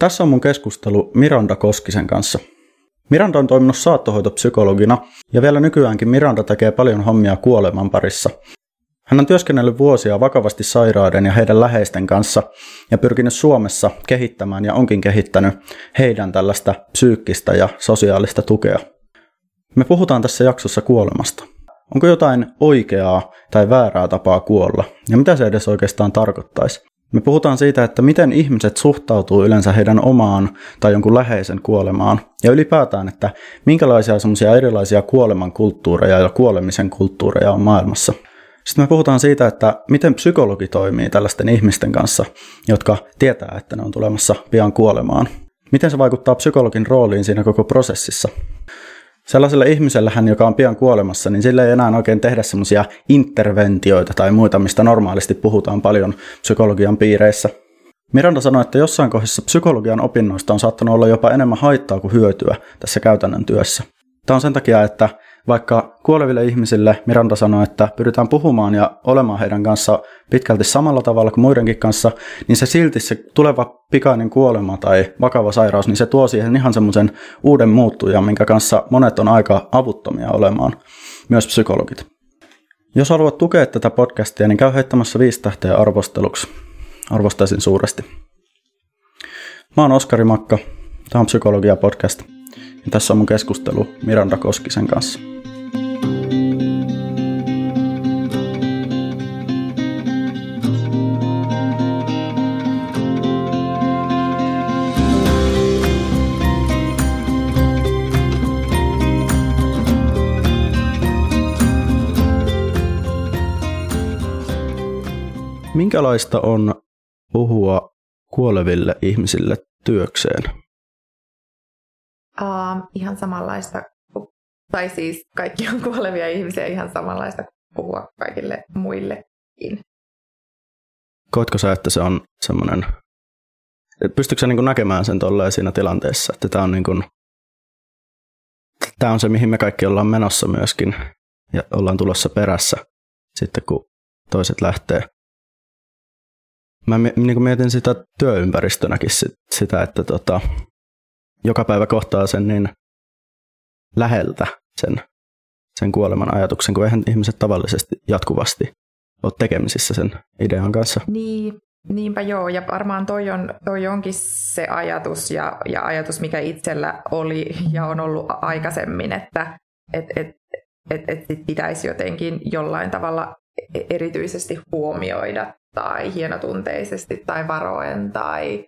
Tässä on mun keskustelu Miranda Koskisen kanssa. Miranda on toiminut saattohoitopsykologina ja vielä nykyäänkin Miranda tekee paljon hommia kuoleman parissa. Hän on työskennellyt vuosia vakavasti sairaiden ja heidän läheisten kanssa ja pyrkinyt Suomessa kehittämään ja onkin kehittänyt heidän tällaista psyykkistä ja sosiaalista tukea. Me puhutaan tässä jaksossa kuolemasta. Onko jotain oikeaa tai väärää tapaa kuolla ja mitä se edes oikeastaan tarkoittaisi? Me puhutaan siitä, että miten ihmiset suhtautuu yleensä heidän omaan tai jonkun läheisen kuolemaan ja ylipäätään, että minkälaisia semmoisia erilaisia kuoleman kulttuureja ja kuolemisen kulttuureja on maailmassa. Sitten me puhutaan siitä, että miten psykologi toimii tällaisten ihmisten kanssa, jotka tietää, että ne on tulemassa pian kuolemaan. Miten se vaikuttaa psykologin rooliin siinä koko prosessissa. Sellaiselle ihmisellähän, joka on pian kuolemassa, niin sille ei enää oikein tehdä semmoisia interventioita tai muita, mistä normaalisti puhutaan paljon psykologian piireissä. Miranda sanoi, että jossain kohdassa psykologian opinnoista on saattanut olla jopa enemmän haittaa kuin hyötyä tässä käytännön työssä. Tämä on sen takia, että vaikka kuoleville ihmisille Miranda sanoi, että pyritään puhumaan ja olemaan heidän kanssa pitkälti samalla tavalla kuin muidenkin kanssa, niin se silti se tuleva pikainen kuolema tai vakava sairaus, niin se tuo siihen ihan semmoisen uuden muuttujan, minkä kanssa monet on aika avuttomia olemaan, myös psykologit. Jos haluat tukea tätä podcastia, niin käy heittämässä viisi tähteä arvosteluksi. Arvostaisin suuresti. Mä oon Oskari Makka. Tämä on Psykologia podcast. Ja tässä on mun keskustelu Miranda Koskisen kanssa. Minkälaista on puhua kuoleville ihmisille työkseen? Uh, ihan samanlaista, tai siis kaikki on kuolevia ihmisiä ihan samanlaista puhua kaikille muillekin. Koetko sä, että se on semmoinen, pystytkö sä niin näkemään sen tolleen siinä tilanteessa, että tämä on, niin kuin, tämä on se, mihin me kaikki ollaan menossa myöskin, ja ollaan tulossa perässä sitten, kun toiset lähtee. Mä niin mietin sitä työympäristönäkin sitä, että tota, joka päivä kohtaa sen niin läheltä sen, sen kuoleman ajatuksen, kun eihän ihmiset tavallisesti jatkuvasti ole tekemisissä sen idean kanssa. Niin, niinpä joo, ja varmaan toi, on, toi onkin se ajatus ja, ja ajatus, mikä itsellä oli ja on ollut aikaisemmin, että et, et, et, et sit pitäisi jotenkin jollain tavalla e-, erityisesti huomioida tai hienotunteisesti tai varoen tai,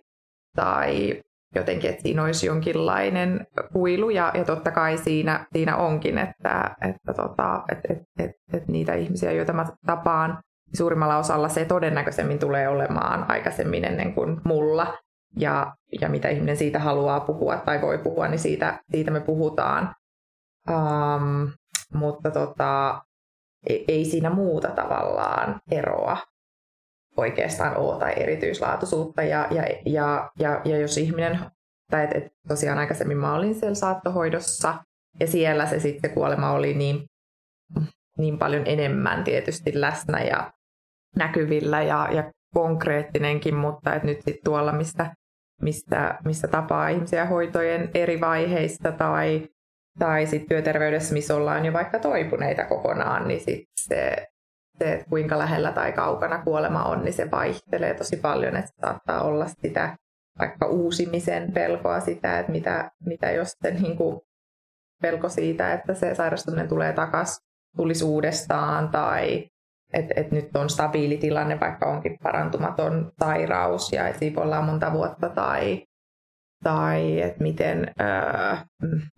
tai jotenkin, että siinä olisi jonkinlainen kuilu ja, ja totta kai siinä, siinä onkin, että, että, tota, että, että, että, että niitä ihmisiä, joita mä tapaan, niin suurimmalla osalla se todennäköisemmin tulee olemaan aikaisemmin ennen kuin mulla. Ja, ja mitä ihminen siitä haluaa puhua tai voi puhua, niin siitä, siitä me puhutaan. Um, mutta tota, ei, ei siinä muuta tavallaan eroa oikeastaan ole tai erityislaatuisuutta. Ja, ja, ja, ja, ja jos ihminen, tai et, et tosiaan aikaisemmin mä olin siellä saattohoidossa, ja siellä se sitten kuolema oli niin, niin paljon enemmän tietysti läsnä ja näkyvillä ja, ja konkreettinenkin, mutta et nyt sitten tuolla, mistä, mistä, mistä tapaa ihmisiä hoitojen eri vaiheista tai, tai sitten työterveydessä, missä ollaan jo vaikka toipuneita kokonaan, niin sit se se, kuinka lähellä tai kaukana kuolema on, niin se vaihtelee tosi paljon, että saattaa olla sitä vaikka uusimisen pelkoa sitä, että mitä, mitä jos se niin kuin pelko siitä, että se sairastuminen tulee takaisin, tulisi uudestaan tai että et nyt on stabiili tilanne, vaikka onkin parantumaton sairaus ja että siinä ollaan monta vuotta tai tai että miten äh,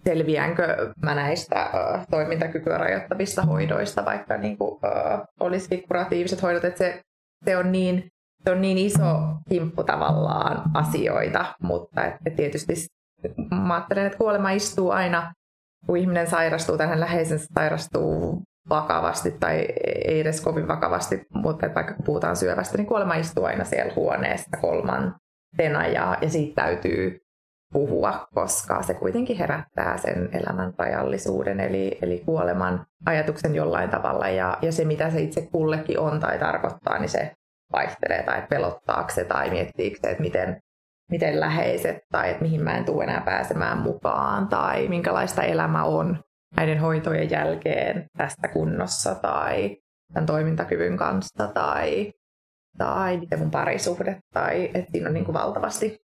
selviänkö mä näistä äh, toimintakykyä rajoittavista hoidoista, vaikka niin kuin, äh, olisikin kuratiiviset hoidot, että se, se, on niin, se on niin iso kimppu tavallaan asioita, mutta että tietysti mä ajattelen, että kuolema istuu aina, kun ihminen sairastuu tai hän läheisensä sairastuu vakavasti tai ei edes kovin vakavasti, mutta vaikka kun puhutaan syövästä, niin kuolema istuu aina siellä huoneessa kolmantena ja, ja siitä täytyy puhua, koska se kuitenkin herättää sen elämän rajallisuuden, eli, eli kuoleman ajatuksen jollain tavalla, ja, ja se mitä se itse kullekin on tai tarkoittaa, niin se vaihtelee, tai pelottaako se, tai miettiikö se, että miten, miten läheiset tai että mihin mä en tule enää pääsemään mukaan tai minkälaista elämä on näiden hoitojen jälkeen tästä kunnossa tai tämän toimintakyvyn kanssa tai, tai miten mun parisuhde tai että siinä on niin kuin valtavasti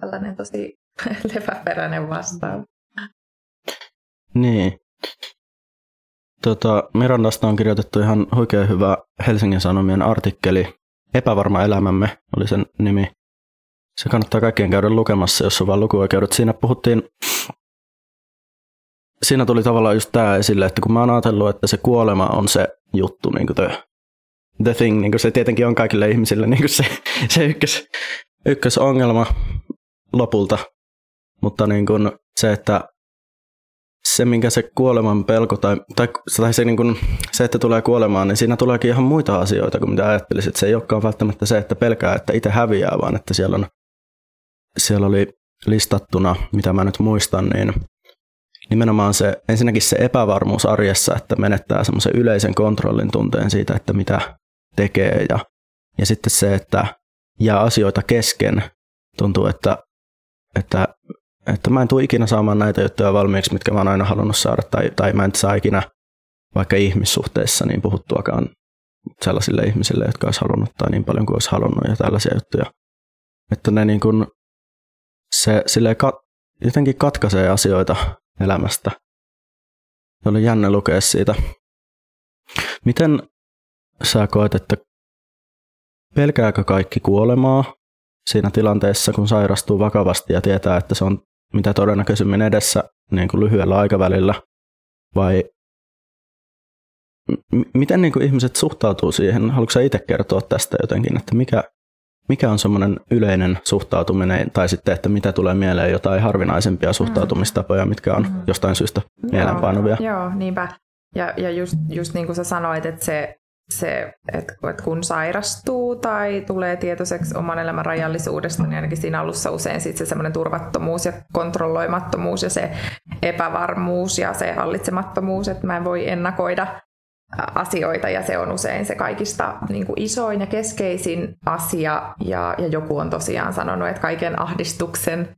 tällainen tosi leväperäinen vastaus. Niin. Tota, Mirandasta on kirjoitettu ihan oikein hyvä Helsingin Sanomien artikkeli. Epävarma elämämme oli sen nimi. Se kannattaa kaikkien käydä lukemassa, jos on vain lukuoikeudet. Siinä puhuttiin, siinä tuli tavallaan just tämä esille, että kun mä oon ajatellut, että se kuolema on se juttu, niin kuin the, the thing, niin kuin se tietenkin on kaikille ihmisille niin kuin se, se ykkös, ykkösongelma lopulta. Mutta niin kuin se, että se, minkä se kuoleman pelko tai, tai, tai se, niin kuin, se, että tulee kuolemaan, niin siinä tuleekin ihan muita asioita kuin mitä ajattelisit. Se ei olekaan välttämättä se, että pelkää, että itse häviää, vaan että siellä, on, siellä oli listattuna, mitä mä nyt muistan, niin nimenomaan se, ensinnäkin se epävarmuus arjessa, että menettää semmoisen yleisen kontrollin tunteen siitä, että mitä tekee ja, ja sitten se, että jää asioita kesken, tuntuu, että, että että mä en tule ikinä saamaan näitä juttuja valmiiksi, mitkä mä oon aina halunnut saada, tai, tai mä en saa ikinä vaikka ihmissuhteissa niin puhuttuakaan sellaisille ihmisille, jotka olisi halunnut tai niin paljon kuin olisi halunnut ja tällaisia juttuja. Että ne niin kuin, se silleen kat, jotenkin katkaisee asioita elämästä. Se oli jännä lukea siitä. Miten sä koet, että pelkääkö kaikki kuolemaa siinä tilanteessa, kun sairastuu vakavasti ja tietää, että se on mitä todennäköisemmin edessä niin kuin lyhyellä aikavälillä, vai m- miten niin kuin ihmiset suhtautuu siihen? Haluatko sä itse kertoa tästä jotenkin, että mikä, mikä on semmoinen yleinen suhtautuminen, tai sitten, että mitä tulee mieleen jotain harvinaisempia suhtautumistapoja, mitkä on mm. jostain syystä mielenpainuvia? Joo, joo niinpä. Ja, ja just, just niin kuin sä sanoit, että se se, että kun sairastuu tai tulee tietoiseksi oman elämän rajallisuudesta, niin ainakin siinä alussa usein sit se semmoinen turvattomuus ja kontrolloimattomuus ja se epävarmuus ja se hallitsemattomuus, että mä en voi ennakoida asioita ja se on usein se kaikista niin kuin isoin ja keskeisin asia ja, ja joku on tosiaan sanonut, että kaiken ahdistuksen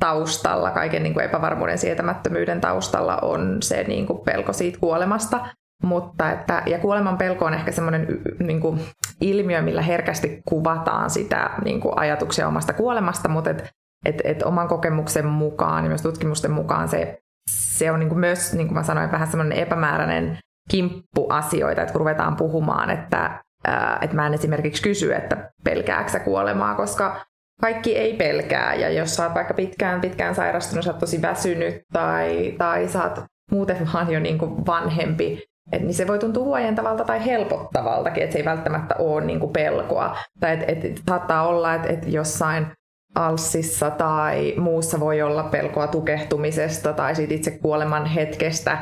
taustalla, kaiken niin kuin epävarmuuden sietämättömyyden taustalla on se niin kuin pelko siitä kuolemasta. Mutta että, ja kuoleman pelko on ehkä semmoinen niin ilmiö, millä herkästi kuvataan sitä niin kuin, ajatuksia omasta kuolemasta, mutta et, et, et oman kokemuksen mukaan ja myös tutkimusten mukaan se, se on niin kuin myös, niin kuin mä sanoin, vähän semmoinen epämääräinen kimppu asioita, että kun ruvetaan puhumaan, että, ää, että mä en esimerkiksi kysy, että pelkääksä kuolemaa, koska kaikki ei pelkää, ja jos sä oot vaikka pitkään, pitkään sairastunut, sä oot tosi väsynyt, tai, tai sä oot muuten vaan jo niin kuin vanhempi, et niin se voi tuntua huojentavalta tai helpottavaltakin, että se ei välttämättä ole niin kuin pelkoa. Tai että et, et saattaa olla, että et jossain alssissa tai muussa voi olla pelkoa tukehtumisesta tai siitä itse kuoleman hetkestä,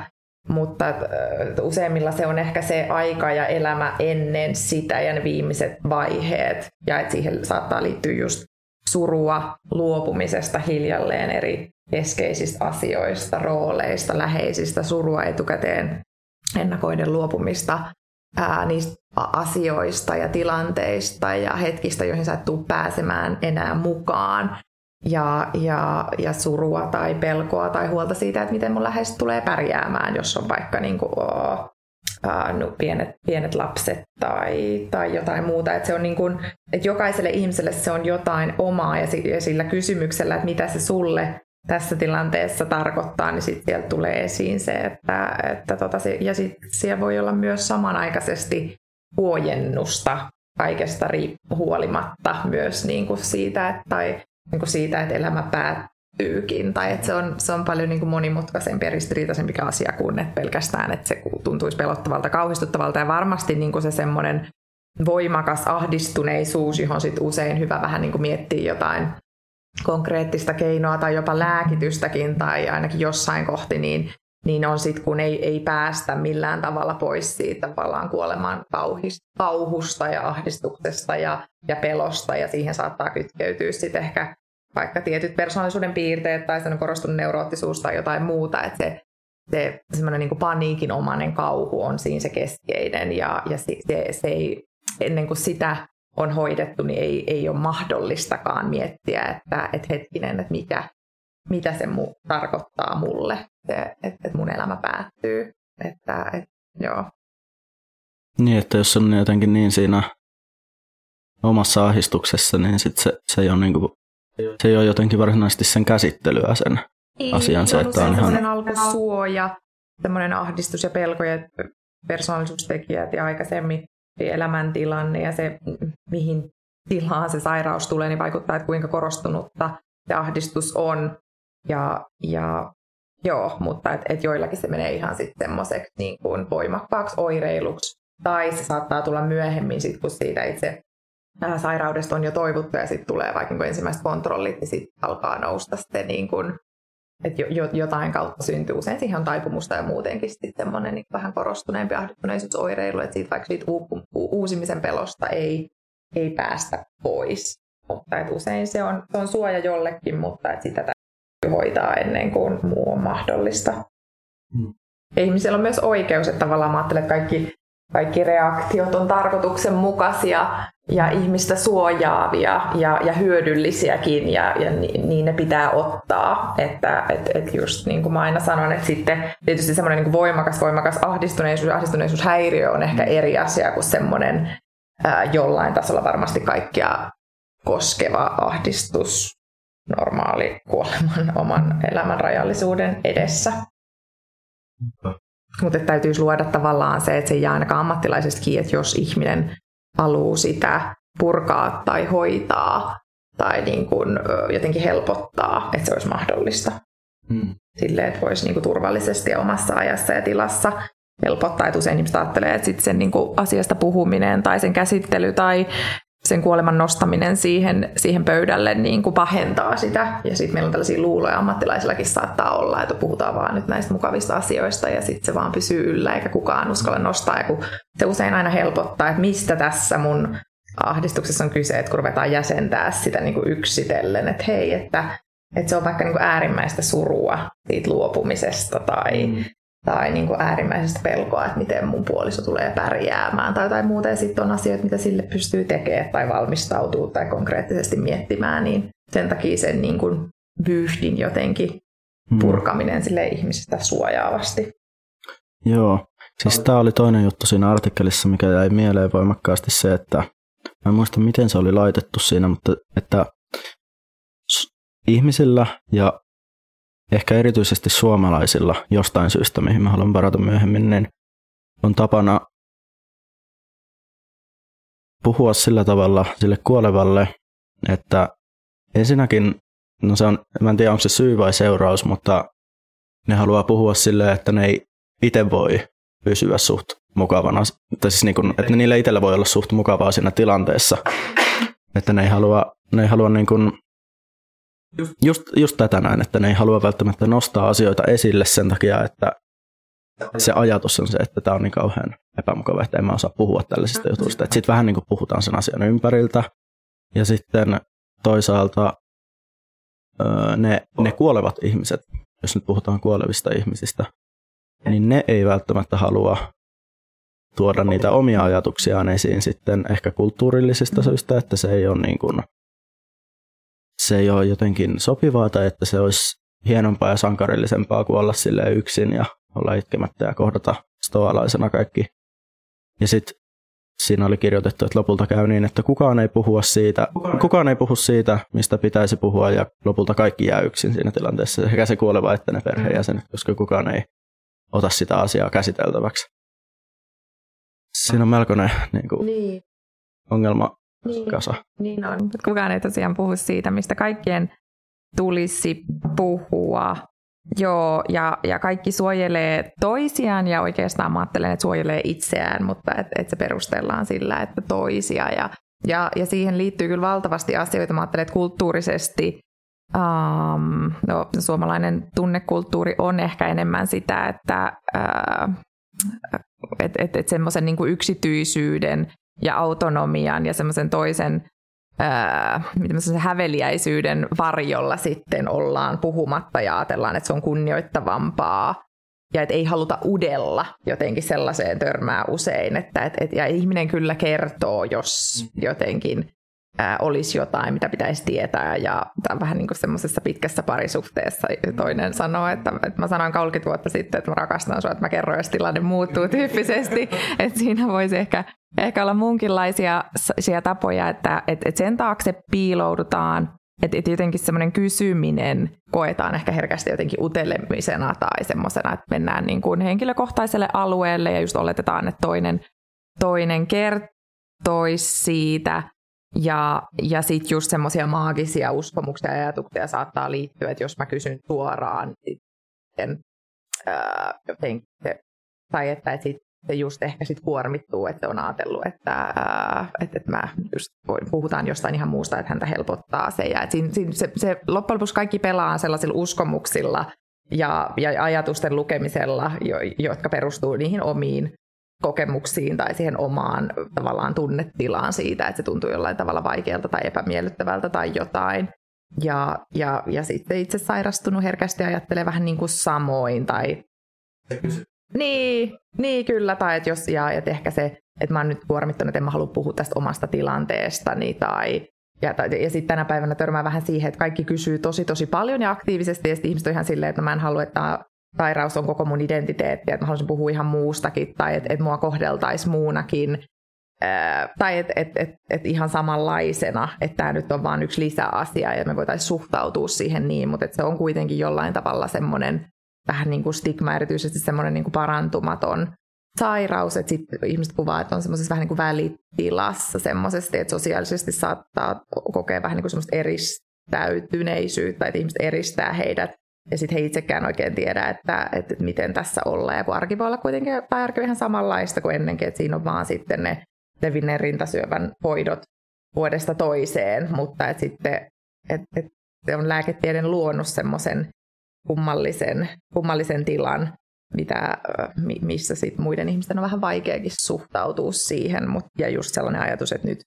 mutta et, useimmilla se on ehkä se aika ja elämä ennen sitä ja ne viimeiset vaiheet. Ja että siihen saattaa liittyä just surua luopumisesta hiljalleen eri keskeisistä asioista, rooleista, läheisistä, surua etukäteen ennakoiden luopumista ää, niistä asioista ja tilanteista ja hetkistä, joihin sä et tule pääsemään enää mukaan. Ja, ja, ja surua tai pelkoa tai huolta siitä, että miten mun lähes tulee pärjäämään, jos on vaikka niin kuin, oh, ää, no, pienet, pienet lapset tai, tai jotain muuta. Että se on niin kuin, että jokaiselle ihmiselle se on jotain omaa ja, ja sillä kysymyksellä, että mitä se sulle tässä tilanteessa tarkoittaa, niin sitten sieltä tulee esiin se, että, että tota, ja sitten siellä voi olla myös samanaikaisesti huojennusta kaikesta huolimatta myös niin kuin siitä, että, tai niin kuin siitä, että elämä päättyykin, tai että se on, se on paljon niin kuin monimutkaisempi ja ristiriitaisempi asia kuin että pelkästään, että se tuntuisi pelottavalta, kauhistuttavalta, ja varmasti niin kuin se semmoinen voimakas ahdistuneisuus, johon sit usein hyvä vähän niin kuin miettiä jotain konkreettista keinoa tai jopa lääkitystäkin tai ainakin jossain kohti, niin, niin on sitten, kun ei, ei päästä millään tavalla pois siitä tavallaan kuoleman kauhusta ja ahdistuksesta ja, ja pelosta. Ja siihen saattaa kytkeytyä sitten ehkä vaikka tietyt persoonallisuuden piirteet tai sen korostunut neuroottisuus tai jotain muuta, että se, se semmoinen niin paniikinomainen kauhu on siinä se keskeinen ja, ja se, se, se ei, ennen kuin sitä on hoidettu, niin ei, ei ole mahdollistakaan miettiä, että, että hetkinen, että mikä, mitä se mu, tarkoittaa mulle, että, että mun elämä päättyy. Että, että, joo. Niin, että jos on jotenkin niin siinä omassa ahdistuksessa, niin sit se, se, ei ole niinku, se ei ole jotenkin varsinaisesti sen käsittelyä sen ei, asian. Se, että on ihan... alkusuoja, semmoinen ahdistus ja pelko ja persoonallisuustekijät ja aikaisemmin elämäntilanne ja se, mihin tilaan se sairaus tulee, niin vaikuttaa, että kuinka korostunutta se ahdistus on. Ja, ja joo, mutta et, et joillakin se menee ihan sitten semmoiseksi niin kuin voimakkaaksi oireiluksi. Tai se saattaa tulla myöhemmin, sit, kun siitä itse sairaudesta on jo toivuttu ja sitten tulee vaikka niin ensimmäiset kontrollit, niin sitten alkaa nousta sitten niin kuin, että jo, jotain kautta syntyy. Usein siihen on taipumusta ja muutenkin sitten niin vähän korostuneempi ahdistuneisuusoireilu, että siitä vaikka siitä u- u- uusimisen pelosta ei, ei päästä pois. Mutta että usein se on, se on suoja jollekin, mutta että sitä täytyy hoitaa ennen kuin muu on mahdollista. Hmm. Ja ihmisellä on myös oikeus, että tavallaan mä ajattelen, että kaikki kaikki reaktiot on tarkoituksenmukaisia ja ihmistä suojaavia ja, ja hyödyllisiäkin ja, ja niin ne pitää ottaa. Että et, et just niin kuin mä aina sanon, että sitten tietysti semmoinen niin voimakas, voimakas ahdistuneisuus, ahdistuneisuushäiriö on ehkä eri asia kuin semmoinen ää, jollain tasolla varmasti kaikkia koskeva ahdistus normaali kuoleman oman elämän rajallisuuden edessä. Mutta täytyisi luoda tavallaan se, että se ei jää ainakaan ammattilaisesta kiinni, että jos ihminen haluaa sitä purkaa tai hoitaa tai niin kuin, jotenkin helpottaa, että se olisi mahdollista. Hmm. Silleen, että voisi niin kuin turvallisesti ja omassa ajassa ja tilassa helpottaa. Että usein ihmiset ajattelee, että sit sen niin kuin asiasta puhuminen tai sen käsittely tai sen kuoleman nostaminen siihen, siihen pöydälle niin kuin pahentaa sitä. Ja sitten meillä on tällaisia luuloja ammattilaisillakin saattaa olla, että puhutaan vaan nyt näistä mukavista asioista ja sitten se vaan pysyy yllä eikä kukaan uskalla nostaa. Ja kun se usein aina helpottaa, että mistä tässä mun ahdistuksessa on kyse, että kun ruvetaan jäsentää sitä niin kuin yksitellen, että hei, että, että se on vaikka niin kuin äärimmäistä surua siitä luopumisesta tai, mm tai niin kuin äärimmäisestä pelkoa, että miten mun puoliso tulee pärjäämään tai jotain muuta. Ja sitten on asioita, mitä sille pystyy tekemään tai valmistautuu tai konkreettisesti miettimään, niin sen takia sen niin kuin vyyhdin jotenkin hmm. purkaminen sille ihmisistä suojaavasti. Joo, siis tämä oli toinen juttu siinä artikkelissa, mikä jäi mieleen voimakkaasti se, että mä en muista miten se oli laitettu siinä, mutta että ihmisillä ja ehkä erityisesti suomalaisilla jostain syystä, mihin mä haluan parata myöhemmin, niin on tapana puhua sillä tavalla sille kuolevalle, että ensinnäkin, no se on, mä en tiedä onko se syy vai seuraus, mutta ne haluaa puhua silleen, että ne ei itse voi pysyä suht mukavana, tai siis niin kuin, että niillä itsellä voi olla suht mukavaa siinä tilanteessa, että ne ei halua, ne ei halua niin kuin Just, just, just tätä näin, että ne ei halua välttämättä nostaa asioita esille sen takia, että se ajatus on se, että tämä on niin kauhean epämukava, että en mä osaa puhua tällaisista jutuista. Sitten vähän niin kuin puhutaan sen asian ympäriltä. Ja sitten toisaalta ne, ne kuolevat ihmiset, jos nyt puhutaan kuolevista ihmisistä, niin ne ei välttämättä halua tuoda niitä omia ajatuksiaan esiin sitten ehkä kulttuurillisista syistä, että se ei ole niin kuin se ei ole jotenkin sopivaa tai että se olisi hienompaa ja sankarillisempaa kuin olla sille yksin ja olla itkemättä ja kohdata stoalaisena kaikki. Ja sitten siinä oli kirjoitettu, että lopulta käy niin, että kukaan ei, puhua siitä, kukaan, kukaan ei puhu siitä, mistä pitäisi puhua, ja lopulta kaikki jää yksin siinä tilanteessa, sekä se kuoleva että ne perheenjäsenet, koska kukaan ei ota sitä asiaa käsiteltäväksi. Siinä on melkoinen niin kuin, niin. ongelma niin, kasa. Niin on. Kukaan ei tosiaan puhu siitä, mistä kaikkien tulisi puhua. Joo, ja, ja kaikki suojelee toisiaan ja oikeastaan mä ajattelen, että suojelee itseään, mutta että et se perustellaan sillä, että toisia. Ja, ja, ja siihen liittyy kyllä valtavasti asioita. Mä ajattelen, että kulttuurisesti um, no, suomalainen tunnekulttuuri on ehkä enemmän sitä, että uh, et, et, et semmoisen niin yksityisyyden ja autonomian ja semmoisen toisen ää, häveliäisyyden varjolla sitten ollaan puhumatta ja ajatellaan, että se on kunnioittavampaa ja et ei haluta udella jotenkin sellaiseen törmää usein, että et, et, ja ihminen kyllä kertoo, jos mm. jotenkin olisi jotain, mitä pitäisi tietää. Ja tämä on vähän niin kuin semmoisessa pitkässä parisuhteessa toinen sanoo, että, että mä sanoin 30 vuotta sitten, että mä rakastan sua, että mä kerron, jos tilanne muuttuu tyyppisesti. että siinä voisi ehkä, ehkä olla muunkinlaisia tapoja, että, että, että sen taakse piiloudutaan, että, että jotenkin semmoinen kysyminen koetaan ehkä herkästi jotenkin utelemisena tai semmoisena, että mennään niin kuin henkilökohtaiselle alueelle ja just oletetaan, että toinen, toinen kertoisi siitä. Ja, ja sitten just semmoisia maagisia uskomuksia ja ajatuksia saattaa liittyä, että jos mä kysyn suoraan, sitten ää, jotenkin se, tai että, että sit se just ehkä sit kuormittuu, että on ajatellut, että, ää, että, että mä just voin, puhutaan jostain ihan muusta, että häntä helpottaa se. Ja että siinä, siinä se, se loppujen lopuksi kaikki pelaa sellaisilla uskomuksilla ja, ja ajatusten lukemisella, jo, jotka perustuu niihin omiin kokemuksiin tai siihen omaan tavallaan tunnetilaan siitä, että se tuntuu jollain tavalla vaikealta tai epämiellyttävältä tai jotain. Ja, ja, ja sitten itse sairastunut herkästi ajattelee vähän niin kuin samoin. Tai... Niin, niin, kyllä. Tai että jos, ja, että ehkä se, että mä oon nyt kuormittanut, että en mä halua puhua tästä omasta tilanteestani tai ja, ja sitten tänä päivänä törmää vähän siihen, että kaikki kysyy tosi tosi paljon ja aktiivisesti, ja sitten ihmiset on ihan silleen, että mä en halua, että sairaus on koko mun identiteetti, että mä haluaisin puhua ihan muustakin, tai että et mua kohdeltaisiin muunakin, ää, tai että et, et, et ihan samanlaisena, että tämä nyt on vain yksi lisäasia, ja me voitaisiin suhtautua siihen niin, mutta se on kuitenkin jollain tavalla semmoinen vähän niin kuin stigma, erityisesti semmoinen niin kuin parantumaton sairaus, että sitten ihmiset kuvaa, että on semmoisessa vähän niin kuin välitilassa semmoisesti, että sosiaalisesti saattaa kokea vähän niin kuin semmoista eristäytyneisyyttä, että ihmiset eristää heidät ja sitten he itsekään oikein tiedä, että, että, miten tässä ollaan. Ja kun arki voi olla kuitenkin, tai arki ihan samanlaista kuin ennenkin, että siinä on vaan sitten ne levinneen rintasyövän hoidot vuodesta toiseen, mutta että sitten että, että on lääketieteen luonut semmoisen kummallisen, kummallisen tilan, mitä, missä sit muiden ihmisten on vähän vaikeakin suhtautua siihen, Mut, ja just sellainen ajatus, että nyt,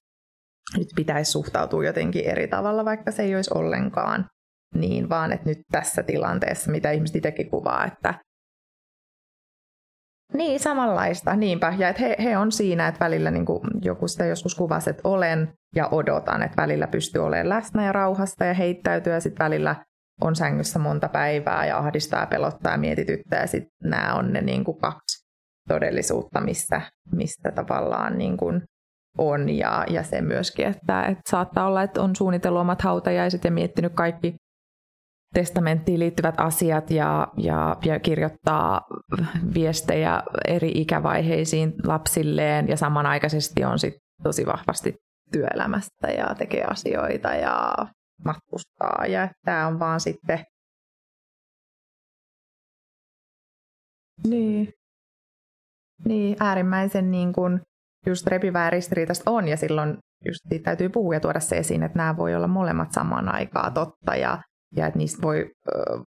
nyt pitäisi suhtautua jotenkin eri tavalla, vaikka se ei olisi ollenkaan niin, vaan että nyt tässä tilanteessa, mitä ihmiset itsekin kuvaa, että niin, samanlaista, niinpä. Ja että he, he on siinä, että välillä niin kuin joku sitä joskus kuvasi, että olen ja odotan, että välillä pystyy olemaan läsnä ja rauhasta ja heittäytyä, ja sitten välillä on sängyssä monta päivää ja ahdistaa pelottaa ja mietityttää, ja sitten nämä on ne niin kuin kaksi todellisuutta, mistä, mistä tavallaan niin kuin on, ja, ja se myöskin, että, että saattaa olla, että on suunnitellut omat hautajaiset ja miettinyt kaikki testamenttiin liittyvät asiat ja, ja, ja kirjoittaa viestejä eri ikävaiheisiin lapsilleen ja samanaikaisesti on sit tosi vahvasti työelämästä ja tekee asioita ja matkustaa ja tämä on vaan sitten niin, niin äärimmäisen niin kuin just repivää ristiriitasta on ja silloin just siitä täytyy puhua ja tuoda se esiin, että nämä voi olla molemmat samaan aikaa totta ja ja että niistä voi,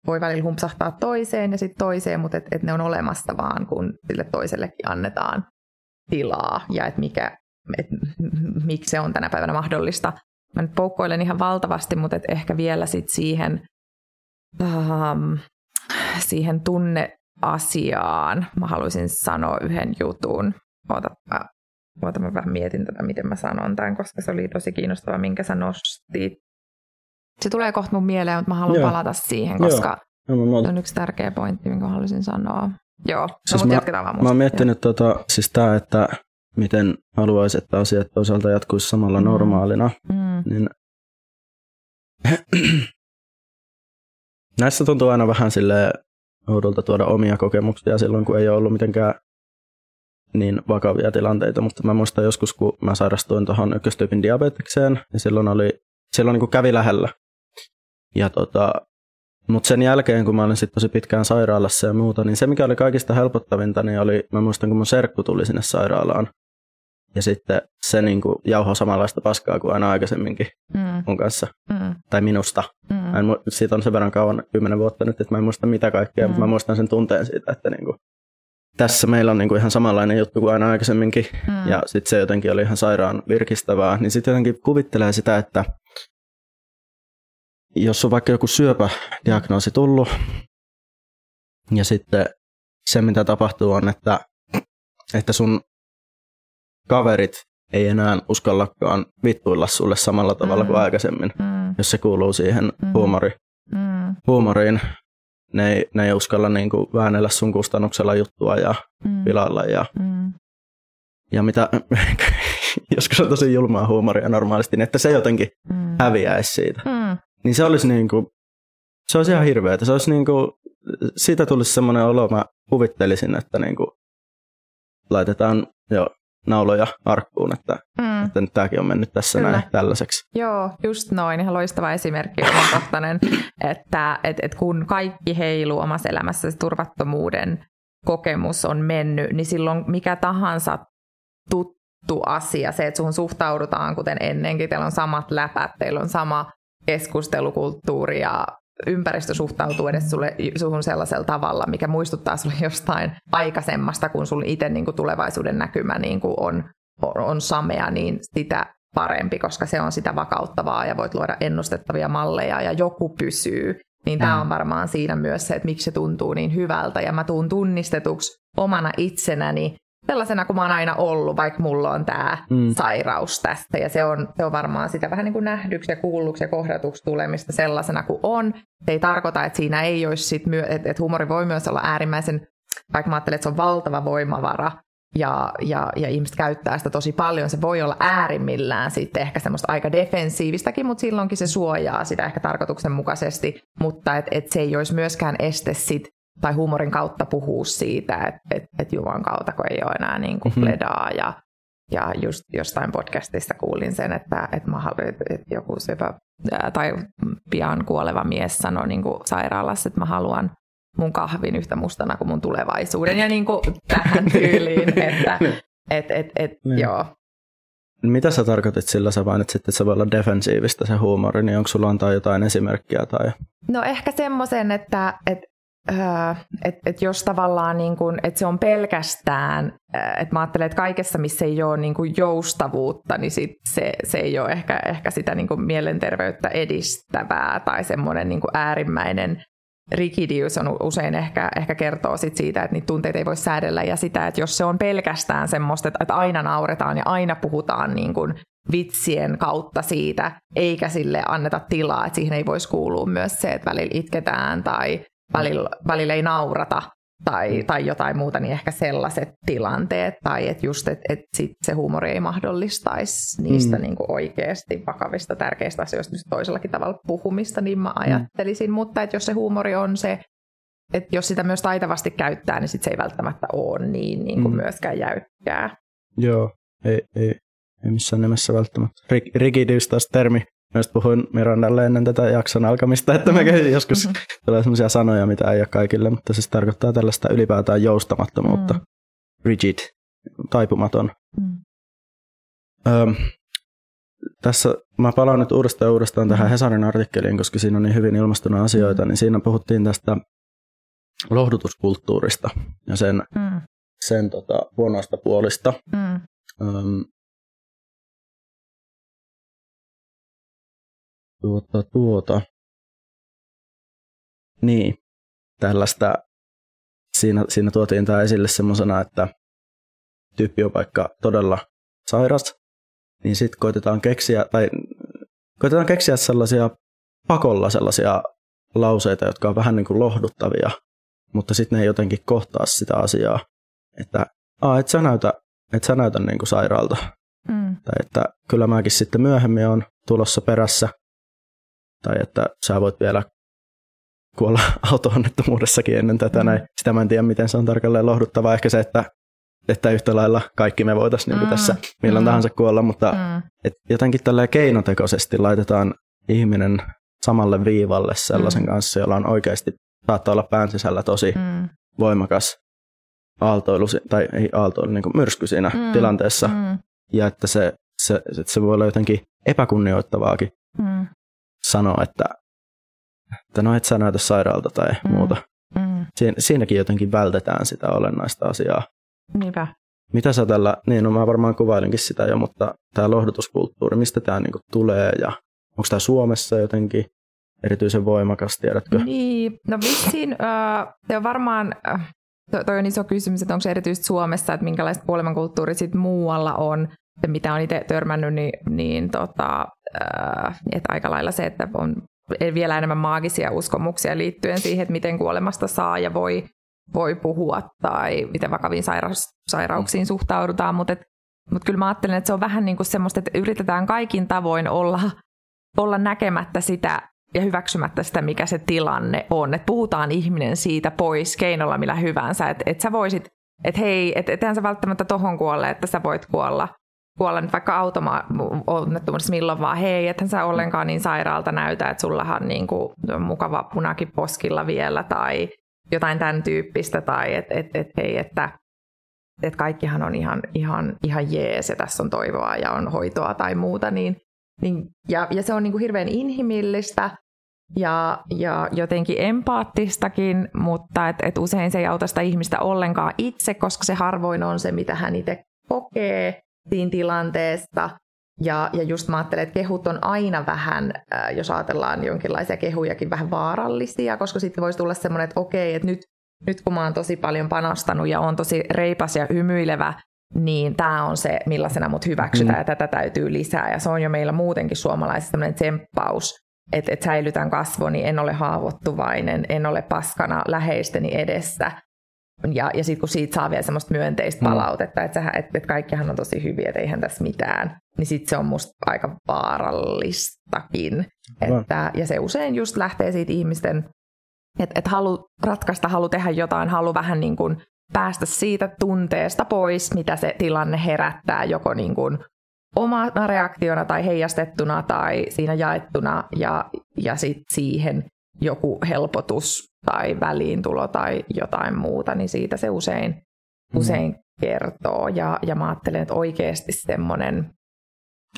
voi välillä humpsahtaa toiseen ja sitten toiseen, mutta että et ne on olemassa vaan, kun sille toisellekin annetaan tilaa ja että mikä, et, miksi se on tänä päivänä mahdollista. Mä nyt poukkoilen ihan valtavasti, mutta et ehkä vielä sit siihen, um, siihen tunneasiaan mä haluaisin sanoa yhden jutun. Oota, mä, mä vähän mietin tätä, miten mä sanon tämän, koska se oli tosi kiinnostava, minkä sä nostit. Se tulee kohta mun mieleen, mutta mä haluan Joo. palata siihen, koska Joo. se on yksi tärkeä pointti, minkä haluaisin sanoa. Joo, no, siis no, mä, vaan mä oon miettinyt tota, siis tää, että miten haluaisit, että asiat toisaalta jatkuisi samalla mm. normaalina, mm. niin näissä tuntuu aina vähän sille oudolta tuoda omia kokemuksia silloin, kun ei ole ollut mitenkään niin vakavia tilanteita, mutta mä muistan joskus, kun mä sairastuin tuohon ykköstyypin diabetekseen, ja silloin, oli, silloin niin kuin kävi lähellä ja tota, mutta sen jälkeen, kun mä olin sitten tosi pitkään sairaalassa ja muuta, niin se mikä oli kaikista helpottavinta, niin oli, mä muistan kun mun serkku tuli sinne sairaalaan. Ja sitten se niin kuin jauhoi samanlaista paskaa kuin aina aikaisemminkin mm. mun kanssa. Mm. Tai minusta. Mm. En, siitä on sen verran kauan, kymmenen vuotta nyt, että mä en muista mitä kaikkea, mm. mutta mä muistan sen tunteen siitä, että niin kuin, tässä meillä on niin kuin ihan samanlainen juttu kuin aina aikaisemminkin. Mm. Ja sitten se jotenkin oli ihan sairaan virkistävää. Niin sitten jotenkin kuvittelee sitä, että jos on vaikka joku syöpädiagnoosi tullut, ja sitten se mitä tapahtuu on, että, että sun kaverit ei enää uskallakaan vittuilla sulle samalla tavalla mm. kuin aikaisemmin, mm. jos se kuuluu siihen mm. huumori, mm. huumoriin. Ne ei, ne ei uskalla niin kuin väännellä sun kustannuksella juttua ja mm. pilailla. Ja, mm. ja mitä, joskus on tosi julmaa huumoria normaalisti, niin että se jotenkin mm. häviäisi siitä. Mm. Niin se olisi niin kuin, se olisi ihan hirveetä. Se olisi niin kuin, siitä tulisi semmoinen olo, mä kuvittelisin, että niin kuin laitetaan jo nauloja arkkuun, että, mm. että nyt tämäkin on mennyt tässä Kyllä. näin tällaiseksi. Joo, just noin. Ihan loistava esimerkki omakohtainen, että et, et kun kaikki heiluu omassa elämässä, se turvattomuuden kokemus on mennyt, niin silloin mikä tahansa tuttu asia, se, että sun suhtaudutaan kuten ennenkin, teillä on samat läpät, teillä on sama keskustelukulttuuri ja ympäristö suhtautuu edes sulle, suhun sellaisella tavalla, mikä muistuttaa sulle jostain aikaisemmasta, kun sun itse niin kuin tulevaisuuden näkymä niin kuin on, on, on samea, niin sitä parempi, koska se on sitä vakauttavaa ja voit luoda ennustettavia malleja ja joku pysyy. Niin tämä on varmaan siinä myös se, että miksi se tuntuu niin hyvältä ja mä tuun tunnistetuksi omana itsenäni sellaisena kuin mä oon aina ollut, vaikka mulla on tämä mm. sairaus tästä. Ja se on, se on varmaan sitä vähän niin kuin nähdyksi ja kuulluksi ja kohdatuksi tulemista sellaisena kuin on. Se ei tarkoita, että siinä ei olisi sit myö- että, että humori voi myös olla äärimmäisen, vaikka mä ajattelen, että se on valtava voimavara, ja, ja, ja ihmiset käyttää sitä tosi paljon. Se voi olla äärimmillään sitten ehkä semmoista aika defensiivistäkin, mutta silloinkin se suojaa sitä ehkä tarkoituksenmukaisesti, mutta et, et se ei olisi myöskään este sit tai huumorin kautta puhua siitä, että et, et Jumalan kautta, kun ei ole enää niin kuin mm-hmm. ja, ja just jostain podcastista kuulin sen, että, että, mä, että joku syvä tai pian kuoleva mies sanoi niin kuin sairaalassa, että mä haluan mun kahvin yhtä mustana kuin mun tulevaisuuden ja niin kuin tähän tyyliin, että et, et, et, niin. joo. Mitä sä tarkoitit sillä, sä vain, että se voi olla defensiivistä se huumori, niin onko sulla antaa jotain esimerkkiä? Tai... No ehkä semmoisen, että, että että et jos tavallaan niin kun, että se on pelkästään, että mä ajattelen, että kaikessa missä ei ole niin joustavuutta, niin sit se, se ei ole ehkä, ehkä sitä niin mielenterveyttä edistävää tai semmoinen niin äärimmäinen rigidius on usein ehkä, ehkä kertoo sit siitä, että niitä tunteita ei voi säädellä ja sitä, että jos se on pelkästään semmoista, että aina nauretaan ja aina puhutaan niin kuin vitsien kautta siitä, eikä sille anneta tilaa, että siihen ei voisi kuulua myös se, että välillä itketään tai välillä, välillä ei naurata tai, mm. tai jotain muuta, niin ehkä sellaiset tilanteet, tai että just, että et sit se huumori ei mahdollistaisi niistä mm. niin kuin oikeasti vakavista, tärkeistä asioista toisellakin tavalla puhumista, niin mä ajattelisin, mm. mutta että jos se huumori on se, että jos sitä myös taitavasti käyttää, niin sit se ei välttämättä ole niin, niin kuin mm. myöskään jäykkää. Joo, ei, ei, ei missään nimessä välttämättä. Rigidius taas termi, Myös puhuin Mirandalle ennen tätä jakson alkamista, että me joskus mm-hmm. tulee sellaisia sanoja, mitä ei ole kaikille, mutta se tarkoittaa tällaista ylipäätään joustamattomuutta. Mm. Rigid, taipumaton. Mm. Öm, tässä mä palaan nyt uudestaan ja uudestaan tähän mm. Hesarin artikkeliin, koska siinä on niin hyvin ilmastuna asioita, mm. niin siinä puhuttiin tästä lohdutuskulttuurista ja sen, mm. sen tota, huonoista puolista. Mm. Öm, Tuota, tuota. Niin, tällaista, siinä, siinä tuotiin tämä esille semmoisena, että tyyppi on vaikka todella sairas, niin sitten koitetaan keksiä, tai koitetaan keksiä sellaisia pakolla sellaisia lauseita, jotka on vähän niin kuin lohduttavia, mutta sitten ne ei jotenkin kohtaa sitä asiaa, että Aa, et sä näytä, et sä näytä niin kuin sairaalta. Mm. Tai että kyllä mäkin sitten myöhemmin on tulossa perässä tai että sä voit vielä kuolla auto-onnettomuudessakin ennen tätä. Mm. Näin. Sitä mä en tiedä, miten se on tarkalleen lohduttavaa. Ehkä se, että, että yhtä lailla kaikki me voitaisiin niin mm. tässä milloin mm. tahansa kuolla, mutta mm. et jotenkin tällä keinotekoisesti laitetaan ihminen samalle viivalle sellaisen mm. kanssa, jolla on oikeasti, saattaa olla pään sisällä tosi mm. voimakas aaltoilu, tai ei aaltoilu, niin kuin myrsky siinä mm. tilanteessa. Mm. Ja että se, se, että se voi olla jotenkin epäkunnioittavaakin mm sanoa, että, että no et sä näytä sairaalta tai mm. muuta. Mm. Siin, siinäkin jotenkin vältetään sitä olennaista asiaa. Niinpä. Mitä sä tällä, niin no mä varmaan kuvailinkin sitä jo, mutta tämä lohdutuskulttuuri, mistä tämä niinku tulee ja onko tämä Suomessa jotenkin erityisen voimakas, tiedätkö? Niin, no vissiin, äh, se on varmaan, äh, to, toi on iso kysymys, että onko se erityisesti Suomessa, että minkälaista kuolemankulttuuri sitten muualla on. Mitä on itse törmännyt, niin, niin tota, äh, että aika lailla se, että on vielä enemmän maagisia uskomuksia liittyen siihen, että miten kuolemasta saa ja voi, voi puhua tai miten vakaviin sairaus, sairauksiin suhtaudutaan, mutta mut kyllä mä ajattelen, että se on vähän niin kuin semmoista, että yritetään kaikin tavoin olla, olla näkemättä sitä ja hyväksymättä sitä, mikä se tilanne on. Että puhutaan ihminen siitä pois keinolla millä hyvänsä, että et sä voisit, että hei, että ethän sä välttämättä tohon kuolle, että sä voit kuolla kuolla nyt vaikka automa-onnettomuudessa milloin vaan, hei, ethän sä ollenkaan niin sairaalta näytä, että sullahan niin kuin mukava punakin poskilla vielä tai jotain tämän tyyppistä tai että et, et, hei, että et kaikkihan on ihan, ihan, ihan jees ja tässä on toivoa ja on hoitoa tai muuta, niin, niin ja, ja se on niin kuin hirveän inhimillistä ja, ja jotenkin empaattistakin, mutta et, et usein se ei auta sitä ihmistä ollenkaan itse, koska se harvoin on se, mitä hän itse kokee siinä tilanteessa. Ja, ja just mä ajattelen, että kehut on aina vähän, äh, jos ajatellaan jonkinlaisia kehujakin, vähän vaarallisia, koska sitten voisi tulla semmoinen, että okei, että nyt, nyt kun mä oon tosi paljon panostanut ja on tosi reipas ja hymyilevä, niin tämä on se, millaisena mut hyväksytään mm. ja tätä täytyy lisää. Ja se on jo meillä muutenkin suomalaisissa tämmöinen tsemppaus, että et säilytän kasvoni, en ole haavoittuvainen, en ole paskana läheisteni edessä. Ja, ja sitten kun siitä saa vielä semmoista myönteistä mm. palautetta, että, että, että kaikkihan on tosi hyviä, että eihän tässä mitään, niin sitten se on musta aika vaarallistakin. Että, ja se usein just lähtee siitä ihmisten, että, että halu ratkaista, halu tehdä jotain, halu vähän niin kuin päästä siitä tunteesta pois, mitä se tilanne herättää, joko niin kuin omana reaktiona tai heijastettuna tai siinä jaettuna ja, ja sitten siihen joku helpotus tai väliintulo tai jotain muuta, niin siitä se usein, mm. usein kertoo. Ja, ja mä ajattelen, että oikeasti semmoinen,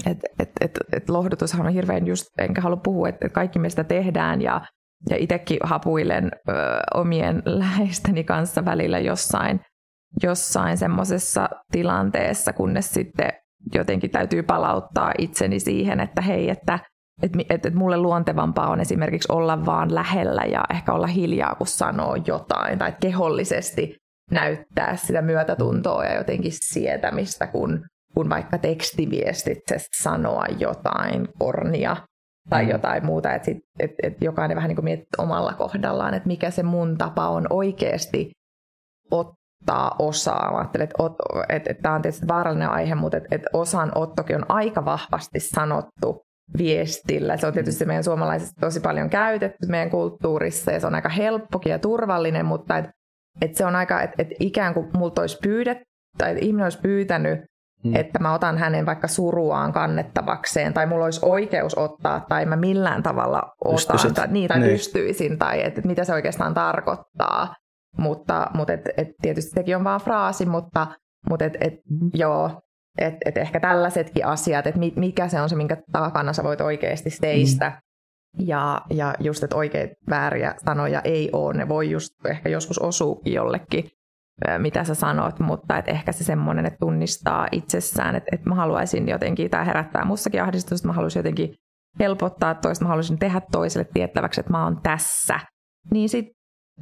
että et, et, et lohdutushan on hirveän just, enkä halua puhua, että kaikki me sitä tehdään ja, ja itsekin hapuilen ö, omien läheisteni kanssa välillä jossain, jossain semmoisessa tilanteessa, kunnes sitten jotenkin täytyy palauttaa itseni siihen, että hei, että että et, et mulle luontevampaa on esimerkiksi olla vaan lähellä ja ehkä olla hiljaa, kun sanoo jotain, tai kehollisesti näyttää sitä myötätuntoa ja jotenkin sietämistä, kun, kun vaikka tekstiviestitse sanoa jotain kornia tai mm. jotain muuta, että et, et jokainen vähän niin kuin miettii omalla kohdallaan, että mikä se mun tapa on oikeasti ottaa osaa. Mä ajattelen, että, että, että tämä on tietysti vaarallinen aihe, mutta että, että osanottokin on aika vahvasti sanottu viestillä. Se on tietysti meidän suomalaisissa tosi paljon käytetty meidän kulttuurissa ja se on aika helppokin ja turvallinen, mutta et, et se on aika, että et ikään kuin multa olisi pyydetty tai ihminen olisi pyytänyt, hmm. että mä otan hänen vaikka suruaan kannettavakseen tai mulla olisi oikeus ottaa tai mä millään tavalla otan tai, niin, tai niin. pystyisin tai että et mitä se oikeastaan tarkoittaa. Mutta, mutta et, et tietysti sekin on vaan fraasi, mutta, mutta et, et, joo, et, et ehkä tällaisetkin asiat, että mikä se on se, minkä takana sä voit oikeasti seistä. Mm. Ja, ja just, että oikein vääriä sanoja ei ole. Ne voi just ehkä joskus osuukin jollekin, mitä sä sanot, mutta et ehkä se semmoinen, että tunnistaa itsessään, että, että mä haluaisin jotenkin, tämä herättää mussakin ahdistusta, mä haluaisin jotenkin helpottaa toista, mä haluaisin tehdä toiselle tiettäväksi, että mä oon tässä. Niin sitten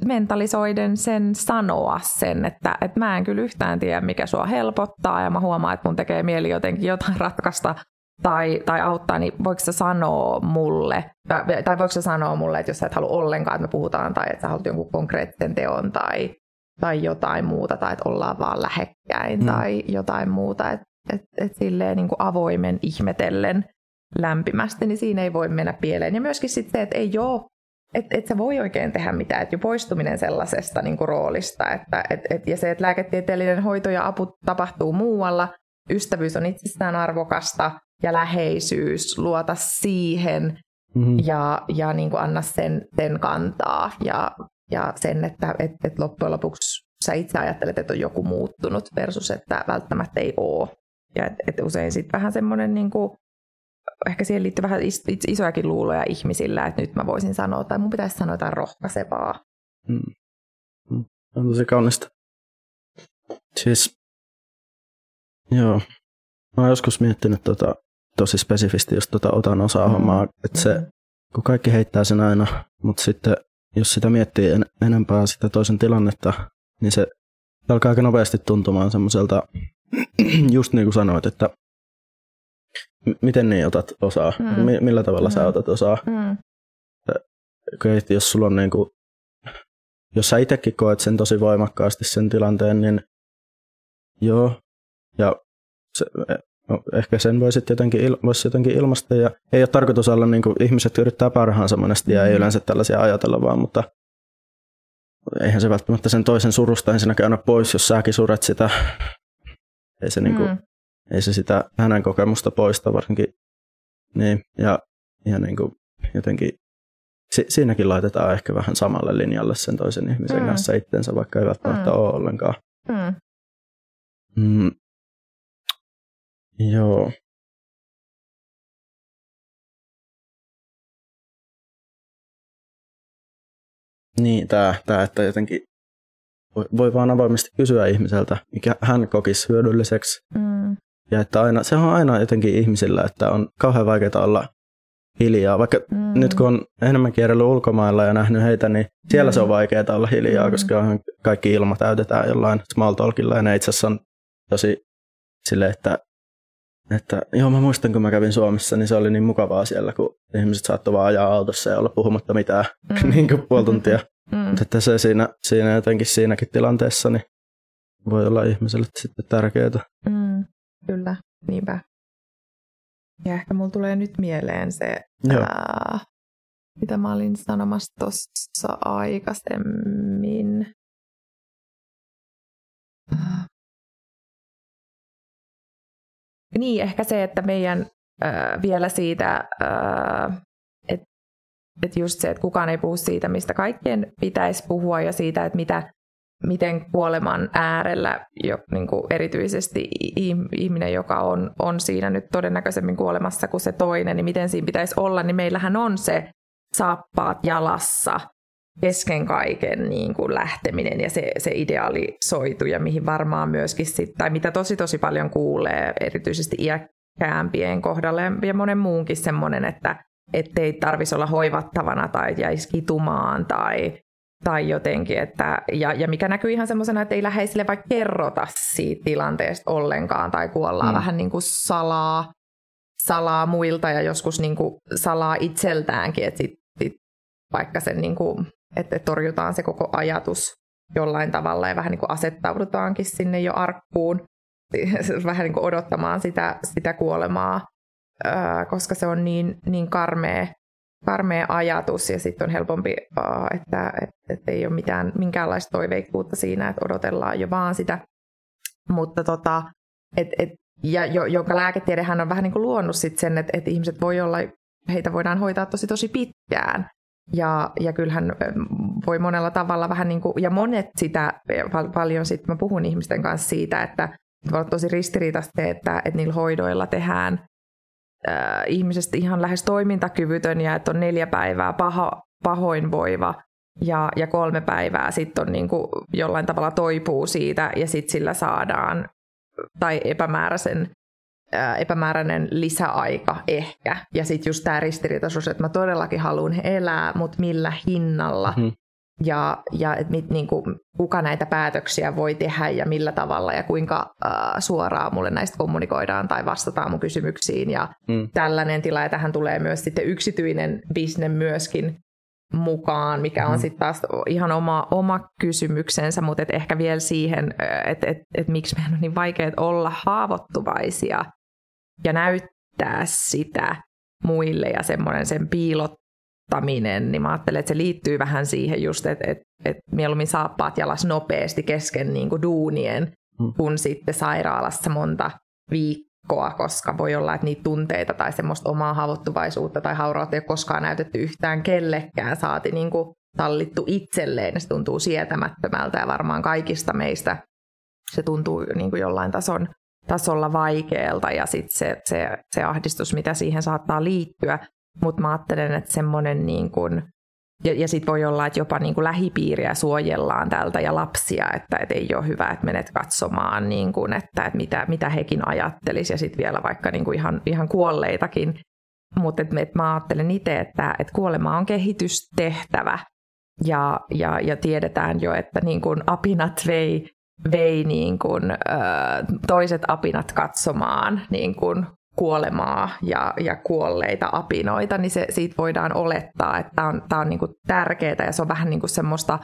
mentalisoiden sen sanoa sen, että, että mä en kyllä yhtään tiedä, mikä sua helpottaa ja mä huomaan, että mun tekee mieli jotenkin jotain ratkaista tai, tai auttaa, niin voiko sä sanoa mulle, tai, tai voiko sä sanoa mulle, että jos sä et halua ollenkaan, että me puhutaan, tai että sä haluat jonkun konkreettisen teon tai, tai jotain muuta, tai että ollaan vaan lähekkäin mm. tai jotain muuta, että et, et silleen niin kuin avoimen ihmetellen lämpimästi, niin siinä ei voi mennä pieleen. Ja myöskin sitten että ei ole että et sä voi oikein tehdä mitään, että jo poistuminen sellaisesta niin kuin roolista, että et, et, ja se, että lääketieteellinen hoito ja apu tapahtuu muualla, ystävyys on itsestään arvokasta ja läheisyys, luota siihen mm-hmm. ja, ja niin kuin anna sen, sen kantaa ja, ja sen, että et, et loppujen lopuksi sä itse ajattelet, että on joku muuttunut versus, että välttämättä ei ole. Ja et, et usein sitten vähän semmoinen niin kuin ehkä siihen liittyy vähän isojakin luuloja ihmisillä, että nyt mä voisin sanoa, tai mun pitäisi sanoa jotain rohkaisevaa. Mm. Mm. On tosi kaunista. Siis, joo. Mä oon joskus miettinyt tota, tosi spesifisti jos tota otan osaa mm. hommaa, että se, kun kaikki heittää sen aina, mutta sitten jos sitä miettii en, enempää sitä toisen tilannetta, niin se alkaa aika nopeasti tuntumaan semmoiselta, just niin kuin sanoit, että m- miten niin otat osaa, mm. M- millä tavalla mm. sä otat osaa. Mm. Okay, jos sulla on niin kuin, jos sä itsekin koet sen tosi voimakkaasti sen tilanteen, niin joo, ja se, no, ehkä sen voisi jotenkin, il, voisi jotenkin ilmaista, ja ei ole tarkoitus olla niin kuin, ihmiset yrittää parhaansa monesti, ja ei mm. yleensä tällaisia ajatella vaan, mutta eihän se välttämättä sen toisen surusta ensinnäkään aina pois, jos säkin suret sitä. Ei se, niinku, mm. niinku, ei se sitä hänen kokemusta poista varsinkin. Niin, ja, ja niinku, jotenkin si, siinäkin laitetaan ehkä vähän samalle linjalle sen toisen ihmisen mm. kanssa itsensä, vaikka ei välttämättä mm. ole ollenkaan. Mm. Mm. Joo. Niin, tämä, tämä että jotenkin voi, voi vaan avoimesti kysyä ihmiseltä, mikä hän kokisi hyödylliseksi. Mm. Ja että aina, se on aina jotenkin ihmisillä, että on kauhean vaikeaa olla hiljaa. Vaikka mm. nyt kun on enemmän kierrellyt ulkomailla ja nähnyt heitä, niin siellä mm. se on vaikeaa olla hiljaa, mm. koska kaikki ilma täytetään jollain small talkilla. Ja ne itse asiassa on tosi sille, että, että joo mä muistan kun mä kävin Suomessa, niin se oli niin mukavaa siellä, kun ihmiset saattoi vaan ajaa autossa ja olla puhumatta mitään mm. niin kuin puoli tuntia. Mm. Mutta että se siinä, siinä jotenkin siinäkin tilanteessa niin voi olla ihmiselle sitten tärkeää. Mm, kyllä, niinpä. Ja ehkä mulla tulee nyt mieleen se, ää, mitä mä olin sanomassa tuossa aikaisemmin. Niin, ehkä se, että meidän ää, vielä siitä, että et just se, että kukaan ei puhu siitä, mistä kaikkien pitäisi puhua ja siitä, että mitä, miten kuoleman äärellä jo, niin kuin erityisesti ihminen, joka on, on siinä nyt todennäköisemmin kuolemassa kuin se toinen, niin miten siinä pitäisi olla, niin meillähän on se saappaat jalassa kesken kaiken niin kuin lähteminen ja se, se idealisoitu ja mihin varmaan myöskin sit, tai mitä tosi tosi paljon kuulee erityisesti iäkkäämpien kohdalla ja monen muunkin semmoinen, että ettei tarvitsisi olla hoivattavana tai jäisi kitumaan tai, tai jotenkin, että, ja, ja mikä näkyy ihan semmoisena, että ei läheisille vaikka kerrota siitä tilanteesta ollenkaan tai kuollaan mm. vähän niin kuin salaa, salaa muilta ja joskus niin kuin salaa itseltäänkin, että sit, sit vaikka sen niin kuin, että torjutaan se koko ajatus jollain tavalla ja vähän niin kuin asettaudutaankin sinne jo arkkuun vähän niin kuin odottamaan sitä, sitä kuolemaa koska se on niin, niin karmea, karmea ajatus ja sitten on helpompi, että et, et ei ole mitään, minkäänlaista toiveikkuutta siinä, että odotellaan jo vaan sitä. Mutta tota, et, et, ja jo, jonka lääketiedehän on vähän niin kuin luonut sit sen, että, että ihmiset voi olla, heitä voidaan hoitaa tosi tosi pitkään. Ja, ja kyllähän voi monella tavalla vähän niin kuin, ja monet sitä, paljon sitten mä puhun ihmisten kanssa siitä, että voi olla tosi ristiriitaista että, että niillä hoidoilla tehdään äh, ihmisestä ihan lähes toimintakyvytön ja että on neljä päivää paho, pahoinvoiva ja, ja kolme päivää sitten niin kuin jollain tavalla toipuu siitä ja sitten sillä saadaan tai epämääräisen epämääräinen lisäaika ehkä. Ja sitten just tämä ristiriitaisuus, että mä todellakin haluan elää, mutta millä hinnalla. Mm ja, ja et mit, niin kuin, kuka näitä päätöksiä voi tehdä ja millä tavalla ja kuinka äh, suoraan mulle näistä kommunikoidaan tai vastataan mun kysymyksiin ja mm. tällainen tila. Ja tähän tulee myös sitten yksityinen bisnes myöskin mukaan, mikä on mm. sitten taas ihan oma, oma kysymyksensä, mutta et ehkä vielä siihen, että et, et miksi meidän on niin vaikea olla haavoittuvaisia ja näyttää sitä muille ja semmoinen sen piilot ottaminen, niin mä ajattelen, että se liittyy vähän siihen just, että, että, että mieluummin saappaat jalas nopeasti kesken niin kuin duunien, mm. kun sitten sairaalassa monta viikkoa, koska voi olla, että niitä tunteita tai semmoista omaa haavoittuvaisuutta tai haurautta ei ole koskaan näytetty yhtään kellekään, saati niin kuin tallittu itselleen, ja se tuntuu sietämättömältä ja varmaan kaikista meistä se tuntuu niin kuin jollain tason, tasolla vaikealta ja sitten se, se, se ahdistus, mitä siihen saattaa liittyä, mutta mä ajattelen, että semmoinen niin kuin, ja, ja sitten voi olla, että jopa niin kuin lähipiiriä suojellaan tältä ja lapsia, että et ei ole hyvä, että menet katsomaan, niin kuin, että, että mitä, mitä hekin ajattelisi ja sitten vielä vaikka niin kuin ihan, ihan kuolleitakin. Mutta et, et mä ajattelen itse, että et kuolema on kehitystehtävä ja, ja, ja tiedetään jo, että niin kuin apinat vei vei niin kuin, ö, toiset apinat katsomaan niin kuin kuolemaa ja, ja kuolleita apinoita, niin se, siitä voidaan olettaa, että tämä on, tää on niin kuin tärkeää ja se on vähän niin kuin semmoista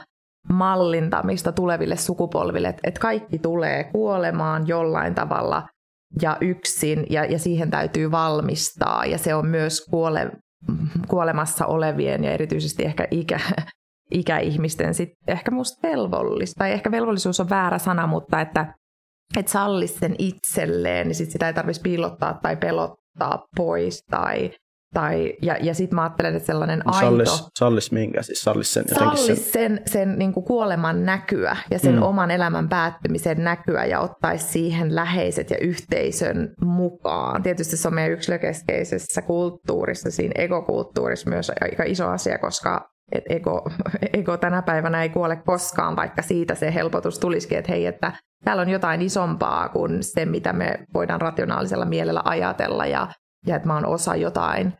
mallintamista tuleville sukupolville, että, että kaikki tulee kuolemaan jollain tavalla ja yksin ja, ja siihen täytyy valmistaa. Ja se on myös kuole, kuolemassa olevien ja erityisesti ehkä ikä, ikäihmisten sit ehkä musta velvollista, tai ehkä velvollisuus on väärä sana, mutta että et sallisi sen itselleen, niin sit sitä ei tarvitsisi piilottaa tai pelottaa pois tai tai, ja, ja sitten mä ajattelen, että sellainen no, aito... Sallis, sallis minkä? Siis sallis sen jotenkin sallis sen, sen, sen niin kuin kuoleman näkyä ja sen mm. oman elämän päättymisen näkyä ja ottaisi siihen läheiset ja yhteisön mukaan. Tietysti se on meidän yksilökeskeisessä kulttuurissa, siinä ekokulttuurissa myös aika iso asia, koska et ego, ego tänä päivänä ei kuole koskaan, vaikka siitä se helpotus tulisikin, että hei, että täällä on jotain isompaa kuin se, mitä me voidaan rationaalisella mielellä ajatella ja ja että mä oon osa jotain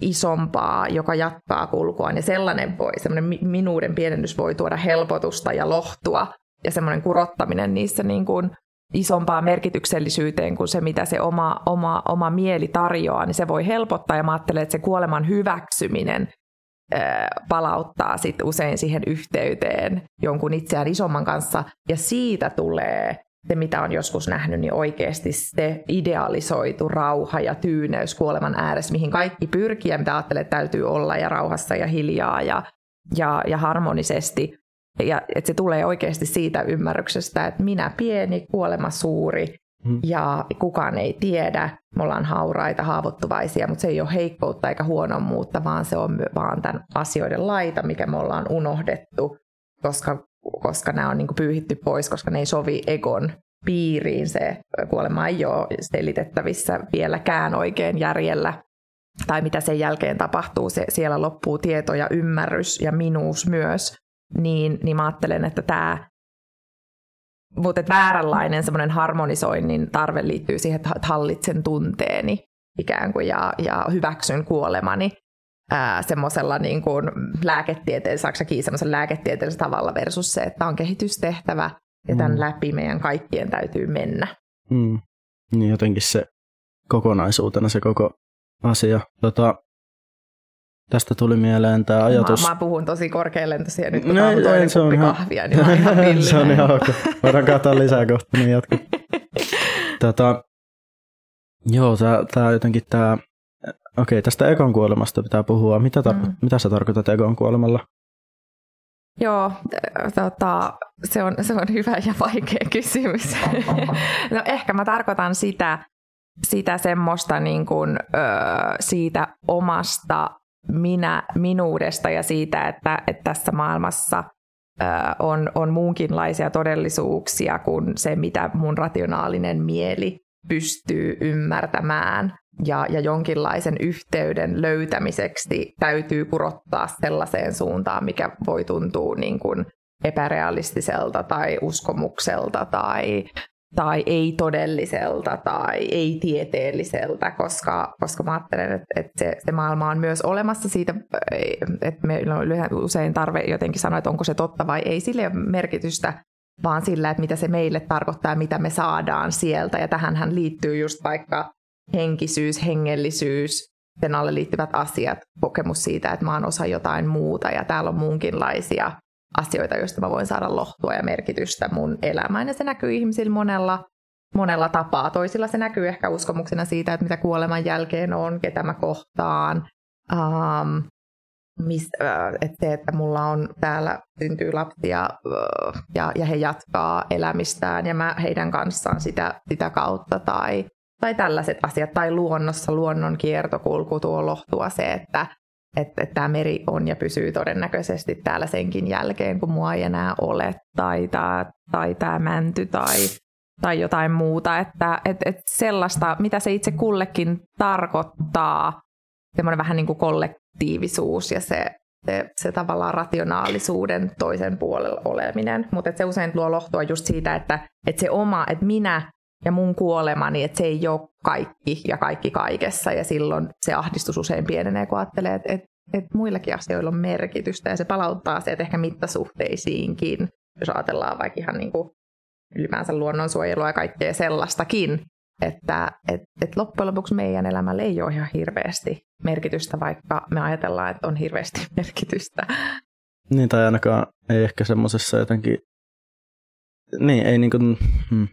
isompaa, joka jatkaa kulkuaan. Ja sellainen voi, semmoinen minuuden pienennys voi tuoda helpotusta ja lohtua ja semmoinen kurottaminen niissä niin kuin isompaa merkityksellisyyteen kuin se, mitä se oma, oma, oma mieli tarjoaa, niin se voi helpottaa. Ja mä ajattelen, että se kuoleman hyväksyminen palauttaa sit usein siihen yhteyteen jonkun itseään isomman kanssa, ja siitä tulee se, mitä on joskus nähnyt, niin oikeasti se idealisoitu rauha ja tyyneys kuoleman ääressä, mihin kaikki pyrkii ja mitä ajattelee, että täytyy olla ja rauhassa ja hiljaa ja, ja, ja harmonisesti. Ja että se tulee oikeasti siitä ymmärryksestä, että minä pieni, kuolema suuri hmm. ja kukaan ei tiedä. Me ollaan hauraita, haavoittuvaisia, mutta se ei ole heikkoutta eikä huonommuutta, vaan se on vaan tämän asioiden laita, mikä me ollaan unohdettu, koska koska nämä on niin pyyhitty pois, koska ne ei sovi egon piiriin. Se kuolema ei ole selitettävissä vieläkään oikein järjellä. Tai mitä sen jälkeen tapahtuu, se, siellä loppuu tieto ja ymmärrys ja minuus myös. Niin, niin mä ajattelen, että tämä mutta vääränlainen semmoinen harmonisoinnin tarve liittyy siihen, että hallitsen tunteeni ikään kuin ja, ja hyväksyn kuolemani semmoisella niin kuin lääketieteellisellä, semmoisella lääketieteellisellä tavalla versus se, että on kehitystehtävä ja tämän mm. läpi meidän kaikkien täytyy mennä. Mm. Niin jotenkin se kokonaisuutena se koko asia. Tota, tästä tuli mieleen tämä ajatus. Mä, mä puhun tosi korkealentoisia nyt, kun no, on toinen se on ihan, kahvia, niin mä ihan Se on ihan ok. Voidaan katsoa lisää kohta, niin jatku. tota, joo, tämä jotenkin tämä Okei, tästä Egon kuolemasta pitää puhua. Mitä, tar- mm. mitä sä tarkoitat Egon kuolemalla? Joo, tota, se, on, se on hyvä ja vaikea kysymys. no ehkä mä tarkoitan sitä, sitä semmoista niin kuin, ö, siitä omasta minä, minuudesta ja siitä, että, että tässä maailmassa on, on muunkinlaisia todellisuuksia kuin se, mitä mun rationaalinen mieli pystyy ymmärtämään. Ja, ja jonkinlaisen yhteyden löytämiseksi täytyy kurottaa sellaiseen suuntaan, mikä voi tuntua niin kuin epärealistiselta tai uskomukselta tai, tai ei-todelliselta tai ei-tieteelliseltä, koska, koska mä ajattelen, että, että se, se maailma on myös olemassa siitä, että meillä on usein tarve jotenkin sanoa, että onko se totta vai ei, sille ei ole merkitystä, vaan sillä, että mitä se meille tarkoittaa ja mitä me saadaan sieltä. Ja tähän liittyy just vaikka henkisyys, hengellisyys, sen alle liittyvät asiat, kokemus siitä, että mä oon osa jotain muuta ja täällä on muunkinlaisia asioita, joista mä voin saada lohtua ja merkitystä mun elämään. Ja se näkyy ihmisillä monella, monella tapaa. Toisilla se näkyy ehkä uskomuksena siitä, että mitä kuoleman jälkeen on, ketä mä kohtaan. Um, mis, äh, että se, että mulla on täällä syntyy lapsia äh, ja, ja he jatkaa elämistään ja mä heidän kanssaan sitä, sitä kautta. Tai, tai tällaiset asiat, tai luonnossa luonnon kiertokulku tuo lohtua se, että että, että tämä meri on ja pysyy todennäköisesti täällä senkin jälkeen, kun mua ei enää ole, tai tämä, tai tämä mänty, tai, tai jotain muuta. Että et, et sellaista, mitä se itse kullekin tarkoittaa, semmoinen vähän niin kuin kollektiivisuus ja se, se, se tavallaan rationaalisuuden toisen puolella oleminen. Mutta se usein luo lohtua just siitä, että, että se oma, että minä ja mun kuolemani, että se ei ole kaikki ja kaikki kaikessa. Ja silloin se ahdistus usein pienenee, kun ajattelee, että, että, että muillakin asioilla on merkitystä. Ja se palauttaa se, että ehkä mittasuhteisiinkin, jos ajatellaan vaikka ihan niin kuin ylipäänsä luonnonsuojelua ja kaikkea sellaistakin. Että et, et loppujen lopuksi meidän elämällä ei ole ihan hirveästi merkitystä, vaikka me ajatellaan, että on hirveästi merkitystä. Niin, tai ainakaan ei ehkä semmoisessa jotenkin, niin ei niin kuin, hmm,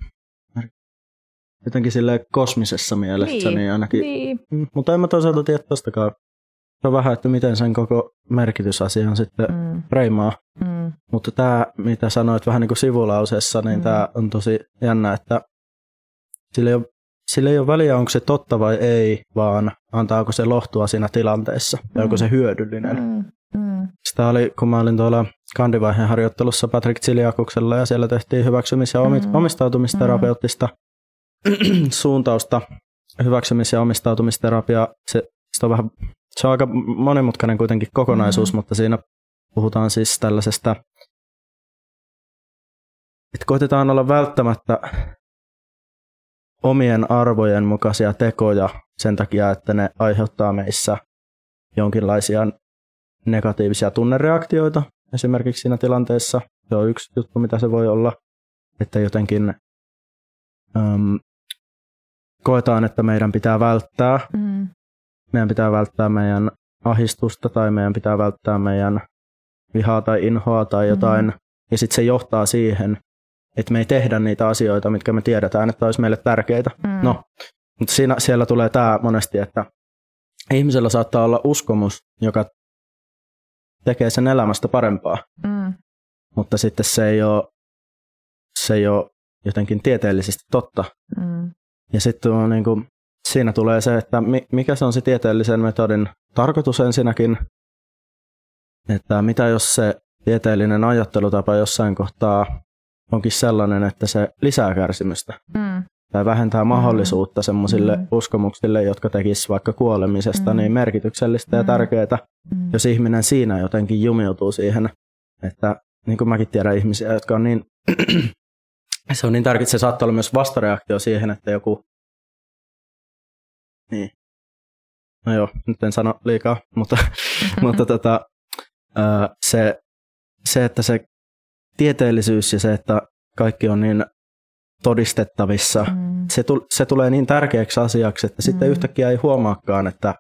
jotenkin sille kosmisessa mielessä, niin, niin ainakin, niin. Mm, mutta en mä toisaalta tiedä tostakaan. Se on vähän, että miten sen koko merkitysasian sitten mm. reimaa. Mm. Mutta tämä, mitä sanoit vähän niin kuin sivulauseessa, niin mm. tämä on tosi jännä, että sillä ei, ole, sillä ei ole väliä, onko se totta vai ei, vaan antaako se lohtua siinä tilanteessa mm. ja onko se hyödyllinen. Mm. Mm. Sitä oli, kun mä olin tuolla kandivaiheen harjoittelussa Patrick Tsiliakuksella ja siellä tehtiin hyväksymis- ja omistautumisterapeuttista mm. suuntausta. Hyväksymis- ja omistautumisterapia, se, se, on vähän, se on aika monimutkainen kuitenkin kokonaisuus, mm. mutta siinä puhutaan siis tällaisesta, että koitetaan olla välttämättä omien arvojen mukaisia tekoja sen takia, että ne aiheuttaa meissä jonkinlaisia negatiivisia tunnereaktioita esimerkiksi siinä tilanteessa. Se on yksi juttu, mitä se voi olla, että jotenkin äm, koetaan, että meidän pitää välttää. Mm. Meidän pitää välttää meidän ahistusta tai meidän pitää välttää meidän vihaa tai inhoa tai jotain. Mm. Ja sitten se johtaa siihen, että me ei tehdä niitä asioita, mitkä me tiedetään, että olisi meille tärkeitä. Mm. No, mutta siinä, siellä tulee tämä monesti, että ihmisellä saattaa olla uskomus, joka tekee sen elämästä parempaa, mm. mutta sitten se ei ole, se ei ole jotenkin tieteellisesti totta. Mm. Ja sitten on niin kuin, siinä tulee se, että mikä se on se tieteellisen metodin tarkoitus ensinnäkin, että mitä jos se tieteellinen ajattelutapa jossain kohtaa onkin sellainen, että se lisää kärsimystä. Mm. Tai vähentää mahdollisuutta mm. semmoisille mm. uskomuksille, jotka tekisivät vaikka kuolemisesta mm. niin merkityksellistä mm. ja tärkeää, mm. jos ihminen siinä jotenkin jumiutuu siihen, että niin kuin mäkin tiedän ihmisiä, jotka on niin, se on niin tärkeää, se saattaa olla myös vastareaktio siihen, että joku, niin, no joo, nyt en sano liikaa, mutta, mutta tota, se, se, että se tieteellisyys ja se, että kaikki on niin todistettavissa, mm. se, tu- se tulee niin tärkeäksi asiaksi, että mm. sitten yhtäkkiä ei huomaakaan, että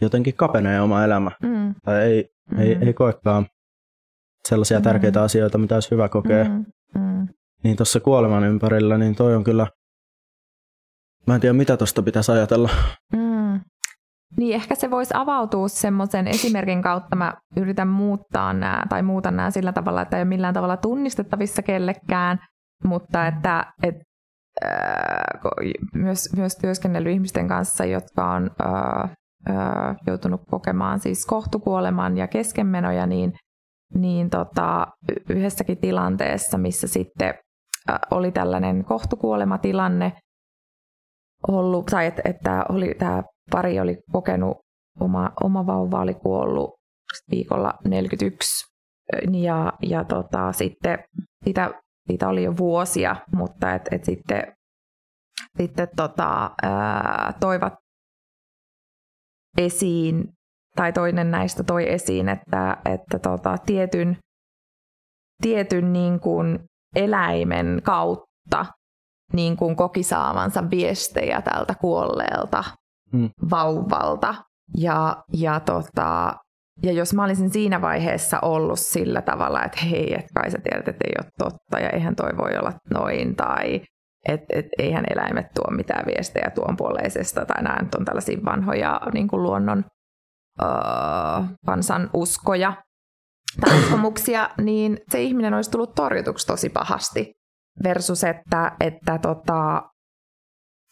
jotenkin kapenee oma elämä. Mm. Tai ei, mm. ei, ei koekaan sellaisia mm. tärkeitä asioita, mitä olisi hyvä kokea. Mm. Mm. Niin tuossa kuoleman ympärillä, niin toi on kyllä, mä en tiedä mitä tuosta pitäisi ajatella. Mm. Niin ehkä se voisi avautua semmoisen esimerkin kautta. Mä yritän muuttaa nämä tai muuta nämä sillä tavalla, että ei ole millään tavalla tunnistettavissa kellekään, mutta että et, äh, myös, myös työskennellyt ihmisten kanssa, jotka on äh, äh, joutunut kokemaan siis kohtukuoleman ja keskenmenoja, niin, niin tota, yhdessäkin tilanteessa, missä sitten oli tällainen kohtukuolematilanne, ollut, tai että, että oli, tämä pari oli kokenut, oma, oma vauva oli kuollut viikolla 41, ja, ja tota, sitten sitä, siitä oli jo vuosia, mutta et, et sitten, sitten tota, ää, toivat esiin, tai toinen näistä toi esiin, että, että tota, tietyn, tietyn niin kuin eläimen kautta niin kuin koki saavansa viestejä tältä kuolleelta mm. vauvalta. Ja, ja, tota, ja jos mä olisin siinä vaiheessa ollut sillä tavalla, että hei, et kai sä tiedät, että ei ole totta ja eihän toi voi olla noin tai että et, eihän eläimet tuo mitään viestejä tuon puoleisesta tai nämä on tällaisia vanhoja niin kuin luonnon öö, kansan uskoja tai uskomuksia, niin se ihminen olisi tullut torjutuksi tosi pahasti versus että, että tota,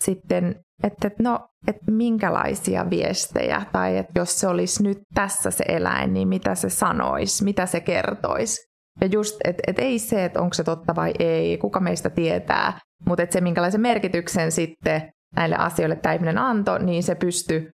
sitten, että no, että minkälaisia viestejä, tai että jos se olisi nyt tässä se eläin, niin mitä se sanoisi, mitä se kertoisi. Ja just, että et ei se, että onko se totta vai ei, kuka meistä tietää, mutta että se minkälaisen merkityksen sitten näille asioille tämä ihminen antoi, niin se pystyi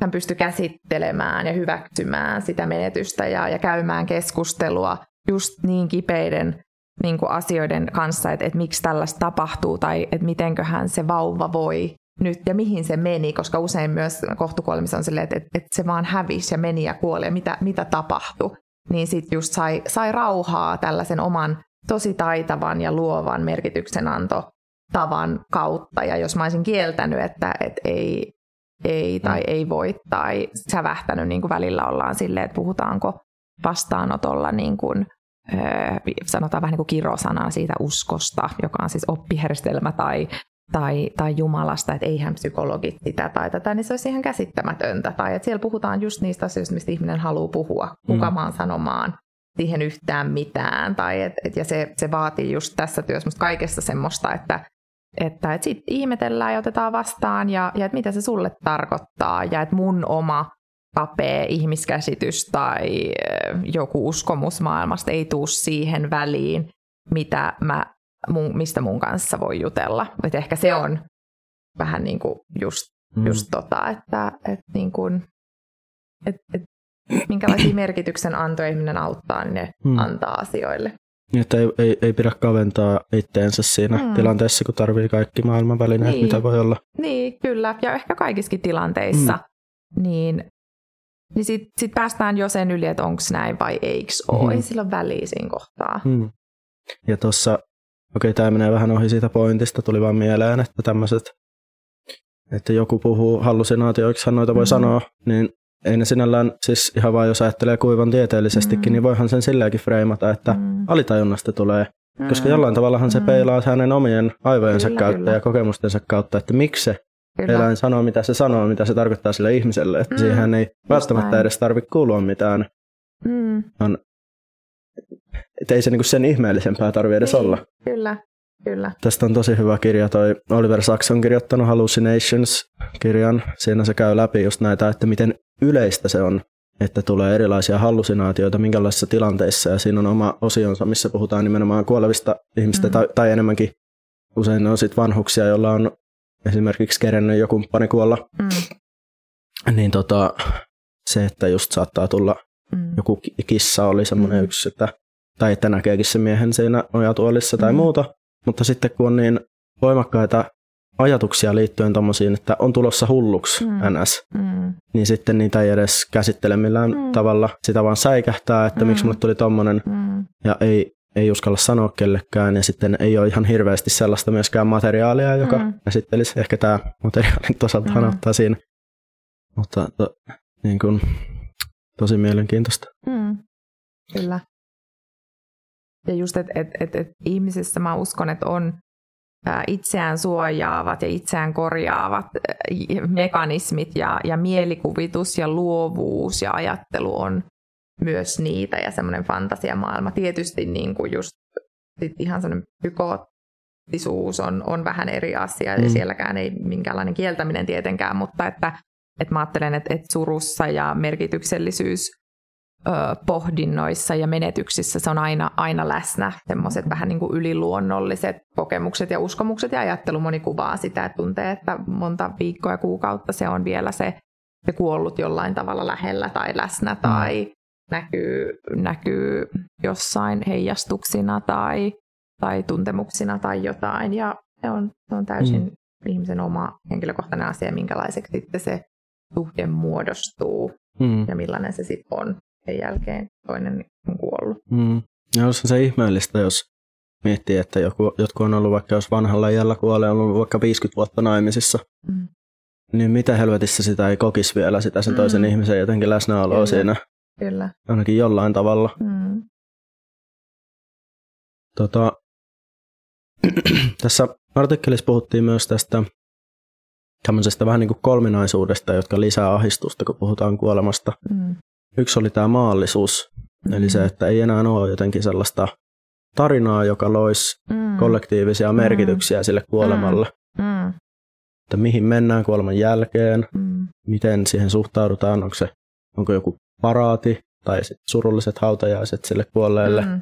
hän pystyi käsittelemään ja hyväksymään sitä menetystä ja, ja käymään keskustelua just niin kipeiden niin kuin asioiden kanssa, että, että miksi tällaista tapahtuu tai että mitenköhän se vauva voi nyt ja mihin se meni, koska usein myös kohtukuolemissa on silleen, että, että, se vaan hävisi ja meni ja kuoli ja mitä, mitä tapahtui. Niin sitten just sai, sai rauhaa tällaisen oman tosi taitavan ja luovan merkityksenanto tavan kautta. Ja jos mä olisin kieltänyt, että, että ei, ei tai mm. ei voi tai sävähtänyt, niin kuin välillä ollaan silleen, että puhutaanko vastaanotolla niin kuin, sanotaan vähän niin kuin kirosana siitä uskosta, joka on siis oppijärjestelmä tai, tai, tai Jumalasta, että eihän psykologit sitä tai tätä, niin se olisi ihan käsittämätöntä. Tai että siellä puhutaan just niistä asioista, mistä ihminen haluaa puhua, kuka mm. maan sanomaan siihen yhtään mitään. Tai et, et, ja se, se vaatii just tässä työssä kaikesta semmoista, että että et sitten ihmetellään ja otetaan vastaan ja, ja että mitä se sulle tarkoittaa ja että mun oma kapea ihmiskäsitys tai joku uskomus maailmasta ei tuu siihen väliin, mitä mä, mun, mistä mun kanssa voi jutella. Et ehkä se on vähän niin kuin just, mm. just tota, että et niin kuin, et, et, minkälaisia merkityksen antoja ihminen auttaa, niin ne mm. antaa asioille. Niin, että ei, ei, ei pidä kaventaa itteensä siinä mm. tilanteessa, kun tarvii kaikki maailman välineet, niin. mitä voi olla. Niin, kyllä. Ja ehkä kaikissakin tilanteissa. Mm. Niin, niin sitten sit päästään jo sen yli, että onko näin vai eikö ole. Mm. Ei sillä ole väliä siinä kohtaa. Mm. Ja tuossa, okei okay, tämä menee vähän ohi siitä pointista, tuli vaan mieleen, että tämmöiset, että joku puhuu hallusinaatioiksi, noita voi mm. sanoa, niin ei ne sinällään, siis ihan vaan jos ajattelee kuivan tieteellisestikin, mm. niin voihan sen silläkin freimata, että mm. alitajunnasta tulee. Mm. Koska jollain tavallahan se mm. peilaa hänen omien aivojensa kyllä, kautta kyllä. ja kokemustensa kautta, että miksi se kyllä. eläin sanoo, mitä se sanoo, mitä se tarkoittaa sille ihmiselle. Että mm. siihen ei välttämättä näin. edes tarvitse kuulua mitään. Mm. On, että ei se niinku sen ihmeellisempää tarvitse edes niin, olla. Kyllä, Kyllä. Tästä on tosi hyvä kirja, toi Oliver Sacks on kirjoittanut Hallucinations-kirjan. Siinä se käy läpi just näitä, että miten yleistä se on, että tulee erilaisia hallusinaatioita minkälaisissa tilanteissa. Ja siinä on oma osionsa, missä puhutaan nimenomaan kuolevista ihmistä mm. tai, tai enemmänkin. Usein ne on sitten vanhuksia, joilla on esimerkiksi kerennyt joku kumppani kuolla. Mm. Niin tota, se, että just saattaa tulla mm. joku kissa oli semmoinen mm. yksi, että, tai että näkeekin se miehen siinä ojatuolissa tai mm. muuta. Mutta sitten kun on niin voimakkaita ajatuksia liittyen tommosiin, että on tulossa hulluksi mm. NS, mm. niin sitten niitä ei edes käsittele millään mm. tavalla. Sitä vaan säikähtää, että mm. miksi mulle tuli tommonen, mm. ja ei, ei uskalla sanoa kellekään, ja sitten ei ole ihan hirveästi sellaista myöskään materiaalia, joka mm. käsittelisi. Ehkä tämä materiaali osalta mm. ottaa siinä. Mutta to, niin kun, tosi mielenkiintoista. Mm. Kyllä. Ja just, että et, et, et ihmisissä mä uskon, että on itseään suojaavat ja itseään korjaavat mekanismit ja, ja mielikuvitus ja luovuus ja ajattelu on myös niitä ja semmoinen fantasiamaailma. Tietysti niin kuin just sit ihan semmoinen psykoottisuus on, on vähän eri asia mm. ja sielläkään ei minkäänlainen kieltäminen tietenkään, mutta että, että mä ajattelen, että, että surussa ja merkityksellisyys pohdinnoissa ja menetyksissä se on aina, aina läsnä. Semmoiset vähän niin kuin yliluonnolliset kokemukset ja uskomukset ja ajattelu moni kuvaa sitä, että tuntee, että monta viikkoa ja kuukautta se on vielä se, se kuollut jollain tavalla lähellä tai läsnä tai mm. näkyy, näkyy jossain heijastuksina tai, tai tuntemuksina tai jotain. Ja se on, se on täysin mm. ihmisen oma henkilökohtainen asia, minkälaiseksi sitten se suhde muodostuu mm. ja millainen se sitten on sen jälkeen toinen on kuollut. Mm. Ja on se ihmeellistä, jos miettii, että joku, jotkut on ollut vaikka jos vanhalla iällä kuolee, on ollut vaikka 50 vuotta naimisissa, mm. niin mitä helvetissä sitä ei kokisi vielä sitä sen toisen mm. ihmisen jotenkin läsnäoloa Kyllä. siinä. Kyllä. Ainakin jollain tavalla. Mm. Tota, tässä artikkelissa puhuttiin myös tästä tämmöisestä vähän niin kuin kolminaisuudesta, jotka lisää ahdistusta, kun puhutaan kuolemasta. Mm. Yksi oli tämä maallisuus, mm. eli se, mm. että ei enää ole jotenkin sellaista tarinaa, joka loisi mm. kollektiivisia mm. merkityksiä sille kuolemalle. Mm. mm. Että mihin mennään kuoleman jälkeen, mm. miten siihen suhtaudutaan, onko, se, onko joku paraati tai sit surulliset hautajaiset sille kuolleelle, mm.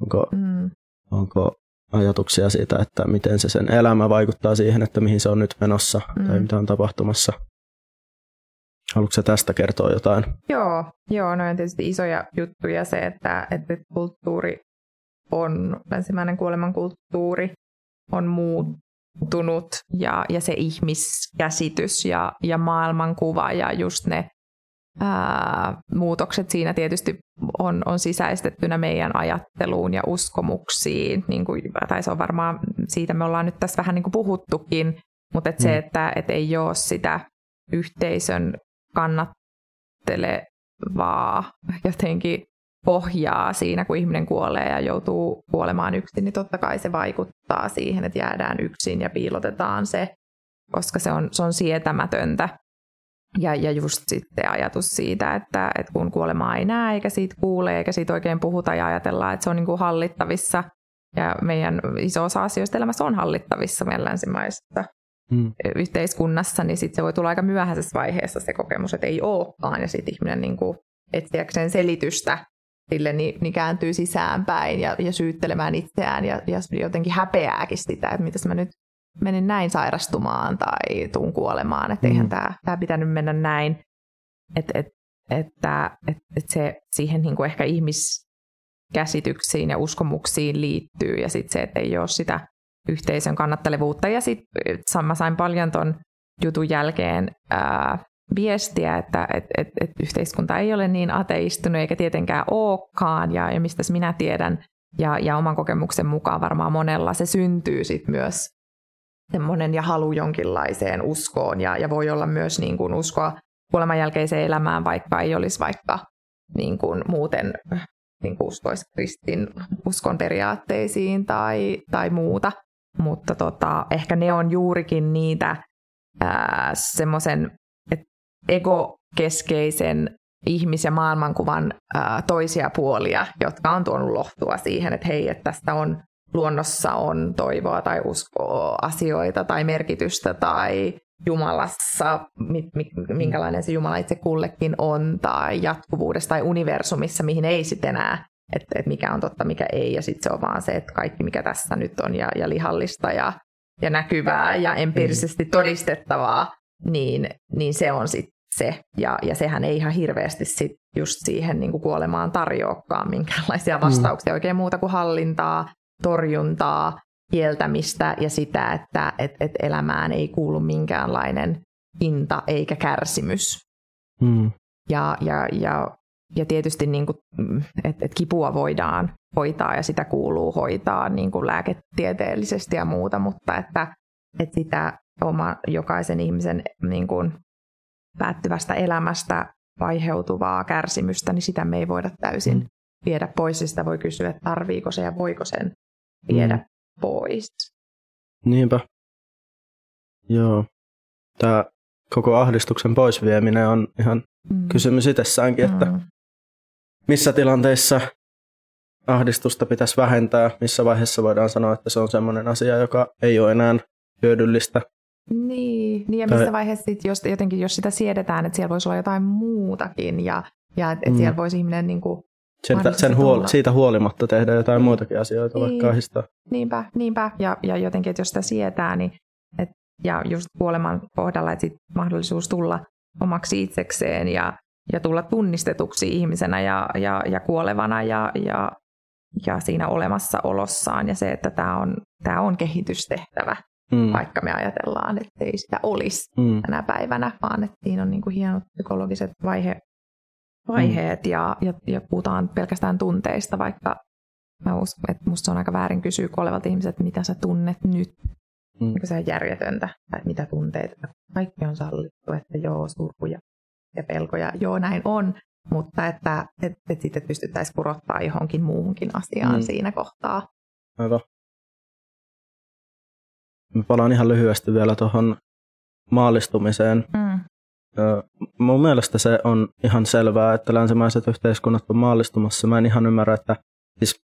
onko, mm. onko ajatuksia siitä, että miten se sen elämä vaikuttaa siihen, että mihin se on nyt menossa mm. tai mitä on tapahtumassa. Haluatko tästä kertoa jotain? Joo, joo no on tietysti isoja juttuja se, että, että kulttuuri on, länsimäinen kuoleman kulttuuri on muuttunut ja, ja se ihmiskäsitys ja, ja maailmankuva ja just ne ää, muutokset siinä tietysti on, on sisäistettynä meidän ajatteluun ja uskomuksiin, niin kuin, tai se on varmaan, siitä me ollaan nyt tässä vähän niin kuin puhuttukin, mutta et se, mm. että et ei ole sitä yhteisön kannattelevaa jotenkin pohjaa siinä, kun ihminen kuolee ja joutuu kuolemaan yksin, niin totta kai se vaikuttaa siihen, että jäädään yksin ja piilotetaan se, koska se on, se on sietämätöntä. Ja, ja just sitten ajatus siitä, että, että kun kuolemaa ei näe, eikä siitä kuule, eikä siitä oikein puhuta ja ajatellaan, että se on niin kuin hallittavissa. Ja meidän iso osa asioista elämässä on hallittavissa meidän länsimaisessa hmm. yhteiskunnassa, niin sitten se voi tulla aika myöhäisessä vaiheessa se kokemus, että ei olekaan. Ja sitten ihminen niin kuin etsiäkseen selitystä sille, niin, niin kääntyy sisäänpäin ja, ja syyttelemään itseään ja, ja jotenkin häpeääkin sitä, että mitäs mä nyt menin näin sairastumaan tai tuun kuolemaan, että eihän mm. tämä, tämä pitänyt mennä näin. Et, et, että et, et se siihen niin kuin ehkä ihmiskäsityksiin ja uskomuksiin liittyy ja sitten se, että ei ole sitä yhteisön kannattelevuutta. Ja sitten mä sain paljon ton jutun jälkeen ää, viestiä, että et, et, et yhteiskunta ei ole niin ateistunut eikä tietenkään olekaan, ja, ja mistä minä tiedän, ja, ja oman kokemuksen mukaan varmaan monella se syntyy sit myös semmoinen ja halu jonkinlaiseen uskoon, ja, ja voi olla myös niin kuin uskoa kuoleman jälkeiseen elämään, vaikka ei olisi vaikka niin kuin muuten niin kuin uskoisi kristin uskon periaatteisiin tai, tai muuta, mutta tota, ehkä ne on juurikin niitä semmoisen egokeskeisen ihmis- ja maailmankuvan ää, toisia puolia, jotka on tuonut lohtua siihen, että hei, että tästä on luonnossa on toivoa tai uskoa asioita tai merkitystä tai Jumalassa, minkälainen se Jumala itse kullekin on, tai jatkuvuudessa tai universumissa, mihin ei sitten enää, että, että mikä on totta, mikä ei, ja sitten se on vaan se, että kaikki mikä tässä nyt on ja, ja lihallista ja, ja näkyvää ja empiirisesti todistettavaa, niin, niin se on sitten se. Ja, ja sehän ei ihan hirveästi sit just siihen niin kuin kuolemaan tarjoakaan minkäänlaisia mm. vastauksia, mm. oikein muuta kuin hallintaa, torjuntaa, kieltämistä ja sitä, että et, et elämään ei kuulu minkäänlainen hinta eikä kärsimys. Mm. Ja, ja, ja, ja tietysti niin kuin, et, et kipua voidaan hoitaa ja sitä kuuluu hoitaa niin kuin lääketieteellisesti ja muuta, mutta että, että sitä oma jokaisen ihmisen niin kuin päättyvästä elämästä vaiheutuvaa kärsimystä, niin sitä me ei voida täysin mm. viedä pois. Ja sitä voi kysyä, että tarviiko se ja voiko sen viedä mm. pois. Niinpä. Joo. Tämä koko ahdistuksen poisvieminen on ihan mm. kysymys itsessäänkin, että mm. Missä tilanteissa ahdistusta pitäisi vähentää, missä vaiheessa voidaan sanoa, että se on sellainen asia, joka ei ole enää hyödyllistä niin, niin ja missä tai... vaiheessa sit, jos, jotenkin, jos sitä siedetään, että siellä voisi olla jotain muutakin ja, ja että mm. siellä voisi ihminen niin kuin, sen, sen huol- siitä huolimatta tehdä jotain niin. muutakin asioita, niin. vaikka ahistaa. Niinpä, niinpä. Ja, ja jotenkin, että jos sitä sietää, niin et, ja just kuoleman kohdalla, että sit mahdollisuus tulla omaksi itsekseen ja, ja tulla tunnistetuksi ihmisenä ja, ja, ja kuolevana ja, ja, ja siinä olemassaolossaan ja se, että tämä on, tää on kehitystehtävä mm. vaikka me ajatellaan, että ei sitä olisi mm. tänä päivänä, vaan että siinä on niin kuin hienot psykologiset vaihe, vaiheet mm. ja, ja, ja puhutaan pelkästään tunteista, vaikka mä uskon, että musta on aika väärin kysyä kuolevalta ihmiset, että mitä sä tunnet nyt. Mm. Niin se on järjetöntä, että mitä tunteita. Kaikki on sallittu, että joo, suruja ja pelkoja, joo näin on, mutta että, että, että sitten pystyttäisiin kurottaa johonkin muuhunkin asiaan mm. siinä kohtaa. Aivan. Mä palaan ihan lyhyesti vielä tuohon maallistumiseen. Mm. Mun mielestä se on ihan selvää, että länsimaiset yhteiskunnat on maallistumassa. Mä en ihan ymmärrä, että siis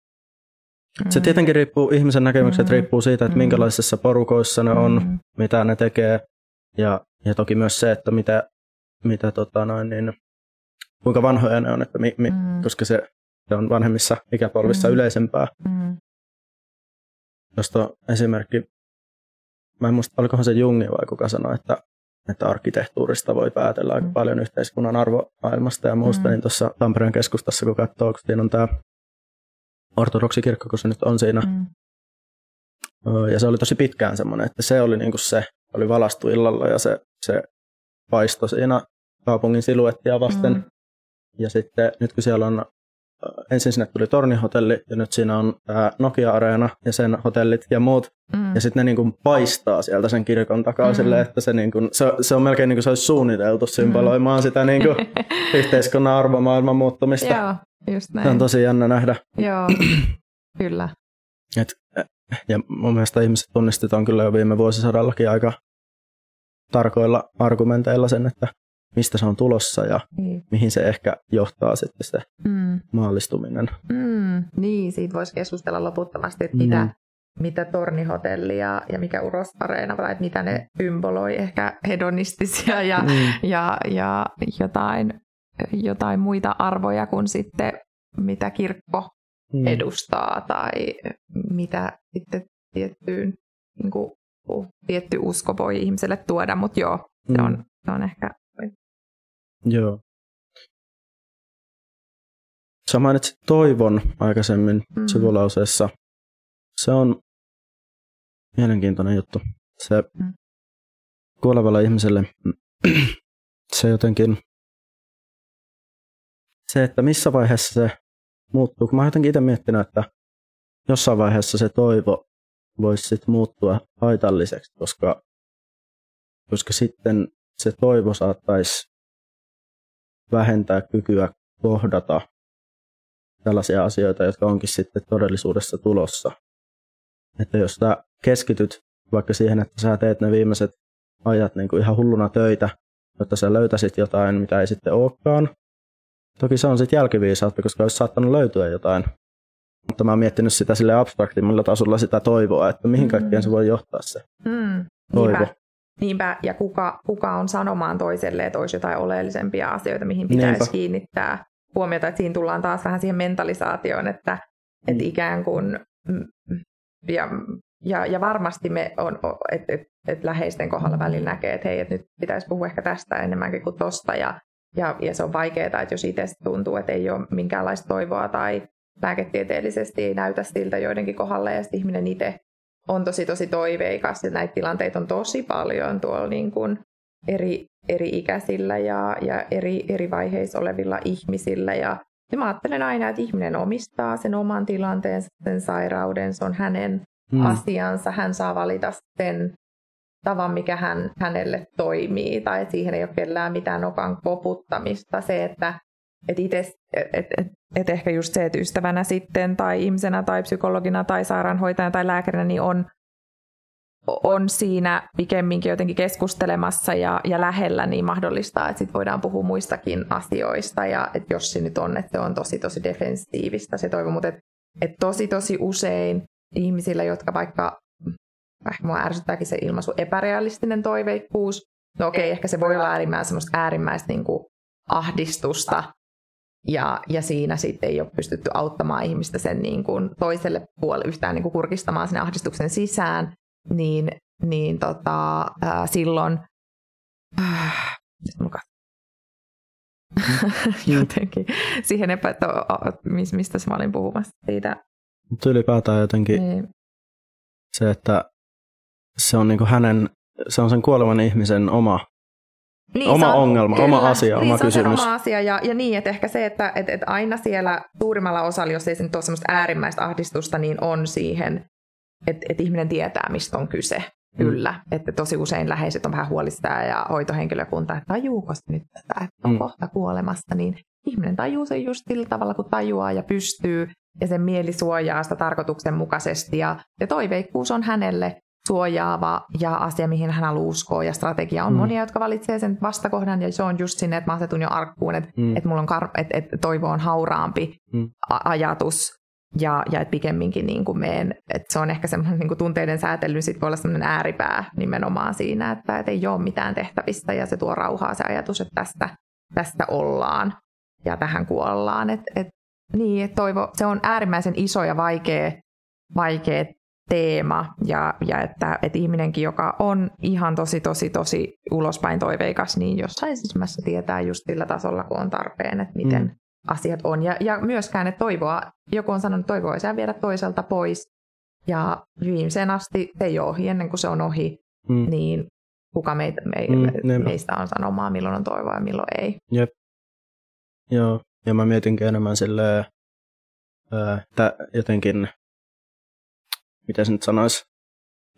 mm. se tietenkin riippuu, ihmisen näkemykset mm. riippuu siitä, että mm. minkälaisissa porukoissa ne on, mm. mitä ne tekee. Ja, ja toki myös se, että mitä, mitä tota noin, niin, kuinka vanhoja ne on, että mi, mi, mm. koska se, se on vanhemmissa ikäpolvissa mm. yleisempää. Mm. Josta esimerkki mä en muista, olikohan se Jungi vai kuka sanoi, että, että arkkitehtuurista voi päätellä aika mm. paljon yhteiskunnan arvomaailmasta ja muusta, mm. niin tuossa Tampereen keskustassa, kun katsoo, kun siinä on tämä ortodoksikirkko, kun se nyt on siinä, mm. ja se oli tosi pitkään semmoinen, että se oli niinku se, oli valastu illalla ja se, se paisto siinä kaupungin siluettia vasten. Mm. Ja sitten nyt kun siellä on ensin sinne tuli Tornihotelli ja nyt siinä on tämä Nokia-areena ja sen hotellit ja muut. Mm. Ja sitten ne niin kuin paistaa sieltä sen kirkon takaa mm. silleen, että se, niin kuin, se, se on melkein niin kuin se olisi suunniteltu symboloimaan mm. sitä niin kuin yhteiskunnan arvomaailman muuttumista. Joo, just näin. Se on tosi jännä nähdä. Joo, kyllä. Et, ja mun mielestä ihmiset tunnistetaan kyllä jo viime vuosisadallakin aika tarkoilla argumenteilla sen, että mistä se on tulossa ja niin. mihin se ehkä johtaa sitten se mm. maallistuminen. Mm, niin, siitä voisi keskustella loputtomasti, että mitä, mm. mitä tornihotelli ja, ja mikä Uros Areena, vai että mitä ne symboloi, ehkä hedonistisia ja, mm. ja, ja jotain, jotain muita arvoja kuin sitten mitä kirkko mm. edustaa tai mitä sitten tiettyyn, niin kuin, tietty usko voi ihmiselle tuoda, mutta joo, se on, se on ehkä Joo. Sä mainitsit toivon aikaisemmin mm. sivulauseessa. Se on mielenkiintoinen juttu. Se mm. kuolevalle ihmiselle se jotenkin, se, että missä vaiheessa se muuttuu. Kun mä oon jotenkin itse miettinyt, että jossain vaiheessa se toivo voisi sit muuttua haitalliseksi, koska, koska sitten se toivo saattaisi vähentää kykyä kohdata tällaisia asioita, jotka onkin sitten todellisuudessa tulossa. Että jos sä keskityt vaikka siihen, että sä teet ne viimeiset ajat niin kuin ihan hulluna töitä, jotta sä löytäisit jotain, mitä ei sitten olekaan. Toki se on sitten jälkiviisautta, koska olisi saattanut löytyä jotain. Mutta mä oon miettinyt sitä sille abstraktimmilla tasolla sitä toivoa, että mihin kaikkeen se voi johtaa se mm, toivo. Niinpä. Niinpä, ja kuka, kuka on sanomaan toiselle, että olisi jotain oleellisempia asioita, mihin pitäisi Niinpä. kiinnittää huomiota. Että siinä tullaan taas vähän siihen mentalisaatioon, että, mm. että ikään kuin, mm, ja, ja, ja varmasti me on, että et, et läheisten kohdalla välillä näkee, että hei, että nyt pitäisi puhua ehkä tästä enemmänkin kuin tosta, ja, ja, ja se on vaikeaa, että jos itse tuntuu, että ei ole minkäänlaista toivoa tai lääketieteellisesti ei näytä siltä joidenkin kohdalla, ja sitten ihminen itse on tosi tosi toiveikas ja näitä tilanteita on tosi paljon tuolla niin kuin eri, eri ikäisillä ja, ja eri, eri vaiheissa olevilla ihmisillä. Ja, ja mä ajattelen aina, että ihminen omistaa sen oman tilanteensa, sen sairauden, se on hänen hmm. asiansa, hän saa valita sen tavan, mikä hän, hänelle toimii, tai siihen ei ole kellään mitään nokan koputtamista. Se, että et itse, et, et, et, et ehkä just se, että ystävänä sitten tai ihmisenä tai psykologina tai sairaanhoitajana tai lääkärinä niin on, on siinä pikemminkin jotenkin keskustelemassa ja, ja lähellä, niin mahdollistaa, että sit voidaan puhua muistakin asioista. Ja että jos se nyt on, että se on tosi tosi defensiivistä se toivo, mutta että et tosi tosi usein ihmisillä, jotka vaikka, äh, mua ärsyttääkin se ilmaisu, epärealistinen toiveikkuus, no okei, okay, ehkä se voi olla äärimmäistä, äärimmäistä niin kuin ahdistusta ja, ja siinä sitten ei ole pystytty auttamaan ihmistä sen niin kuin toiselle puolelle yhtään niin kuin kurkistamaan sinne ahdistuksen sisään, niin, niin tota, ää, silloin äh, jotenkin siihen epä, että, mistä mä olin puhumassa siitä. Mutta ylipäätään jotenkin niin. se, että se on niin kuin hänen, se on sen kuolevan ihmisen oma niin, oma on, ongelma, kyllä, oma asia, niin, oma kysymys. oma asia ja, ja niin, että ehkä se, että et, et aina siellä suurimmalla osalla, jos ei se nyt ole semmoista äärimmäistä ahdistusta, niin on siihen, että et ihminen tietää, mistä on kyse. Mm. Kyllä, että tosi usein läheiset on vähän huolista ja hoitohenkilökunta, että tajuuko se nyt tätä, että on mm. kohta kuolemassa, niin ihminen tajuu sen just sillä tavalla, kun tajuaa ja pystyy, ja sen mieli suojaa sitä tarkoituksenmukaisesti, ja, ja toiveikkuus on hänelle suojaava ja asia, mihin hän haluaa uskoa ja strategia. On mm. monia, jotka valitsee sen vastakohdan ja se on just sinne, että mä asetun jo arkkuun, että, mm. että mulla on kar- että, että toivo on hauraampi mm. a- ajatus ja, ja että pikemminkin niin kuin meen, että se on ehkä semmoinen niin kuin tunteiden säätely, sit voi olla semmoinen ääripää nimenomaan siinä, että, että ei ole mitään tehtävistä ja se tuo rauhaa se ajatus, että tästä, tästä ollaan ja tähän kuollaan. Et, et, niin, että toivo, se on äärimmäisen iso ja vaikea, vaikea teema ja, ja että, että ihminenkin, joka on ihan tosi, tosi, tosi ulospäin toiveikas, niin jossain sisimmässä tietää just sillä tasolla, kun on tarpeen, että miten mm. asiat on. Ja, ja myöskään, että toivoa, joku on sanonut, että toivoa ei viedä toiselta pois. Ja viimeiseen asti se ei ole ohi, ennen kuin se on ohi, mm. niin kuka meitä, me, mm, meistä on sanomaa, milloin on toivoa ja milloin ei. Jep. Joo, ja mä mietinkin enemmän silleen, että jotenkin, miten se nyt sanoisi,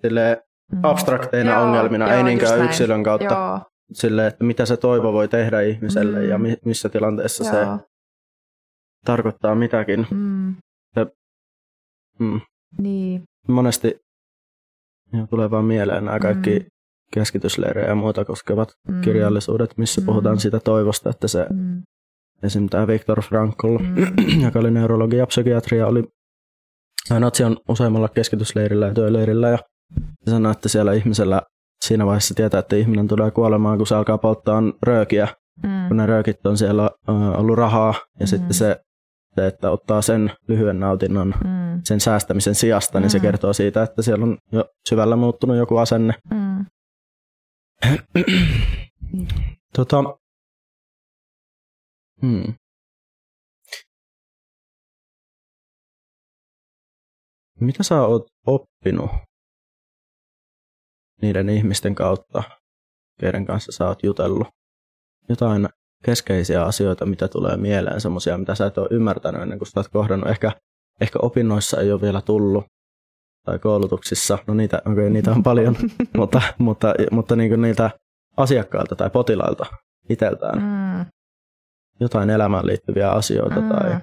silleen mm. abstrakteina joo, ongelmina, joo, ei niinkään yksilön kautta. Joo. Silleen, että mitä se toivo voi tehdä ihmiselle mm. ja missä tilanteessa joo. se tarkoittaa mitäkin. Mm. Ja, mm. Niin. Monesti ja tulee vaan mieleen nämä kaikki mm. keskitysleirejä ja muuta koskevat mm. kirjallisuudet, missä mm. puhutaan siitä toivosta, että se mm. esim. tämä Viktor Frankl, mm. joka oli neurologi ja psykiatria, oli Natsi on useimmalla keskitysleirillä ja työleirillä ja sanoi, että siellä ihmisellä siinä vaiheessa tietää, että ihminen tulee kuolemaan, kun se alkaa polttaa röökiä, mm. kun ne röökit on siellä ollut rahaa ja mm. sitten se se, että ottaa sen lyhyen nautinnon mm. sen säästämisen sijasta, niin mm. se kertoo siitä, että siellä on jo syvällä muuttunut joku asenne. Mm. tota, hmm. Mitä sä oot oppinut niiden ihmisten kautta, keiden kanssa sä oot jutellut? Jotain keskeisiä asioita, mitä tulee mieleen, semmoisia, mitä sä et ole ymmärtänyt ennen kuin sä oot kohdannut. Ehkä, ehkä opinnoissa ei ole vielä tullut, tai koulutuksissa, no niitä, okay, niitä on paljon, mutta, mutta, mutta niin kuin niitä asiakkailta tai potilailta itseltään. Mm. Jotain elämään liittyviä asioita mm. tai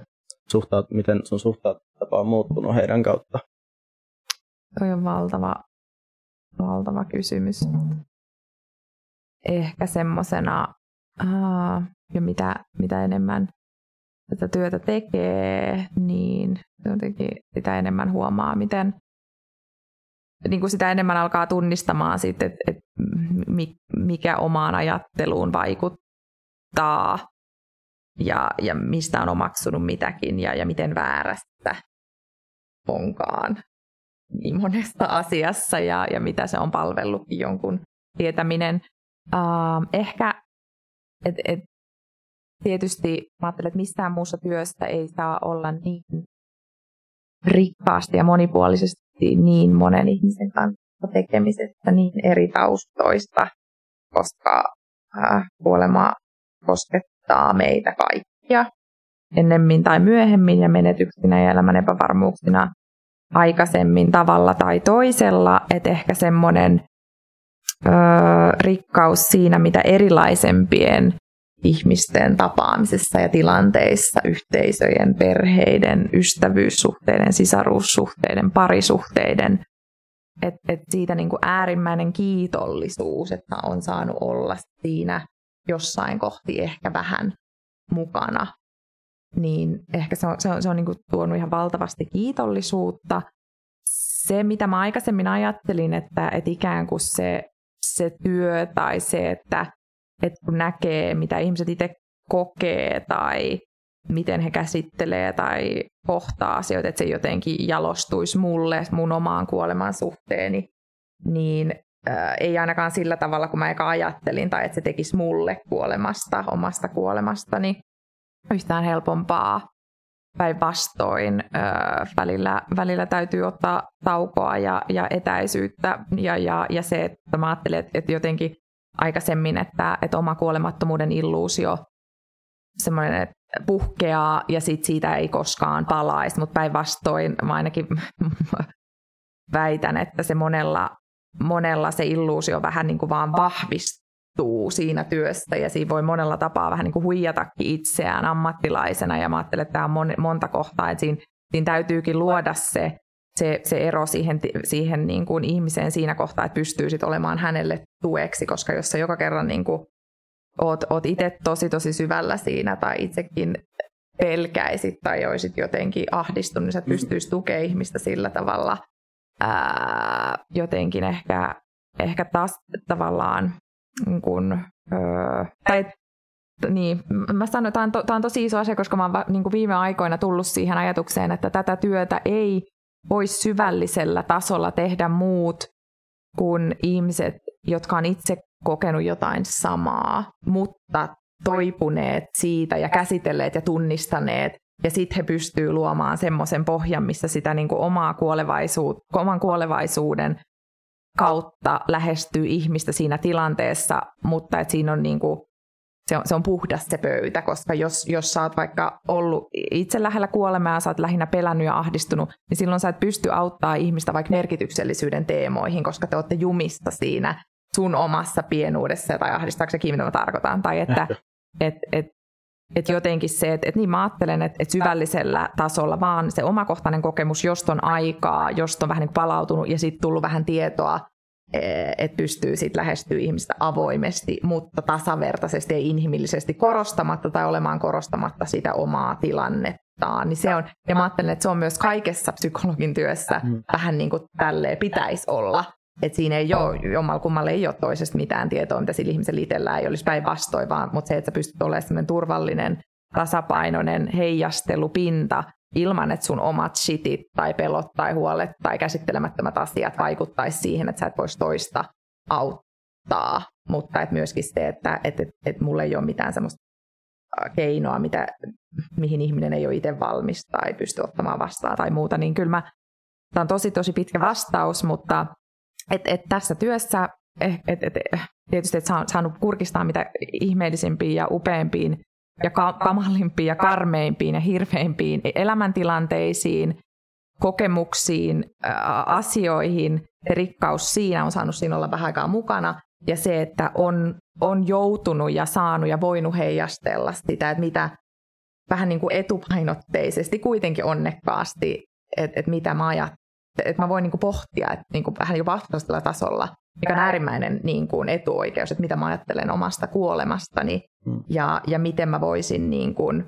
suhtaat, miten sun suhtautapa on muuttunut heidän kautta. Toi on valtava, valtava kysymys. Ehkä semmoisena ja mitä, mitä enemmän tätä työtä tekee, niin jotenkin sitä enemmän huomaa, miten niin kuin sitä enemmän alkaa tunnistamaan sit, että et mikä omaan ajatteluun vaikuttaa ja, ja mistä on omaksunut mitäkin ja, ja miten väärästä onkaan niin monesta asiassa ja, ja mitä se on palvellut jonkun tietäminen. Uh, ehkä et, et, tietysti mä ajattelen, että mistään muussa työstä ei saa olla niin rikkaasti ja monipuolisesti niin monen ihmisen kanssa tekemisestä niin eri taustoista, koska äh, kuolema koskettaa meitä kaikkia. Ennemmin tai myöhemmin ja menetyksinä ja elämän epävarmuuksina aikaisemmin tavalla tai toisella, että ehkä semmoinen ö, rikkaus siinä, mitä erilaisempien ihmisten tapaamisessa ja tilanteissa, yhteisöjen, perheiden, ystävyyssuhteiden, sisaruussuhteiden, parisuhteiden, että et siitä niin kuin äärimmäinen kiitollisuus, että on saanut olla siinä jossain kohti ehkä vähän mukana, niin ehkä se on, se on, se on niin kuin tuonut ihan valtavasti kiitollisuutta. Se, mitä mä aikaisemmin ajattelin, että, että ikään kuin se se työ tai se, että, että kun näkee, mitä ihmiset itse kokee tai miten he käsittelee tai kohtaa asioita, että se jotenkin jalostuisi mulle, mun omaan kuoleman suhteeni, niin ei ainakaan sillä tavalla, kun mä eka ajattelin, tai että se tekisi mulle kuolemasta, omasta kuolemastani. Yhtään helpompaa. Päinvastoin välillä, välillä täytyy ottaa taukoa ja, ja etäisyyttä. Ja, ja, ja se, että mä ajattelen, että, että jotenkin aikaisemmin, että, että oma kuolemattomuuden illuusio semmoinen, että puhkeaa ja sit siitä ei koskaan palaisi, mutta päinvastoin mä ainakin väitän, että se monella, monella se illuusio vähän niin kuin vaan vahvistuu siinä työssä ja siinä voi monella tapaa vähän niin kuin huijatakin itseään ammattilaisena. Ja mä ajattelen, että tämä on mon, monta kohtaa, että siinä, siinä täytyykin luoda se, se, se ero siihen, siihen niin kuin ihmiseen siinä kohtaa, että pystyy sit olemaan hänelle tueksi, koska jos sä joka kerran niin kuin oot, oot itse tosi tosi syvällä siinä tai itsekin pelkäisit tai olisit jotenkin ahdistunut, niin sä pystyisit tukemaan ihmistä sillä tavalla ää, jotenkin ehkä, ehkä taas tavallaan niin kun, öö, tai niin, mä sanon, tämä on, on tosi iso asia, koska mä oon niin viime aikoina tullut siihen ajatukseen, että tätä työtä ei voi syvällisellä tasolla tehdä muut kuin ihmiset, jotka on itse kokenut jotain samaa, mutta toipuneet siitä ja käsitelleet ja tunnistaneet. Ja sitten he pystyvät luomaan semmoisen pohjan, missä sitä niin kuin omaa kuolevaisuut, oman kuolevaisuuden kautta lähestyy ihmistä siinä tilanteessa, mutta että siinä on niin kuin, se on, se on puhdas se pöytä, koska jos, jos sä oot vaikka ollut itse lähellä kuolemaa ja sä oot lähinnä pelännyt ja ahdistunut, niin silloin sä et pysty auttaa ihmistä vaikka merkityksellisyyden teemoihin, koska te olette jumissa siinä sun omassa pienuudessa, tai ahdistaako se mitä mä tarkoitan, tai että et, et, et jotenkin se, että et niin mä ajattelen, että et syvällisellä tasolla vaan se omakohtainen kokemus, josta on aikaa, josta on vähän niin palautunut ja sitten tullut vähän tietoa, e, että pystyy sitten lähestyä ihmistä avoimesti, mutta tasavertaisesti ja inhimillisesti korostamatta tai olemaan korostamatta sitä omaa tilannettaan. Niin se on, ja mä ajattelen, että se on myös kaikessa psykologin työssä mm. vähän niin kuin tälleen pitäisi olla. Et siinä ei ole, jommalla kummalle ei ole toisesta mitään tietoa, mitä sillä ihmisellä itsellään ei olisi päinvastoin, vaan mutta se, että sä pystyt olemaan turvallinen, tasapainoinen heijastelupinta ilman, että sun omat shitit tai pelot tai huolet tai käsittelemättömät asiat vaikuttaisi siihen, että sä et voisi toista auttaa. Mutta et myöskin se, että et, et, et mulla ei ole mitään semmoista keinoa, mitä, mihin ihminen ei ole itse valmis tai pysty ottamaan vastaan tai muuta, niin kyllä mä, tämä on tosi tosi pitkä vastaus, mutta et, et tässä työssä et, et, et, tietysti, että saanut kurkistaa mitä ihmeellisimpiin ja upeimpiin ja kamalimpiin ja karmeimpiin ja hirveimpiin elämäntilanteisiin, kokemuksiin, asioihin. Se rikkaus siinä on saanut siinä olla vähän aikaa mukana. Ja se, että on, on joutunut ja saanut ja voinut heijastella sitä, että mitä vähän niin kuin etupainotteisesti kuitenkin onnekkaasti, että, että mitä mä ajattelen että mä voin niin kuin pohtia että niin kuin vähän jopa abstraktilla tasolla, mikä on äärimmäinen niin kuin etuoikeus, että mitä mä ajattelen omasta kuolemastani mm. ja, ja miten mä voisin niin kuin,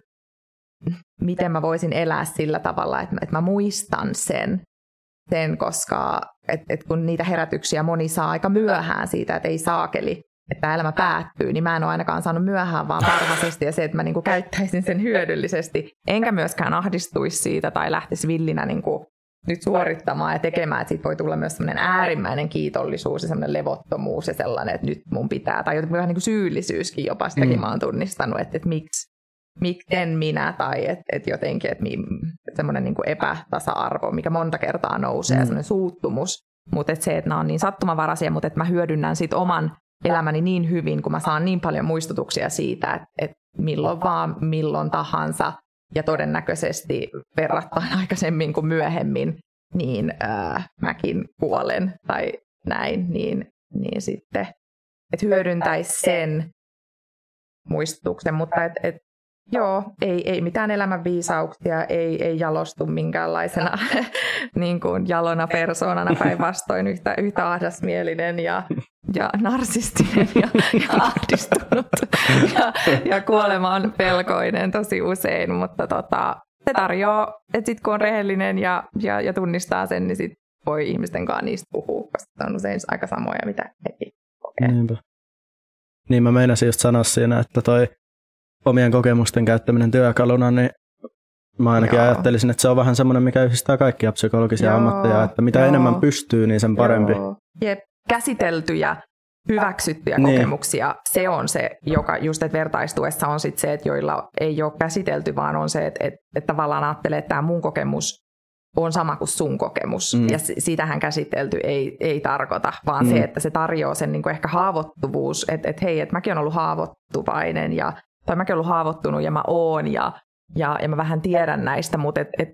miten mä voisin elää sillä tavalla, että, että mä muistan sen, sen koska et, et kun niitä herätyksiä moni saa aika myöhään siitä, että ei saakeli, että elämä päättyy, niin mä en ole ainakaan saanut myöhään, vaan varhaisesti ja se, että mä niin kuin käyttäisin sen hyödyllisesti, enkä myöskään ahdistuisi siitä tai lähtisi villinä niin kuin nyt suorittamaan ja tekemään, että siitä voi tulla myös sellainen äärimmäinen kiitollisuus ja sellainen levottomuus ja sellainen, että nyt mun pitää, tai jotenkin vähän niin kuin syyllisyyskin jopa sitäkin mm. mä oon tunnistanut, että, että miksi, miten minä, tai että, että jotenkin, että, semmoinen niin epätasa-arvo, mikä monta kertaa nousee, mm. semmoinen suuttumus, mutta että se, että nämä on niin sattumavaraisia, mutta että mä hyödynnän sit oman elämäni niin hyvin, kun mä saan niin paljon muistutuksia siitä, että, että milloin vaan, milloin tahansa, ja todennäköisesti verrattain aikaisemmin kuin myöhemmin, niin ää, mäkin kuolen tai näin, niin, niin sitten, että hyödyntäisi sen muistutuksen, mutta et, et, joo, ei, ei mitään elämän viisauksia, ei, ei jalostu minkäänlaisena niin kuin jalona persoonana päinvastoin yhtä, yhtä ahdasmielinen ja, ja narsistinen ja, ja ahdistunut ja, ja kuolemaan pelkoinen tosi usein, mutta tota, se tarjoaa, että sitten kun on rehellinen ja, ja, ja tunnistaa sen, niin sit voi ihmisten kanssa niistä puhua, koska se on usein aika samoja, mitä hekin kokee. Niinpä. Niin mä meinasin just sanoa siinä, että toi omien kokemusten käyttäminen työkaluna, niin mä ainakin Joo. ajattelisin, että se on vähän semmoinen, mikä yhdistää kaikkia psykologisia Joo. ammatteja, että mitä Joo. enemmän pystyy, niin sen parempi. Joo. Jep, käsiteltyjä hyväksyttyjä niin. kokemuksia, se on se, joka just, että vertaistuessa on sit se, että joilla ei ole käsitelty, vaan on se, että, että, että tavallaan ajattelee, että tämä mun kokemus on sama kuin sun kokemus. Mm. Ja sitähän käsitelty ei, ei tarkoita, vaan mm. se, että se tarjoaa sen niin kuin ehkä haavoittuvuus, että, että hei, että mäkin olen ollut haavoittuvainen ja tai mäkin ollut haavoittunut ja mä oon ja, ja, ja mä vähän tiedän näistä, mutta et, et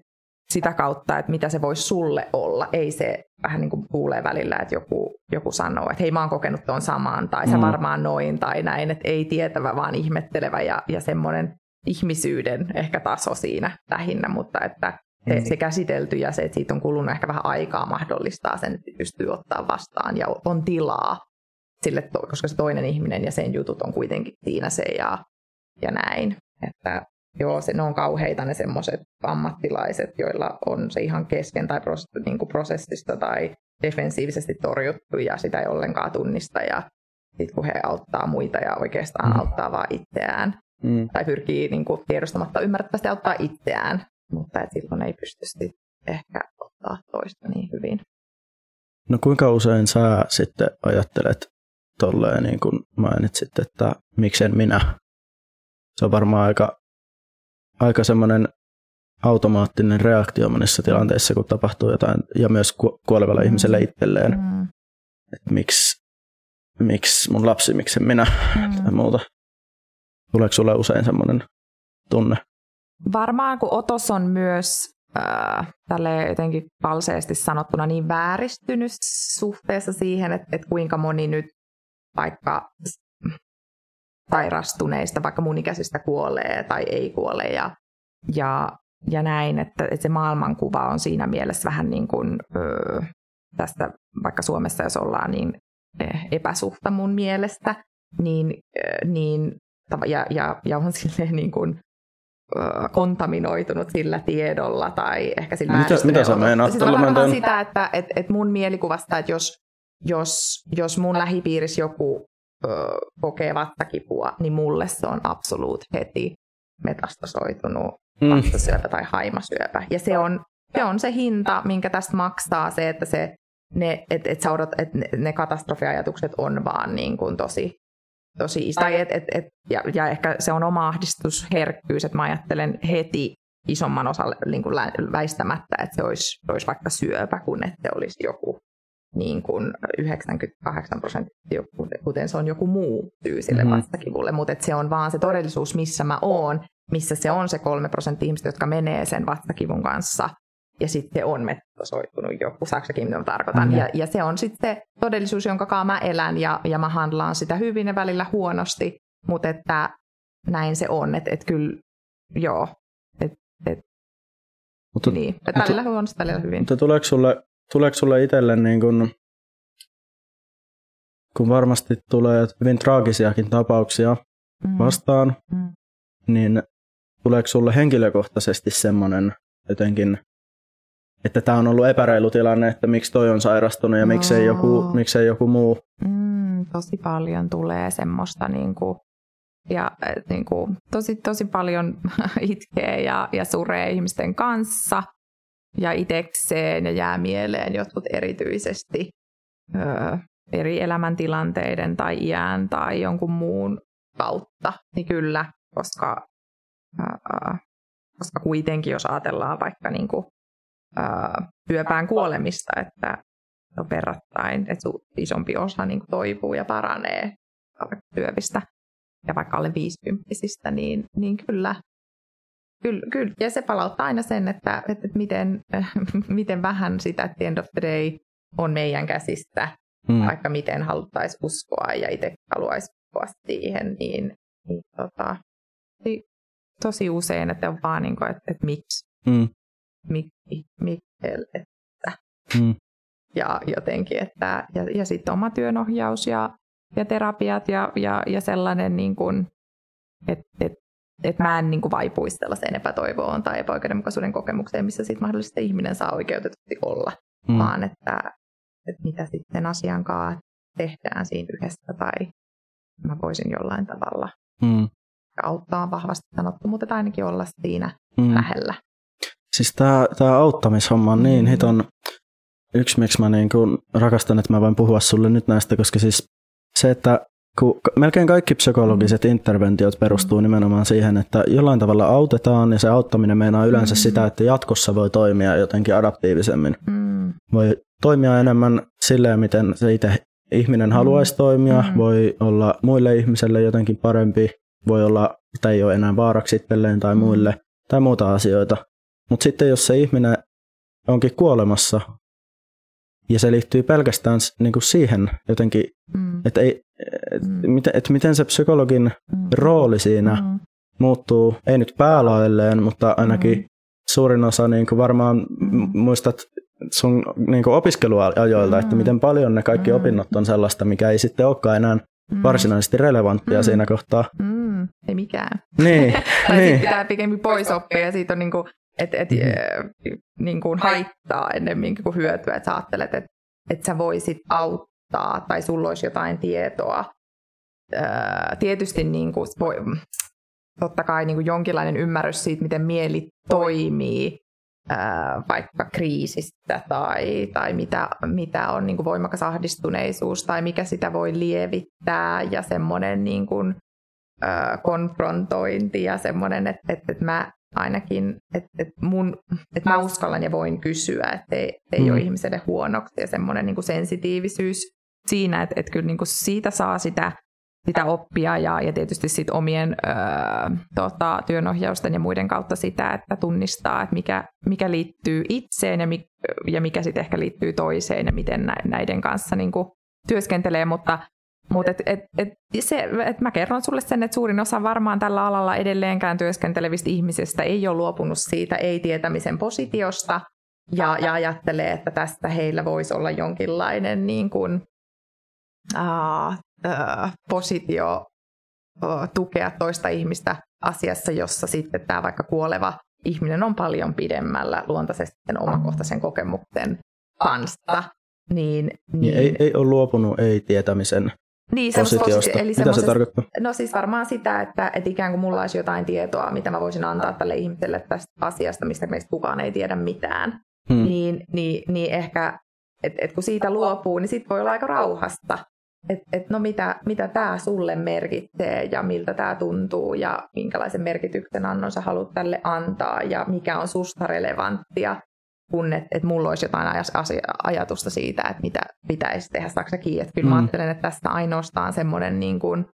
sitä kautta, että mitä se voisi sulle olla. Ei se vähän niin kuin kuulee välillä, että joku, joku sanoo, että hei mä oon kokenut tuon samaan tai sä mm. varmaan noin tai näin, että ei tietävä vaan ihmettelevä ja, ja semmoinen ihmisyyden ehkä taso siinä lähinnä, mutta että se, mm. se käsitelty ja se, että siitä on kulunut ehkä vähän aikaa mahdollistaa sen, että pystyy ottaa vastaan ja on tilaa sille, koska se toinen ihminen ja sen jutut on kuitenkin siinä se ja ja näin. Että joo, se, ne on kauheita ne semmoiset ammattilaiset, joilla on se ihan kesken tai pros, niin kuin prosessista tai defensiivisesti torjuttu ja sitä ei ollenkaan tunnista ja sitten kun he auttaa muita ja oikeastaan mm. auttaa vaan itseään mm. tai pyrkii niin kuin, tiedostamatta ymmärrettävästi auttaa itseään, mutta et silloin ei pysty ehkä ottaa toista niin hyvin. No kuinka usein sä sitten ajattelet tolleen, niin kuin mainitsit, että miksen minä se on varmaan aika, aika semmoinen automaattinen reaktio monissa tilanteissa, kun tapahtuu jotain, ja myös kuolevalle mm. ihmiselle itselleen. Mm. että miksi, miksi mun lapsi, miksi minä mm. tai muuta. Tuleeko sulle usein semmoinen tunne? Varmaan kun otos on myös äh, tälle jotenkin palseesti sanottuna niin vääristynyt suhteessa siihen, että, että kuinka moni nyt vaikka sairastuneista, vaikka mun ikäisistä kuolee tai ei kuole ja, ja, ja näin, että, että se maailmankuva on siinä mielessä vähän niin kuin öö, tästä, vaikka Suomessa jos ollaan niin eh, epäsuhta mun mielestä, niin, niin ja, ja, ja on silleen niin kuin, kontaminoitunut sillä tiedolla tai ehkä sillä Mitä, mitä sä meinaat? Siis tarkoitan sitä, että et, et mun mielikuvasta, että jos, jos, jos mun lähipiirissä joku ö, kokee vattakipua, niin mulle se on absoluut heti metastasoitunut mm. vastasyöpä tai haimasyöpä. Ja se on, se on se hinta, minkä tästä maksaa se, että se, ne, et, et sä odot, et ne, ne katastrofiajatukset on vaan niin kuin tosi tosi. Tai et, et, et, ja, ja ehkä se on oma ahdistusherkkyys, että mä ajattelen heti isomman osalle niin kuin väistämättä, että se olisi, olisi vaikka syöpä, kun että olisi joku niin kuin 98 prosenttia, kuten se on joku muu syy sille mm-hmm. vastakivulle. Mutta se on vaan se todellisuus, missä mä oon, missä se on se kolme prosenttia ihmistä, jotka menee sen vastakivun kanssa ja sitten on metasoitunut joku, saksakin mitä tarkoitan. Mm. Ja, ja se on sitten se todellisuus, jonka mä elän ja, ja mä handlaan sitä hyvin ja välillä huonosti, mutta että näin se on, että et kyllä, joo, et, et, mutta, niin, että välillä mutta, huonosti, välillä hyvin. Mutta tuleeko sulle, tuleeko sulle itselle niin kun, kun varmasti tulee hyvin traagisiakin tapauksia mm. vastaan, mm. niin tuleeko sulle henkilökohtaisesti semmoinen jotenkin että tämä on ollut epäreilu tilanne, että miksi toi on sairastunut ja no. miksei, joku, miksei joku muu. Mm, tosi paljon tulee semmoista niin kuin, ja niin kuin, tosi, tosi paljon itkee ja, ja suree ihmisten kanssa ja itekseen ja jää mieleen jotkut erityisesti ö, eri elämäntilanteiden tai iän tai jonkun muun kautta, niin kyllä, koska, ö, koska kuitenkin jos ajatellaan vaikka niin kuin syöpään kuolemista, että on verrattain, että isompi osa niin kuin toipuu ja paranee syövistä ja vaikka alle 50 niin, niin kyllä, kyllä, kyllä. Ja se palauttaa aina sen, että, että miten, miten vähän sitä at the end of the day on meidän käsistä, hmm. vaikka miten haluttaisiin uskoa ja itse haluaisi uskoa siihen, niin, niin tota, tosi usein, että on vaan niin kuin, että, että miksi. Hmm. Mikkelettä. Mm. Ja jotenkin, että, ja, ja sitten oma työnohjaus ja, ja terapiat ja, ja, ja sellainen, niin kuin, että et, et mä en niin kuin vaipuisi sellaiseen epätoivoon tai epäoikeudenmukaisuuden kokemukseen, missä sitten mahdollisesti ihminen saa oikeutetusti olla, mm. vaan että, että mitä sitten asiankaan tehdään siinä yhdessä tai mä voisin jollain tavalla mm. auttaa vahvasti sanottu, mutta ainakin olla siinä mm. lähellä. Siis tämä, auttamishomma on niin hiton yksi, miksi mä niin kuin rakastan, että mä voin puhua sulle nyt näistä, koska siis se, että kun melkein kaikki psykologiset interventiot perustuu nimenomaan siihen, että jollain tavalla autetaan ja se auttaminen meinaa yleensä mm. sitä, että jatkossa voi toimia jotenkin adaptiivisemmin. Mm. Voi toimia enemmän silleen, miten se itse ihminen haluaisi mm. toimia, mm. voi olla muille ihmisille jotenkin parempi, voi olla, että ei ole enää vaaraksi itselleen tai muille, tai muuta asioita. Mutta sitten jos se ihminen onkin kuolemassa ja se liittyy pelkästään niin kuin siihen jotenkin, mm. että ei, et, mm. miten, et miten se psykologin mm. rooli siinä mm. muuttuu, ei nyt päälailleen, mutta ainakin mm. suurin osa niin kuin varmaan mm. muistat sun niin kuin opiskeluajoilta, mm. että miten paljon ne kaikki mm. opinnot on sellaista, mikä ei sitten olekaan enää mm. varsinaisesti relevanttia mm. siinä kohtaa. Mm. Ei mikään. Niin. tai niin. pitää pikemmin pois oppia ja siitä on niin kuin että et, mm-hmm. niin kuin haittaa ennemminkin kuin hyötyä, että sä ajattelet, että et sä voisit auttaa tai sulla olisi jotain tietoa. Ää, tietysti niin kuin voi, totta kai niin kuin jonkinlainen ymmärrys siitä, miten mieli toimii ää, vaikka kriisistä tai, tai mitä, mitä on niin kuin voimakas ahdistuneisuus tai mikä sitä voi lievittää ja semmoinen niin kuin, ää, konfrontointi ja semmoinen, että, että mä ainakin, että et mun, et mä uskallan ja voin kysyä, että ei, ei mm. ole ihmiselle huonoksi ja semmoinen niin sensitiivisyys siinä, että, että kyllä niin kuin siitä saa sitä, sitä oppia ja, ja tietysti sit omien öö, tota, työnohjausten ja muiden kautta sitä, että tunnistaa, että mikä, mikä liittyy itseen ja, mi, ja mikä sitten ehkä liittyy toiseen ja miten näiden kanssa niin kuin työskentelee, mutta mutta et, et, et se, et mä kerron sulle sen, että suurin osa varmaan tällä alalla edelleenkään työskentelevistä ihmisistä ei ole luopunut siitä ei-tietämisen positiosta ja, ja ajattelee, että tästä heillä voisi olla jonkinlainen niin kuin, uh, uh, positio uh, tukea toista ihmistä asiassa, jossa sitten tämä vaikka kuoleva ihminen on paljon pidemmällä luontaisesti sen omakohtaisen kokemuksen kanssa. Niin, niin, niin ei, ei ole luopunut ei-tietämisen niin, positiosta. Eli mitä se tarkoittaa? No siis varmaan sitä, että, että ikään kuin mulla olisi jotain tietoa, mitä mä voisin antaa tälle ihmiselle tästä asiasta, mistä meistä kukaan ei tiedä mitään. Hmm. Niin, niin, niin ehkä, että et kun siitä luopuu, niin sitten voi olla aika rauhasta. Että et no mitä, mitä tämä sulle merkitsee ja miltä tämä tuntuu ja minkälaisen merkityksen annon sä haluat tälle antaa ja mikä on susta relevanttia kun että et mulla olisi jotain ajatusta siitä, että mitä pitäisi tehdä saksakin. Että kyllä mm. mä ajattelen, että tästä ainoastaan semmoinen niin kuin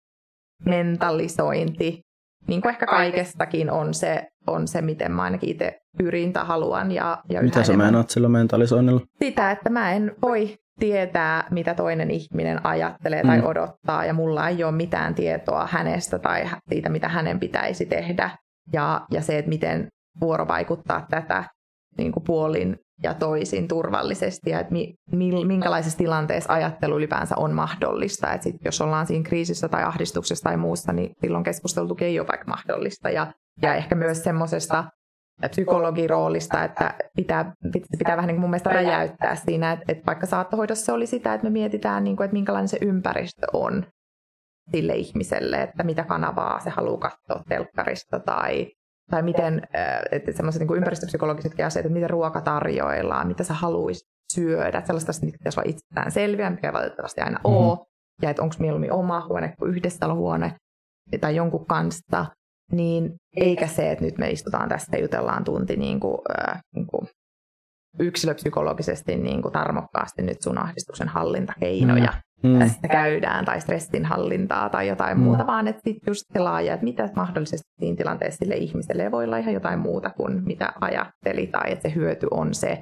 mentalisointi, niin kuin ehkä kaikestakin on se, on se, miten mä ainakin itse pyrin tai haluan. Ja, ja mitä sä meinaat sillä mentalisoinnilla? Sitä, että mä en voi tietää, mitä toinen ihminen ajattelee tai mm. odottaa, ja mulla ei ole mitään tietoa hänestä tai siitä, mitä hänen pitäisi tehdä. Ja, ja se, että miten vuorovaikuttaa tätä niin kuin puolin ja toisin turvallisesti ja että mi, mi, minkälaisessa tilanteessa ajattelu ylipäänsä on mahdollista. Että sit, jos ollaan siinä kriisissä tai ahdistuksessa tai muussa, niin silloin keskustelutuki ei ole vaikka mahdollista. Ja, ja ehkä myös semmoisesta psykologiroolista, että pitää, pitää vähän niin kuin mun mielestä räjäyttää siinä, että, että vaikka saattohoidossa oli sitä, että me mietitään, niin kuin, että minkälainen se ympäristö on sille ihmiselle, että mitä kanavaa se haluaa katsoa telkkarista tai tai miten että semmoiset niin ympäristöpsykologisetkin asiat, että miten ruoka tarjoillaan, mitä sä haluaisit syödä, että sellaista mitkä pitäisi olla itsestään selviä, mikä ei valitettavasti aina mm-hmm. ole, ja että onko mieluummin oma huone kuin yhdessä huone tai jonkun kanssa, niin eikä se, että nyt me istutaan tässä ja jutellaan tunti niin kuin, äh, niin kuin yksilöpsykologisesti niin kuin tarmokkaasti nyt sun ahdistuksen hallintakeinoja. Mm mm. tästä käydään, tai stressin hallintaa tai jotain mm. muuta, vaan että sitten just se laaja, että mitä mahdollisesti siinä tilanteessa sille ihmiselle voi olla ihan jotain muuta kuin mitä ajatteli, tai että se hyöty on se,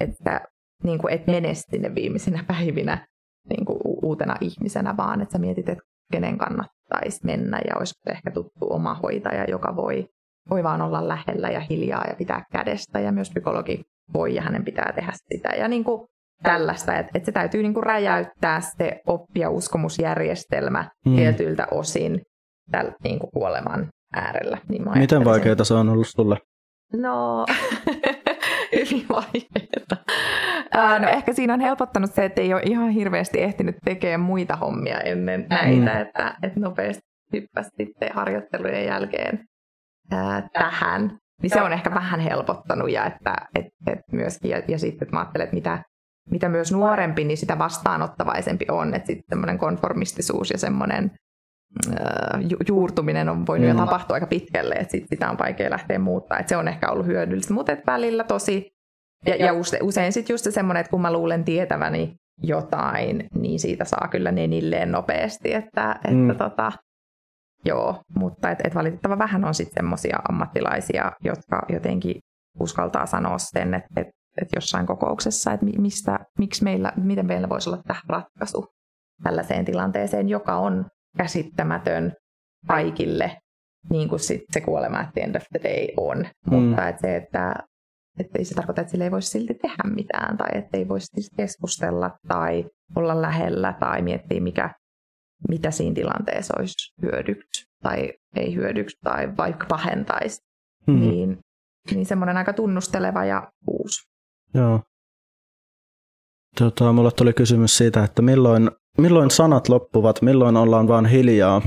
että niin kuin et mene sinne viimeisinä päivinä niin kuin uutena ihmisenä, vaan että sä mietit, että kenen kannattaisi mennä ja olisi ehkä tuttu oma hoitaja, joka voi, voi vaan olla lähellä ja hiljaa ja pitää kädestä ja myös psykologi voi ja hänen pitää tehdä sitä. Ja niin kuin tällaista, että, että se täytyy niin kuin räjäyttää se oppi- ja uskomusjärjestelmä mm. tietyiltä osin tällä niin kuin kuoleman äärellä. Niin Miten vaikeaa se on ollut sulle? No, hyvin vaikeaa. no ehkä siinä on helpottanut se, että ei ole ihan hirveästi ehtinyt tekemään muita hommia ennen näitä, mm. että, että nopeasti hyppäsi sitten harjoittelujen jälkeen ää, tähän. Niin se on ehkä vähän helpottanut ja että et, et myöskin, ja, ja sitten että mä ajattelen, että mitä mitä myös nuorempi, niin sitä vastaanottavaisempi on. Että sitten semmoinen konformistisuus ja semmoinen ju- juurtuminen on voinut mm. jo tapahtua aika pitkälle, että sit sitä on vaikea lähteä muuttaa. Että se on ehkä ollut hyödyllistä, mutta välillä tosi, ja, ja usein, usein sitten just se semmoinen, että kun mä luulen tietäväni jotain, niin siitä saa kyllä nenilleen nopeasti, että, että mm. tota, joo, mutta et, et valitettava vähän on sitten semmoisia ammattilaisia, jotka jotenkin uskaltaa sanoa sen, että, että että jossain kokouksessa, että mistä, miksi meillä, miten meillä voisi olla tähän ratkaisu tällaiseen tilanteeseen, joka on käsittämätön kaikille, niin kuin sit se kuolema at the end of the day on. Mm. Mutta että se, että, että ei se tarkoita, että sille ei voisi silti tehdä mitään, tai että ei voisi keskustella tai olla lähellä tai miettiä, mikä, mitä siinä tilanteessa olisi hyödyksi tai ei hyödyksi tai vaikka pahentaisi. Mm. Niin, niin semmoinen aika tunnusteleva ja uusi Joo. Tota, mulle tuli kysymys siitä, että milloin, milloin sanat loppuvat, milloin ollaan vaan hiljaa.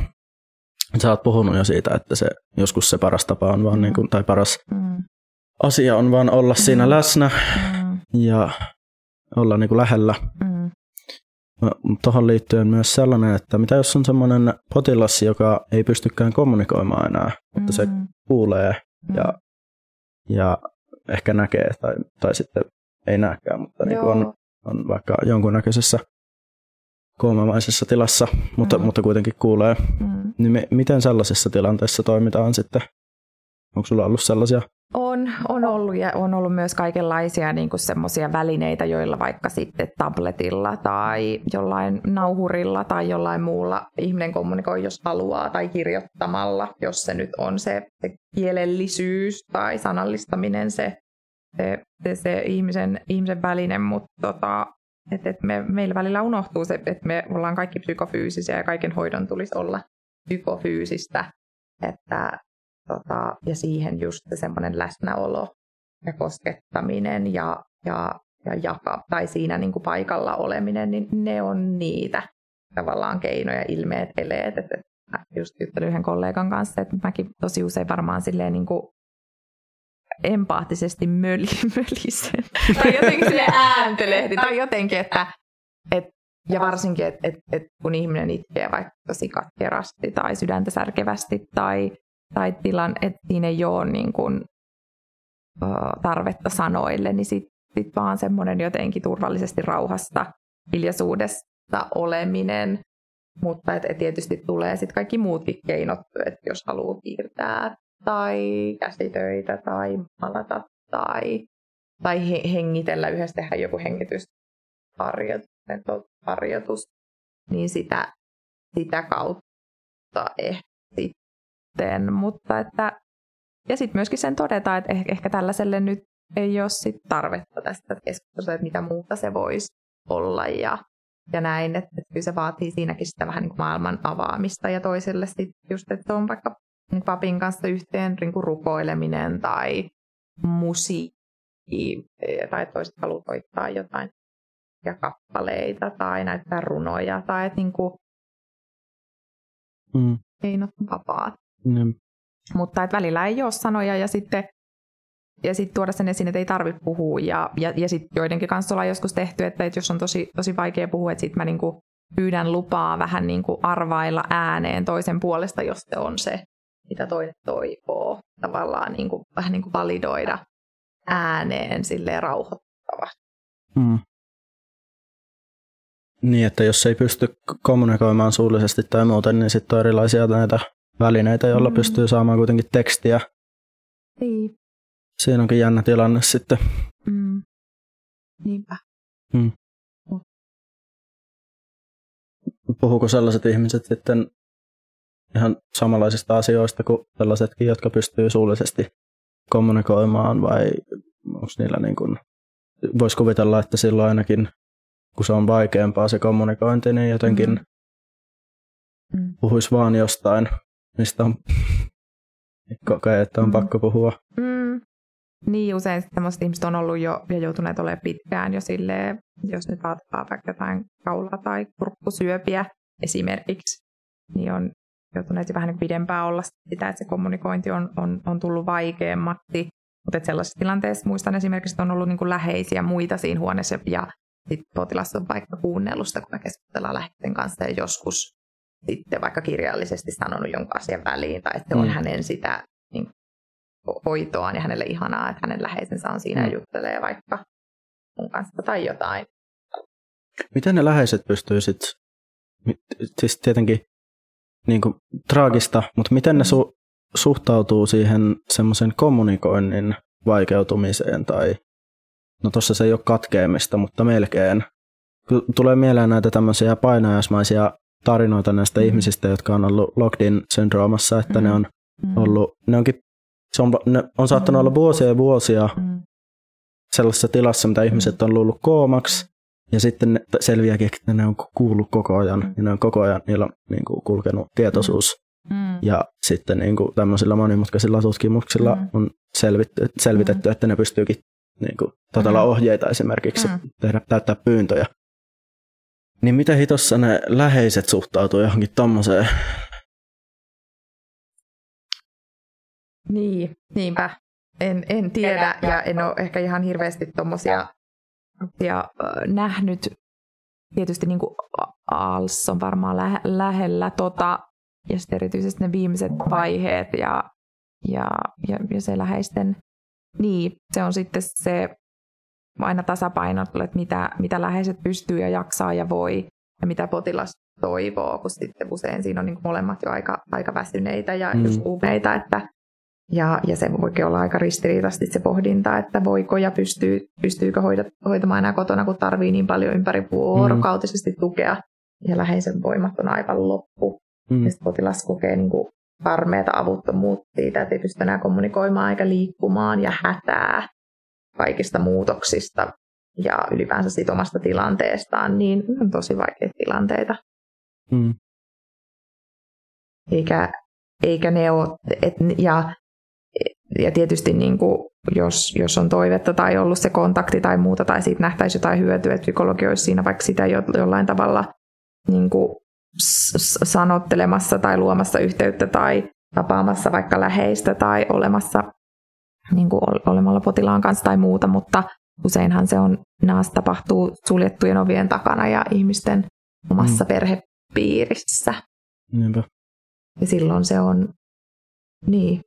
Sä oot puhunut jo siitä, että se, joskus se paras tapa on vaan, mm. niin kuin, tai paras mm. asia on vaan olla mm. siinä läsnä mm. ja olla niin kuin lähellä. Mm. Tuohon liittyen myös sellainen, että mitä jos on semmoinen potilas, joka ei pystykään kommunikoimaan enää, mutta mm. se kuulee ja, mm. ja ehkä näkee tai, tai sitten ei näkään, mutta niin on, on vaikka jonkunnäköisessä koomamaisessa tilassa, mutta, mm. mutta kuitenkin kuulee. Mm. Niin me, miten sellaisessa tilanteessa toimitaan sitten? Onko sulla ollut sellaisia? On, on ollut ja on ollut myös kaikenlaisia niin semmoisia välineitä, joilla vaikka sitten tabletilla tai jollain nauhurilla tai jollain muulla ihminen kommunikoi, jos haluaa, tai kirjoittamalla, jos se nyt on se, se kielellisyys tai sanallistaminen se, se, se, se ihmisen, ihmisen väline, mutta tota, et, et me, meillä välillä unohtuu se, että me ollaan kaikki psykofyysisiä ja kaiken hoidon tulisi olla psykofyysistä. Että, tota, ja siihen just semmoinen läsnäolo ja koskettaminen ja, ja, ja jaka, tai siinä niin paikalla oleminen, niin ne on niitä tavallaan keinoja, ilmeet, eleet. Että just juttelin yhden kollegan kanssa, että mäkin tosi usein varmaan silleen niin kuin empaattisesti möli, mölisen. tai jotenkin sille ääntelehdi. Tai jotenkin, että et, ja varsinkin, että et, et kun ihminen itkee vaikka tosi katkerasti tai sydäntä särkevästi tai, tai tilan, että siinä ei ole niin kuin, tarvetta sanoille, niin sitten sit vaan semmoinen jotenkin turvallisesti rauhasta, hiljaisuudesta oleminen. Mutta et, et tietysti tulee sitten kaikki muutkin keinot, että jos haluaa piirtää tai käsitöitä tai malata tai, tai he, hengitellä yhdessä tehdä joku hengitysharjoitus, niin sitä, sitä kautta ehkä sitten. Mutta että, ja sitten myöskin sen todeta, että ehkä, tällaiselle nyt ei ole sit tarvetta tästä keskustelusta, että mitä muuta se voisi olla ja, ja näin, että, että kyllä se vaatii siinäkin sitä vähän niin kuin maailman avaamista ja toiselle sitten just, että on vaikka papin kanssa yhteen niin kuin rukoileminen tai musiikki, tai toiset haluaa soittaa jotain ja kappaleita tai näyttää runoja, tai että niin kuin, mm. keinot vapaat. Mm. Mutta että välillä ei ole sanoja ja sitten ja sitten tuoda sen esiin, että ei tarvitse puhua. Ja, ja, ja sitten joidenkin kanssa ollaan joskus tehty, että, että jos on tosi, tosi vaikea puhua, että sitten mä niinku pyydän lupaa vähän niinku arvailla ääneen toisen puolesta, jos se on se mitä toinen toivoo. Tavallaan niin kuin, vähän niin kuin validoida ääneen silleen rauhoittavasti. Mm. Niin, että jos ei pysty kommunikoimaan suullisesti tai muuten, niin sitten on erilaisia näitä välineitä, joilla mm. pystyy saamaan kuitenkin tekstiä. Niin. Siinä onkin jännä tilanne sitten. Mm. Niinpä. Mm. Puhuuko sellaiset ihmiset sitten ihan samanlaisista asioista kuin sellaisetkin, jotka pystyy suullisesti kommunikoimaan vai onko niillä niin kuin, voisi kuvitella, että silloin ainakin kun se on vaikeampaa se kommunikointi, niin jotenkin mm. mm. puhuisi vaan jostain, mistä on kokee, että on mm. pakko puhua. Mm. Niin, usein tämmöiset ihmiset on ollut jo ja joutuneet olemaan pitkään jo silleen, jos nyt ajatellaan vaikka jotain kaulaa tai kurkkusyöpiä esimerkiksi, niin on joutuneet vähän niin pidempään olla sitä, että se kommunikointi on, on, on tullut vaikeammaksi. Mutta sellaisessa tilanteessa muistan esimerkiksi, että on ollut niin kuin läheisiä muita siinä huoneessa ja sitten potilas on vaikka kuunnellut sitä, kun me keskustellaan läheisten kanssa ja joskus sitten vaikka kirjallisesti sanonut jonkun asian väliin tai että on mm. hänen sitä niin, hoitoaan ja hänelle ihanaa, että hänen läheisensä on siinä mm. ja juttelee vaikka mun kanssa tai jotain. Miten ne läheiset pystyy sitten, siis tietenkin niin kuin, traagista, mutta miten ne su- suhtautuu siihen semmoisen kommunikoinnin vaikeutumiseen tai no tuossa se ei ole katkeamista, mutta melkein. Tulee mieleen näitä tämmöisiä painajaismaisia tarinoita näistä mm. ihmisistä, jotka on ollut locked-in syndroomassa, että mm. ne on mm. ollut, ne onkin, se on, ne on saattanut mm. olla vuosia ja vuosia mm. sellaisessa tilassa, mitä ihmiset on luullut koomaksi, ja sitten selviääkin, että ne on kuullut koko ajan, mm. ja ne on koko ajan, niillä on niin kuin, kulkenut tietoisuus. Mm. mm. Ja sitten niin kuin, tämmöisillä monimutkaisilla tutkimuksilla mm. on selvitty, selvitetty, mm. että ne pystyykin niin kuin, totella mm. ohjeita esimerkiksi, mm. tehdä, täyttää pyyntöjä. Niin miten hitossa ne läheiset suhtautuu johonkin tommoseen? Niin, niinpä. En, en tiedä ja en ole ehkä ihan hirveästi tuommoisia ja nähnyt tietysti niin kuin ALS on varmaan lähe, lähellä tota, ja sitten erityisesti ne viimeiset vaiheet ja, ja, ja, ja se läheisten, niin se on sitten se aina tasapaino, että mitä, mitä läheiset pystyy ja jaksaa ja voi ja mitä potilas toivoo, kun sitten usein siinä on niin molemmat jo aika, aika väsyneitä ja mm. just uumeita, että ja, ja se voikin olla aika ristiriitaisesti se pohdinta, että voiko ja pystyy, pystyykö hoida, hoitamaan enää kotona, kun tarvii niin paljon ympäri vuorokautisesti mm. tukea ja läheisen voimat on aivan loppu. Mm. Ja potilas kokee niin kuin varmeita avuttomuutta siitä, että ei pysty enää kommunikoimaan eikä liikkumaan ja hätää kaikista muutoksista ja ylipäänsä siitä omasta tilanteestaan, niin on tosi vaikeita tilanteita. Mm. Eikä, eikä ne ole, et, ja, ja tietysti niin kuin, jos, jos on toivetta tai ollut se kontakti tai muuta, tai siitä nähtäisi jotain hyötyä, että psykologi olisi siinä vaikka sitä jollain tavalla niin kuin sanottelemassa tai luomassa yhteyttä tai tapaamassa vaikka läheistä tai olemassa niin kuin olemalla potilaan kanssa tai muuta, mutta useinhan se on, naas tapahtuu suljettujen ovien takana ja ihmisten omassa mm. perhepiirissä. Niinpä. Ja silloin se on, niin.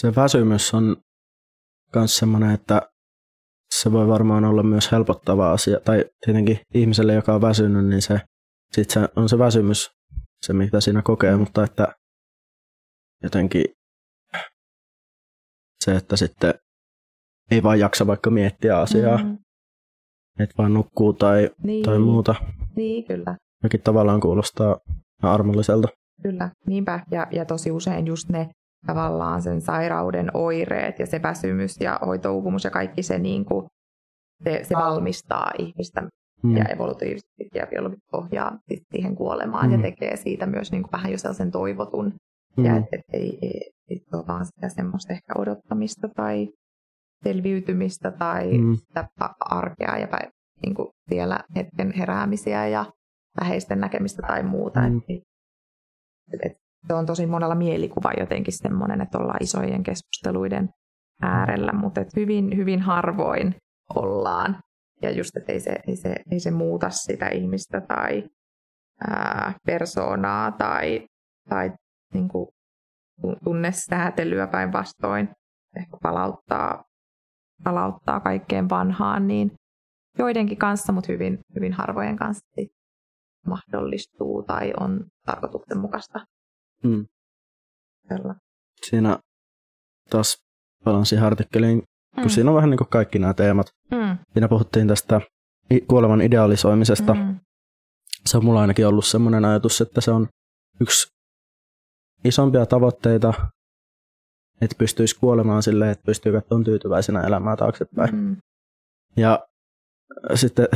Se väsymys on myös sellainen, että se voi varmaan olla myös helpottava asia, tai tietenkin ihmiselle, joka on väsynyt, niin se, sit se on se väsymys, se mitä siinä kokee, mutta että jotenkin se, että sitten ei vaan jaksa vaikka miettiä asiaa, mm. että vaan nukkuu tai, niin. tai muuta. Niin, kyllä. Jokin tavallaan kuulostaa armolliselta. Kyllä, niinpä. Ja, ja tosi usein just ne tavallaan sen sairauden oireet ja se väsymys ja hoitouupumus ja kaikki se, niin kuin, se, se valmistaa ihmistä mm. ja evolutiivisesti ja biologisesti ohjaa siihen kuolemaan mm. ja tekee siitä myös niin kuin vähän jo sellaisen toivotun. Mm. Ja et, et, ei, ei, ei ole vaan sitä semmoista ehkä odottamista tai selviytymistä tai mm. sitä arkea ja päivä, niin kuin siellä hetken heräämisiä ja läheisten näkemistä tai muuta. Mm. Et, et, et, se on tosi monella mielikuva jotenkin semmoinen, että ollaan isojen keskusteluiden äärellä, mutta et hyvin, hyvin harvoin ollaan. Ja just, että ei se, ei se, ei se muuta sitä ihmistä tai ää, persoonaa tai, tai niin kuin tunnesäätelyä päinvastoin. Ehkä palauttaa, palauttaa kaikkeen vanhaan, niin joidenkin kanssa, mutta hyvin, hyvin harvojen kanssa mahdollistuu tai on tarkoituksenmukaista Mm. Siinä taas palaan siihen artikkeliin, kun mm. siinä on vähän niin kuin kaikki nämä teemat. Mm. Siinä puhuttiin tästä kuoleman idealisoimisesta. Mm. Se on mulla ainakin ollut sellainen ajatus, että se on yksi isompia tavoitteita, että pystyisi kuolemaan silleen, että pystyy katsomaan tyytyväisenä elämää taaksepäin. Mm. Ja sitten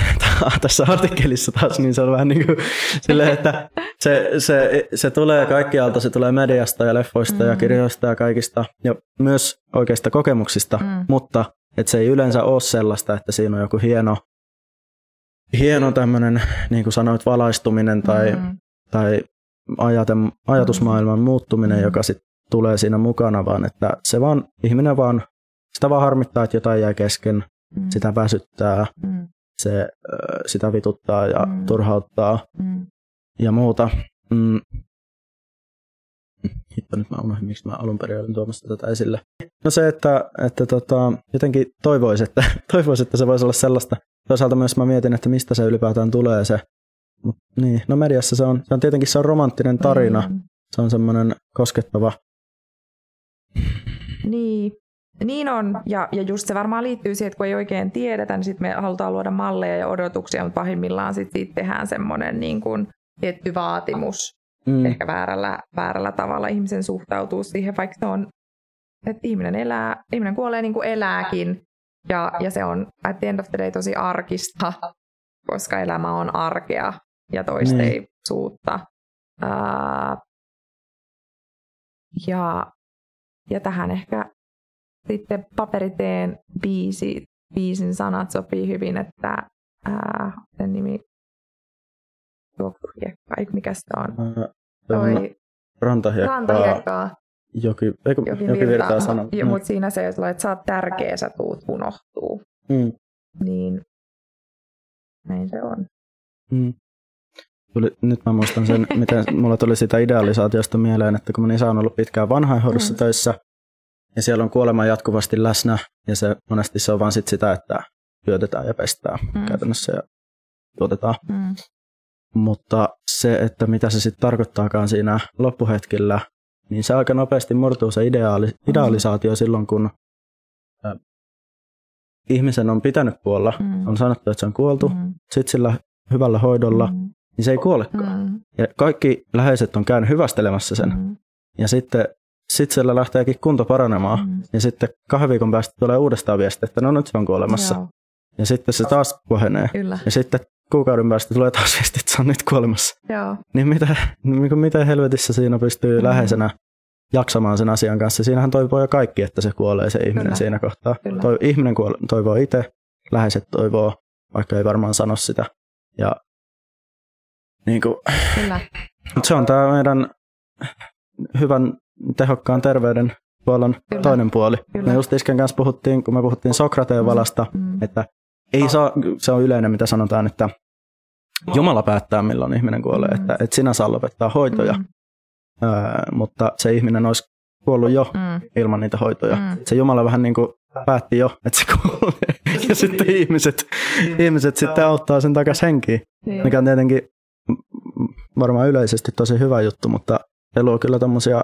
tässä artikkelissa taas, niin se on vähän niin kuin silleen, että se, se, se tulee kaikkialta, se tulee mediasta ja leffoista mm. ja kirjoista ja kaikista ja myös oikeista kokemuksista, mm. mutta että se ei yleensä ole sellaista, että siinä on joku hieno, hieno tämmöinen, niin kuin sanoit, valaistuminen tai, mm. tai ajatem, ajatusmaailman muuttuminen, mm. joka sitten tulee siinä mukana, vaan että se vaan, ihminen vaan, sitä vaan harmittaa, että jotain jää kesken, mm. sitä väsyttää, mm. se, sitä vituttaa ja mm. turhauttaa mm. ja muuta. Mm. Hitto, nyt mä unohdin, miksi mä alun perin olin tuomassa tätä esille. No se, että, että tota, jotenkin toivoisi että, toivois, että se voisi olla sellaista. Toisaalta myös mä mietin, että mistä se ylipäätään tulee se. Mut, niin, no mediassa se on, se on tietenkin se on romanttinen tarina. Mm. Se on semmoinen koskettava. Niin, niin on, ja, ja just se varmaan liittyy siihen, että kun ei oikein tiedetä, niin sitten me halutaan luoda malleja ja odotuksia, mutta pahimmillaan sitten siitä tehdään semmoinen niin kuin tietty vaatimus, mm. ehkä väärällä, väärällä tavalla ihmisen suhtautuu siihen, vaikka se on, että ihminen, elää, ihminen kuolee niin kuin elääkin, ja, ja se on at the end of the day tosi arkista, koska elämä on arkea ja toisteisuutta. Mm. Uh, ja, ja tähän ehkä sitten paperiteen biisi, biisin sanat sopii hyvin, että ää, sen nimi eikö mikä se on? Toi, rantahiekkaa. rantahiekkaa. Joki, eikö, joki, joki virtaa, virtaa sana. Jo, mm. Mutta siinä se, että sä oot tärkeä, sä tuut unohtuu. Mm. Niin näin se on. Mm. Tuli, nyt mä muistan sen, miten mulla tuli sitä idealisaatiosta mieleen, että kun mä niin ollut pitkään vanhainhoidossa mm. töissä, ja siellä on kuolema jatkuvasti läsnä, ja se monesti se on vaan sit sitä, että syötetään ja pestään Mm. käytännössä ja tuotetaan. Mm. Mutta se, että mitä se sitten tarkoittaakaan siinä loppuhetkellä, niin se aika nopeasti murtuu se ideaali, idealisaatio silloin, kun ä, ihmisen on pitänyt kuolla, Mm. on sanottu, että se on kuoltu, Mm. sitten sillä hyvällä hoidolla, Mm. niin se ei kuolekaan. Mm. Ja kaikki läheiset on käynyt hyvästelemässä sen. Mm. Ja sitten sit siellä lähteekin kunto paranemaan. Mm. Ja sitten kahden viikon päästä tulee uudestaan viesti, että no nyt se on kuolemassa. Joo, Ja sitten se taas kohenee. kyllä. Ja sitten kuukauden päästä tulee taas viesti, että se on nyt kuolemassa. Joo. Niin mitä, niin miten helvetissä siinä pystyy Mm. läheisenä jaksamaan sen asian kanssa. Siinähän toivoo jo kaikki, että se kuolee se ihminen Kyllä. siinä kohtaa. Kyllä. Toi, ihminen kuole, toivoo itse, läheiset toivoo, vaikka ei varmaan sano sitä. Ja niin kuin, Kyllä. Mut se on tämä meidän hyvän, tehokkaan terveydenhuollon Kyllä. toinen puoli. Kyllä. Me just isken kanssa puhuttiin, kun me puhuttiin Sokrateen valasta, Mm. että ei saa, se on yleinen, mitä sanotaan, että Jumala päättää, milloin ihminen kuolee, Mm. että, että sinä saa lopettaa hoitoja, Mm. ää, mutta se ihminen olisi kuollut jo Mm. ilman niitä hoitoja. Mm. Se Jumala vähän niin kuin päätti jo, että se kuolee, ja sitten ihmiset, ihmiset sitten auttaa sen takaisin henkiin mikä on tietenkin mm, varmaan yleisesti tosi hyvä juttu, mutta se luo kyllä tämmöisiä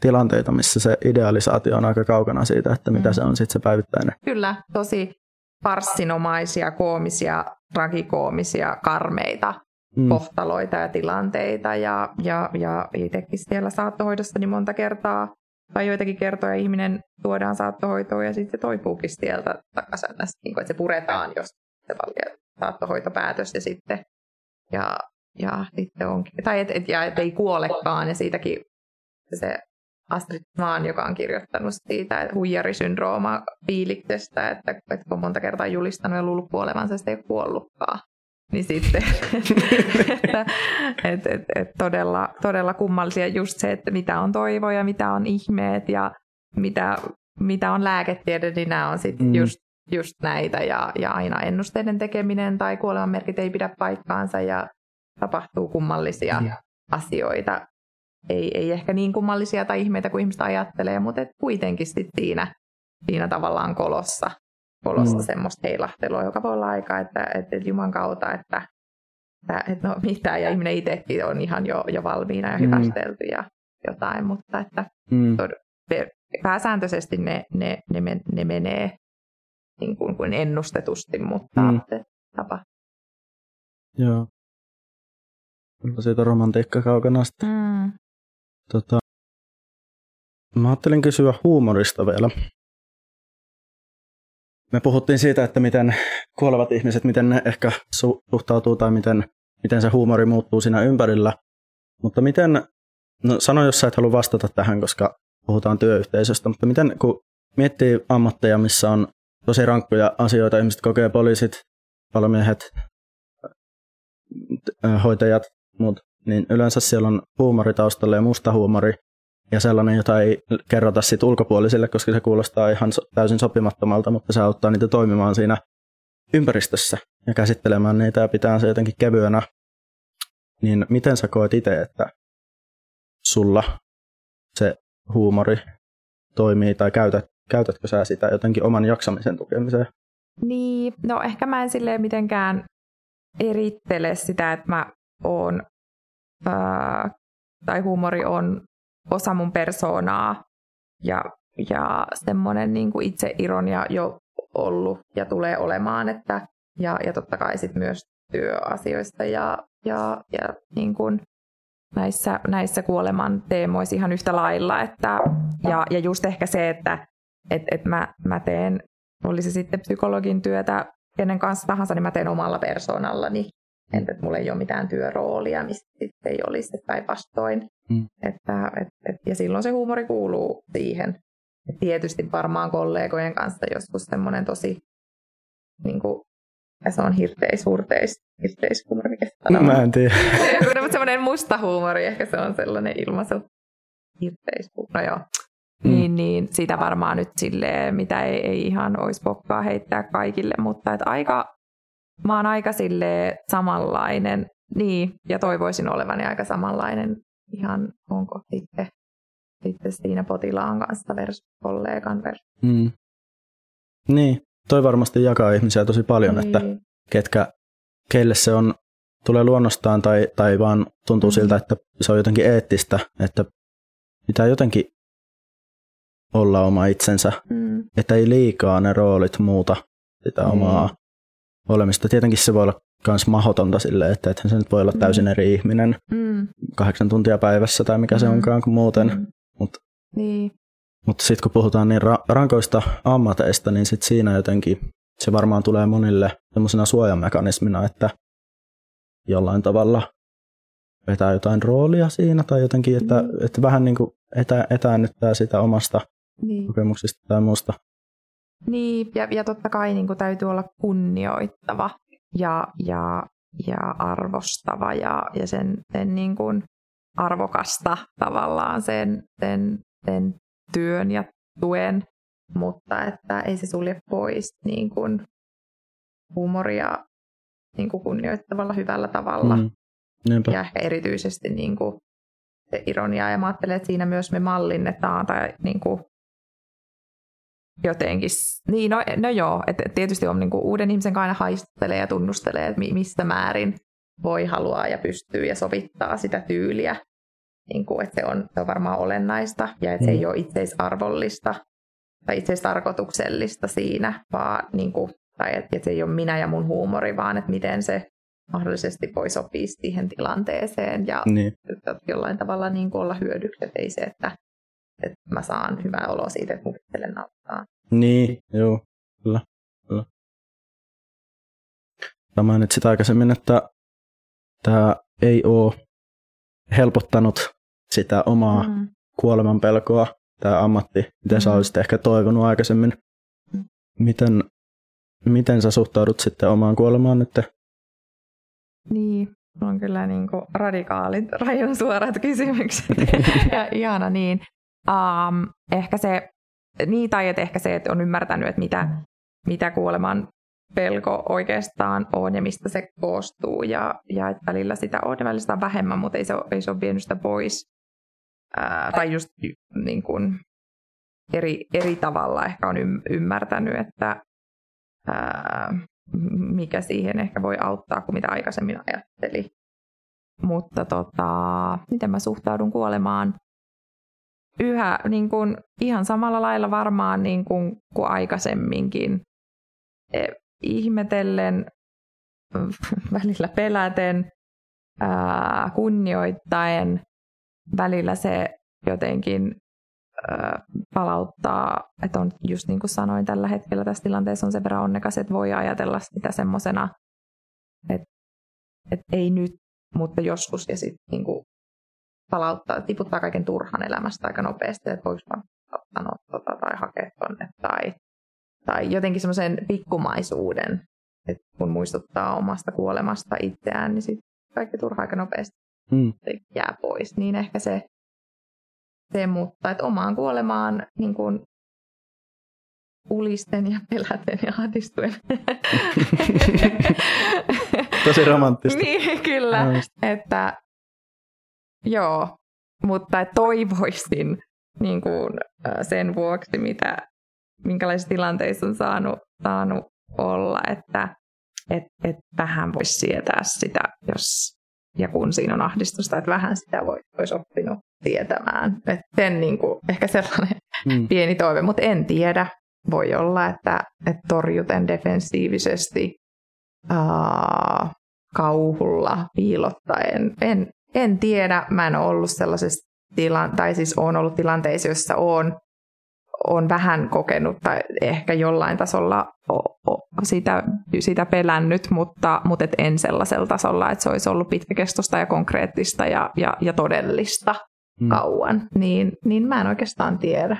tilanteita, missä se idealisaatio on aika kaukana siitä, että mitä Mm. se on sitten se päivittäinen. Kyllä, tosi farssinomaisia, koomisia, tragikoomisia, karmeita Mm. kohtaloita ja tilanteita. Ja, ja, ja itsekin siellä saattohoidossa niin monta kertaa tai joitakin kertoja ihminen tuodaan saattohoitoon ja sitten se toipuukin sieltä takaisin, niin kuin, että se puretaan, jos se saattohoitopäätös ja sitten ja, ja sitten onkin, tai et, et, ja et ei kuolekaan ja siitäkin se Astrid Maan, joka on kirjoittanut siitä huijarisyndrooma fiiliksestä, että, että kun on monta kertaa julistanut ja luullut kuolevansa, sitten ei ole kuollutkaan. Niin sitten, että et, et, et todella, todella kummallisia just se, että mitä on toivo ja mitä on ihmeet ja mitä, mitä on lääketiede, niin nämä on sitten mm. just, just näitä ja, ja aina ennusteiden tekeminen tai kuolemanmerkit ei pidä paikkaansa ja tapahtuu kummallisia Ja. asioita. Ei, ei ehkä niin kummallisia tai ihmeitä kuin ihmiset ajattelee, mutta et kuitenkin sit siinä, siinä tavallaan kolossa, kolossa Mm. mm. semmoista heilahtelua, joka voi olla aika, että, että, että Juman kautta, että, että, että no mitä, ja ihminen itsekin on ihan jo, jo valmiina ja Mm. hyvästelty ja jotain, mutta että Mm. per- pääsääntöisesti ne, ne, ne, men, ne menee niin kuin, kuin ennustetusti, mutta Mm. tapa. Joo. Kyllä siitä romantiikka kaukana sitten. Mm. Tota, mä ajattelin kysyä huumorista vielä. Me puhuttiin siitä, että miten kuolevat ihmiset, miten ne ehkä su- suhtautuu tai miten, miten se huumori muuttuu siinä ympärillä. Mutta miten, no sano jos sä et halua vastata tähän, koska puhutaan työyhteisöstä, mutta miten kun miettii ammatteja, missä on tosi rankkoja asioita, ihmiset kokee poliisit, palomiehet, hoitajat, muut, niin yleensä siellä on huumori taustalla ja musta huumori ja sellainen, jota ei kerrota sit ulkopuolisille, koska se kuulostaa ihan täysin sopimattomalta, mutta se auttaa niitä toimimaan siinä ympäristössä ja käsittelemään niitä ja pitää se jotenkin kevyenä. Niin miten sä koet itse, että sulla se huumori toimii tai käytät, käytätkö sä sitä jotenkin oman jaksamisen tukemiseen? Niin, no ehkä mä en silleen mitenkään erittele sitä, että mä oon, ää, tai huumori on osa mun persoonaa ja, ja semmoinen niin kuin itse ironia jo ollut ja tulee olemaan, että, ja, ja totta kai sit myös työasioista ja, ja, ja niin kuin näissä, näissä kuoleman teemoissa ihan yhtä lailla, että, ja, ja just ehkä se, että et, et mä, mä teen oli se sitten psykologin työtä kenen kanssa tahansa, niin mä teen omalla persoonallani. Entä että mulla ei ole mitään työroolia, mistä sitten ei olisi, että päinvastoin. Mm. Että, et, et, ja silloin se huumori kuuluu siihen. Et tietysti varmaan kollegojen kanssa joskus semmoinen tosi, niin kuin, ja se on hirteis, hurteis, hirteis mikä se on? Mä en tiedä. Mutta semmoinen musta huumori, ehkä se on sellainen ilmaisu. Hirteis, no joo. Mm. Niin, niin sitä varmaan nyt silleen, mitä ei, ei ihan olisi pokkaa heittää kaikille, mutta et aika, mä oon aika samanlainen, niin, ja toivoisin olevani aika samanlainen ihan, onko sitten, sitten siinä potilaan kanssa versus kollegan versus. Mm. Niin, toi varmasti jakaa ihmisiä tosi paljon, niin. että ketkä, keille se on, tulee luonnostaan tai, tai vaan tuntuu mm. siltä, että se on jotenkin eettistä, että pitää jotenkin olla oma itsensä, mm. että ei liikaa ne roolit muuta sitä mm. omaa olemista. Tietenkin se voi olla myös mahdotonta silleen, että ethän se nyt voi olla mm. täysin eri ihminen mm. kahdeksan tuntia päivässä tai mikä mm. se onkaan kuin muuten. Mm. Mutta niin. mut sitten kun puhutaan niin ra- rankoista ammateista, niin sit siinä jotenkin se varmaan tulee monille semmoisena suojamekanismina, että jollain tavalla vetää jotain roolia siinä tai jotenkin, että, mm. että vähän niin kuin etä, etäännyttää sitä omasta niin. kokemuksista tai muusta. Niin, ja, ja totta kai niin kuin täytyy olla kunnioittava ja, ja, ja arvostava ja, ja sen, sen niin kuin arvokasta tavallaan sen, sen, sen työn ja tuen, mutta että ei se sulje pois niin kuin huumoria niin kuin kunnioittavalla hyvällä tavalla. Mm. Ja ehkä erityisesti niin kuin se ironia, ja mä ajattelen, että siinä myös me mallinnetaan tai niin kuin jotenkin, niin no, no joo, että tietysti on niin kuin uuden ihmisen kanssa aina haistelee ja tunnustelee, että mistä määrin voi halua ja pystyy ja sovittaa sitä tyyliä, niin kuin, että se on, se on varmaan olennaista ja että mm. se ei mm. ole itseisarvollista tai itseistarkoituksellista siinä, vaan niin kuin, tai että, että se ei ole minä ja mun huumori, vaan että miten se mahdollisesti voi sopia siihen tilanteeseen ja niin. jollain tavalla niin kuin olla hyödyksi, että ei se, että, että mä saan hyvää oloa siitä, että mun nauttaa. Niin, joo, kyllä. kyllä. Sä mainitsit aikaisemmin, että tämä ei ole helpottanut sitä omaa mm. kuoleman pelkoa, tämä ammatti, miten mm. sä olisit ehkä toivonut aikaisemmin. Mm. Miten, miten sä suhtaudut sitten omaan kuolemaan nyt niin, on kyllä niin kuin radikaalit, rajun suorat kysymykset. ja ihana niin. Um, ehkä se, niin tai että ehkä se, että on ymmärtänyt, että mitä, mitä kuoleman pelko oikeastaan on ja mistä se koostuu. Ja, ja että välillä sitä on ja välillä sitä on vähemmän, mutta ei se ole, ei se ole vienyt sitä pois. Ää, tai just niin kuin, eri, eri tavalla ehkä on ymmärtänyt, että ää, mikä siihen ehkä voi auttaa kuin mitä aikaisemmin ajatteli. Mutta tota, miten mä suhtaudun kuolemaan? Yhä niin kuin, ihan samalla lailla varmaan niin kuin, kuin aikaisemminkin. E, ihmetellen, välillä peläten, ää, kunnioittaen, välillä se jotenkin palauttaa, että on just niin kuin sanoin tällä hetkellä tässä tilanteessa on sen verran onnekas, että voi ajatella sitä semmoisena, että, että ei nyt, mutta joskus ja sitten niin kuin palauttaa, tiputtaa kaiken turhan elämästä aika nopeasti, että voiko vaan sanoa tota, tai hakea tonne tai, tai jotenkin semmoisen pikkumaisuuden, että kun muistuttaa omasta kuolemasta itseään, niin sitten kaikki turha aika nopeasti mm. jää pois. Niin ehkä se se, mutta että omaan kuolemaan niin kuin ulisten ja peläten ja ahdistuen. Tosi romanttista. niin, kyllä. Että joo, mutta toivoisin niin kuin, sen vuoksi, mitä, minkälaisissa tilanteissa on saanut, saanut olla, että et, et vähän voisi sietää sitä, jos ja kun siinä on ahdistusta, että vähän sitä voi, olisi oppinut tietämään. Että sen niin kuin, ehkä sellainen mm. pieni toive, mutta en tiedä. Voi olla, että, että torjuten defensiivisesti aa, kauhulla, piilottaen. En, en tiedä, mä en ole ollut sellaisessa tilan, tai siis olen ollut tilanteissa, joissa olen on vähän kokenut tai ehkä jollain tasolla sitä, sitä pelännyt, mutta, mutta et en sellaisella tasolla, että se olisi ollut pitkäkestoista ja konkreettista ja, ja, ja todellista mm. kauan. Niin, niin mä en oikeastaan tiedä.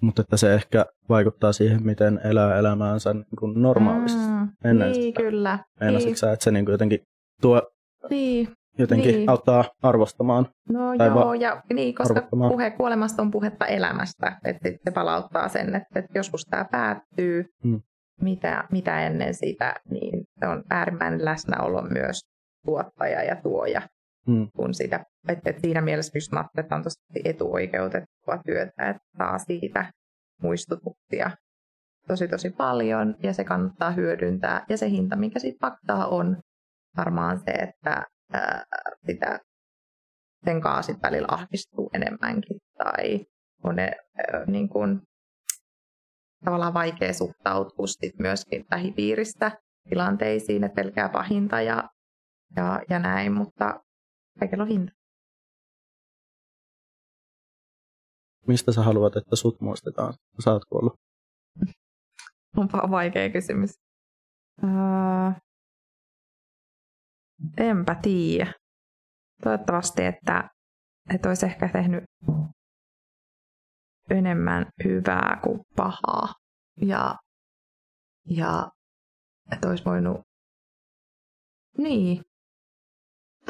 Mutta että se ehkä vaikuttaa siihen, miten elää elämäänsä niin kuin normaalisti. Mm, ennen niin, sitä. kyllä. Meinasitko niin. sä, että se niin kuin jotenkin tuo niin jotenkin niin. auttaa arvostamaan. No tai joo, va- ja niin, koska puhe kuolemasta on puhetta elämästä, että se palauttaa sen, että, että joskus tämä päättyy, hmm. mitä, mitä ennen sitä, niin se on äärimmäinen läsnäolo myös tuottaja ja tuoja. Hmm. Kun sitä, että, että siinä mielessä just että on tosi etuoikeutettua työtä, että saa siitä muistutuksia tosi tosi paljon ja se kannattaa hyödyntää. Ja se hinta, mikä siitä paktaa on varmaan se, että ää, sitä sen kaasit välillä ahdistuu enemmänkin tai on ne, ää, niin kuin, tavallaan vaikea suhtautua sit myöskin lähipiiristä tilanteisiin, että pelkää pahinta ja, ja, ja näin, mutta kaikilla on hinta. Mistä sä haluat, että sut muistetaan, kun sä oot kuollut? Onpa vaikea kysymys. Uh, enpä tiedä. Toivottavasti, että, että olisi ehkä tehnyt enemmän hyvää kuin pahaa. Ja, ja että olisi voinut... Niin.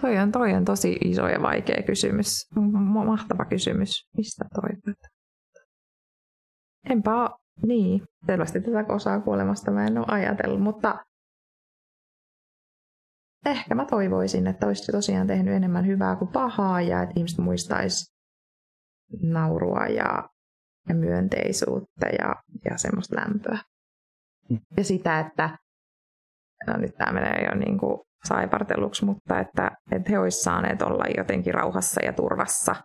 Toi on, toi on tosi iso ja vaikea kysymys. Mahtava kysymys. Mistä toivot? Enpä niin. Selvästi tätä osaa kuolemasta mä en ole ajatellut, mutta ehkä mä toivoisin, että olisi tosiaan tehnyt enemmän hyvää kuin pahaa ja että ihmiset muistaisi naurua ja, ja myönteisuutta ja, ja semmoista lämpöä. Mm. Ja sitä, että no nyt tämä menee jo niin kuin saiparteluksi, mutta että, että he olisivat saaneet olla jotenkin rauhassa ja turvassa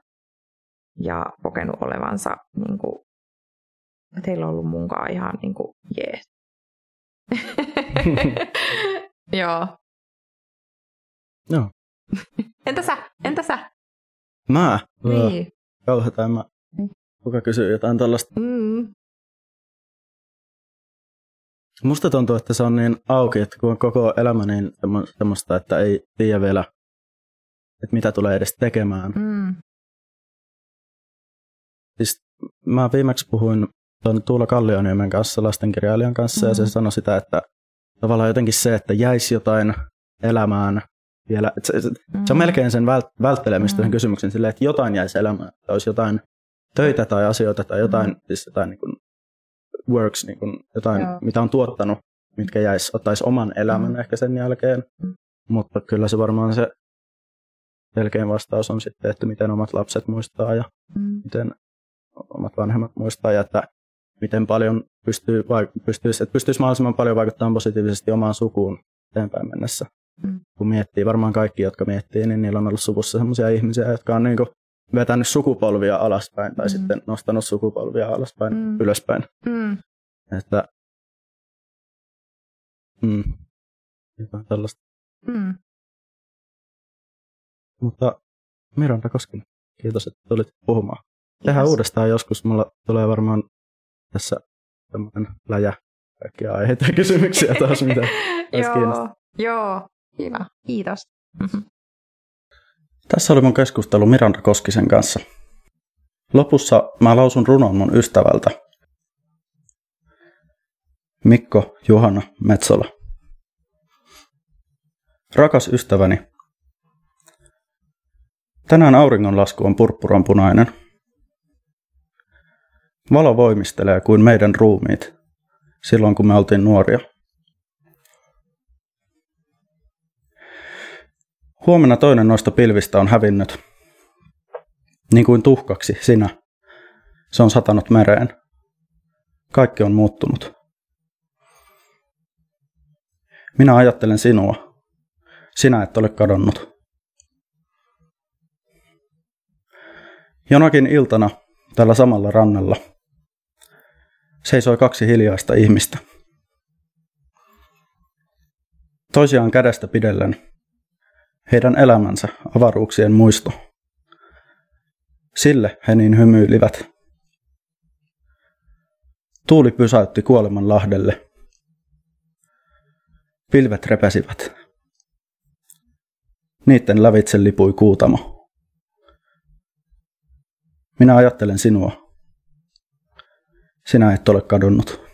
ja kokenut olevansa, niin kuin, että heillä on ollut munkaan ihan niin kuin, jees. Joo. Joo. Entä sä? Entä sä? Mä? Niin. Kauheeta, mä. Niin. Kuka kysyy jotain tällaista? Mm. Musta tuntuu, että se on niin auki, että kun on koko elämä niin semmoista, että ei tiedä vielä, että mitä tulee edes tekemään. Mm. Siis mä viimeksi puhuin tuon Tuula Kallioniemen kanssa, lastenkirjailijan kanssa, mm. ja se mm. sanoi sitä, että tavallaan jotenkin se, että jäisi jotain elämään vielä. Se, se, mm. se on melkein sen vält, välttelemistä mm. sen kysymyksen silleen, että jotain jäisi elämään, että olisi jotain töitä tai asioita tai jotain, mm. siis jotain niin kuin works, niin kuin jotain, Joo. mitä on tuottanut, mitkä jäisi, ottaisi oman elämän mm. ehkä sen jälkeen. Mm. Mutta kyllä se varmaan se selkein vastaus on sitten, että miten omat lapset muistaa ja mm. miten omat vanhemmat muistaa ja että miten paljon pystyy, pystyisi, että pystyisi mahdollisimman paljon vaikuttamaan positiivisesti omaan sukuun eteenpäin mennessä. Mm. Kun miettii, varmaan kaikki, jotka miettii, niin niillä on ollut suvussa sellaisia ihmisiä, jotka on niin kuin vetänyt sukupolvia alaspäin tai mm. sitten nostanut sukupolvia alaspäin, mm. ylöspäin. Mm. Että, mm, jotain tällaista. Mm. Mutta Miranda Koskinen, kiitos, että tulit puhumaan. Tehdään uudestaan joskus. Mulla tulee varmaan tässä tämmöinen läjä kaikkia aiheita ja kysymyksiä taas, mitä Joo, joo, kiva. Kiitos. Mm-hmm. Tässä oli mun keskustelu Miranda Koskisen kanssa. Lopussa mä lausun runon mun ystävältä. Mikko Juhana Metsola. Rakas ystäväni, tänään auringonlasku on purppuran punainen. Valo voimistelee kuin meidän ruumiit silloin, kun me oltiin nuoria. Huomenna toinen noista pilvistä on hävinnyt. Niin kuin tuhkaksi sinä. Se on satanut mereen. Kaikki on muuttunut. Minä ajattelen sinua. Sinä et ole kadonnut. Jonakin iltana tällä samalla rannalla seisoi kaksi hiljaista ihmistä. Toisiaan kädestä pidellen heidän elämänsä avaruuksien muisto. Sille he niin hymyilivät. Tuuli pysäytti kuoleman lahdelle. Pilvet repesivät. Niitten lävitse lipui kuutamo. Minä ajattelen sinua. Sinä et ole kadonnut.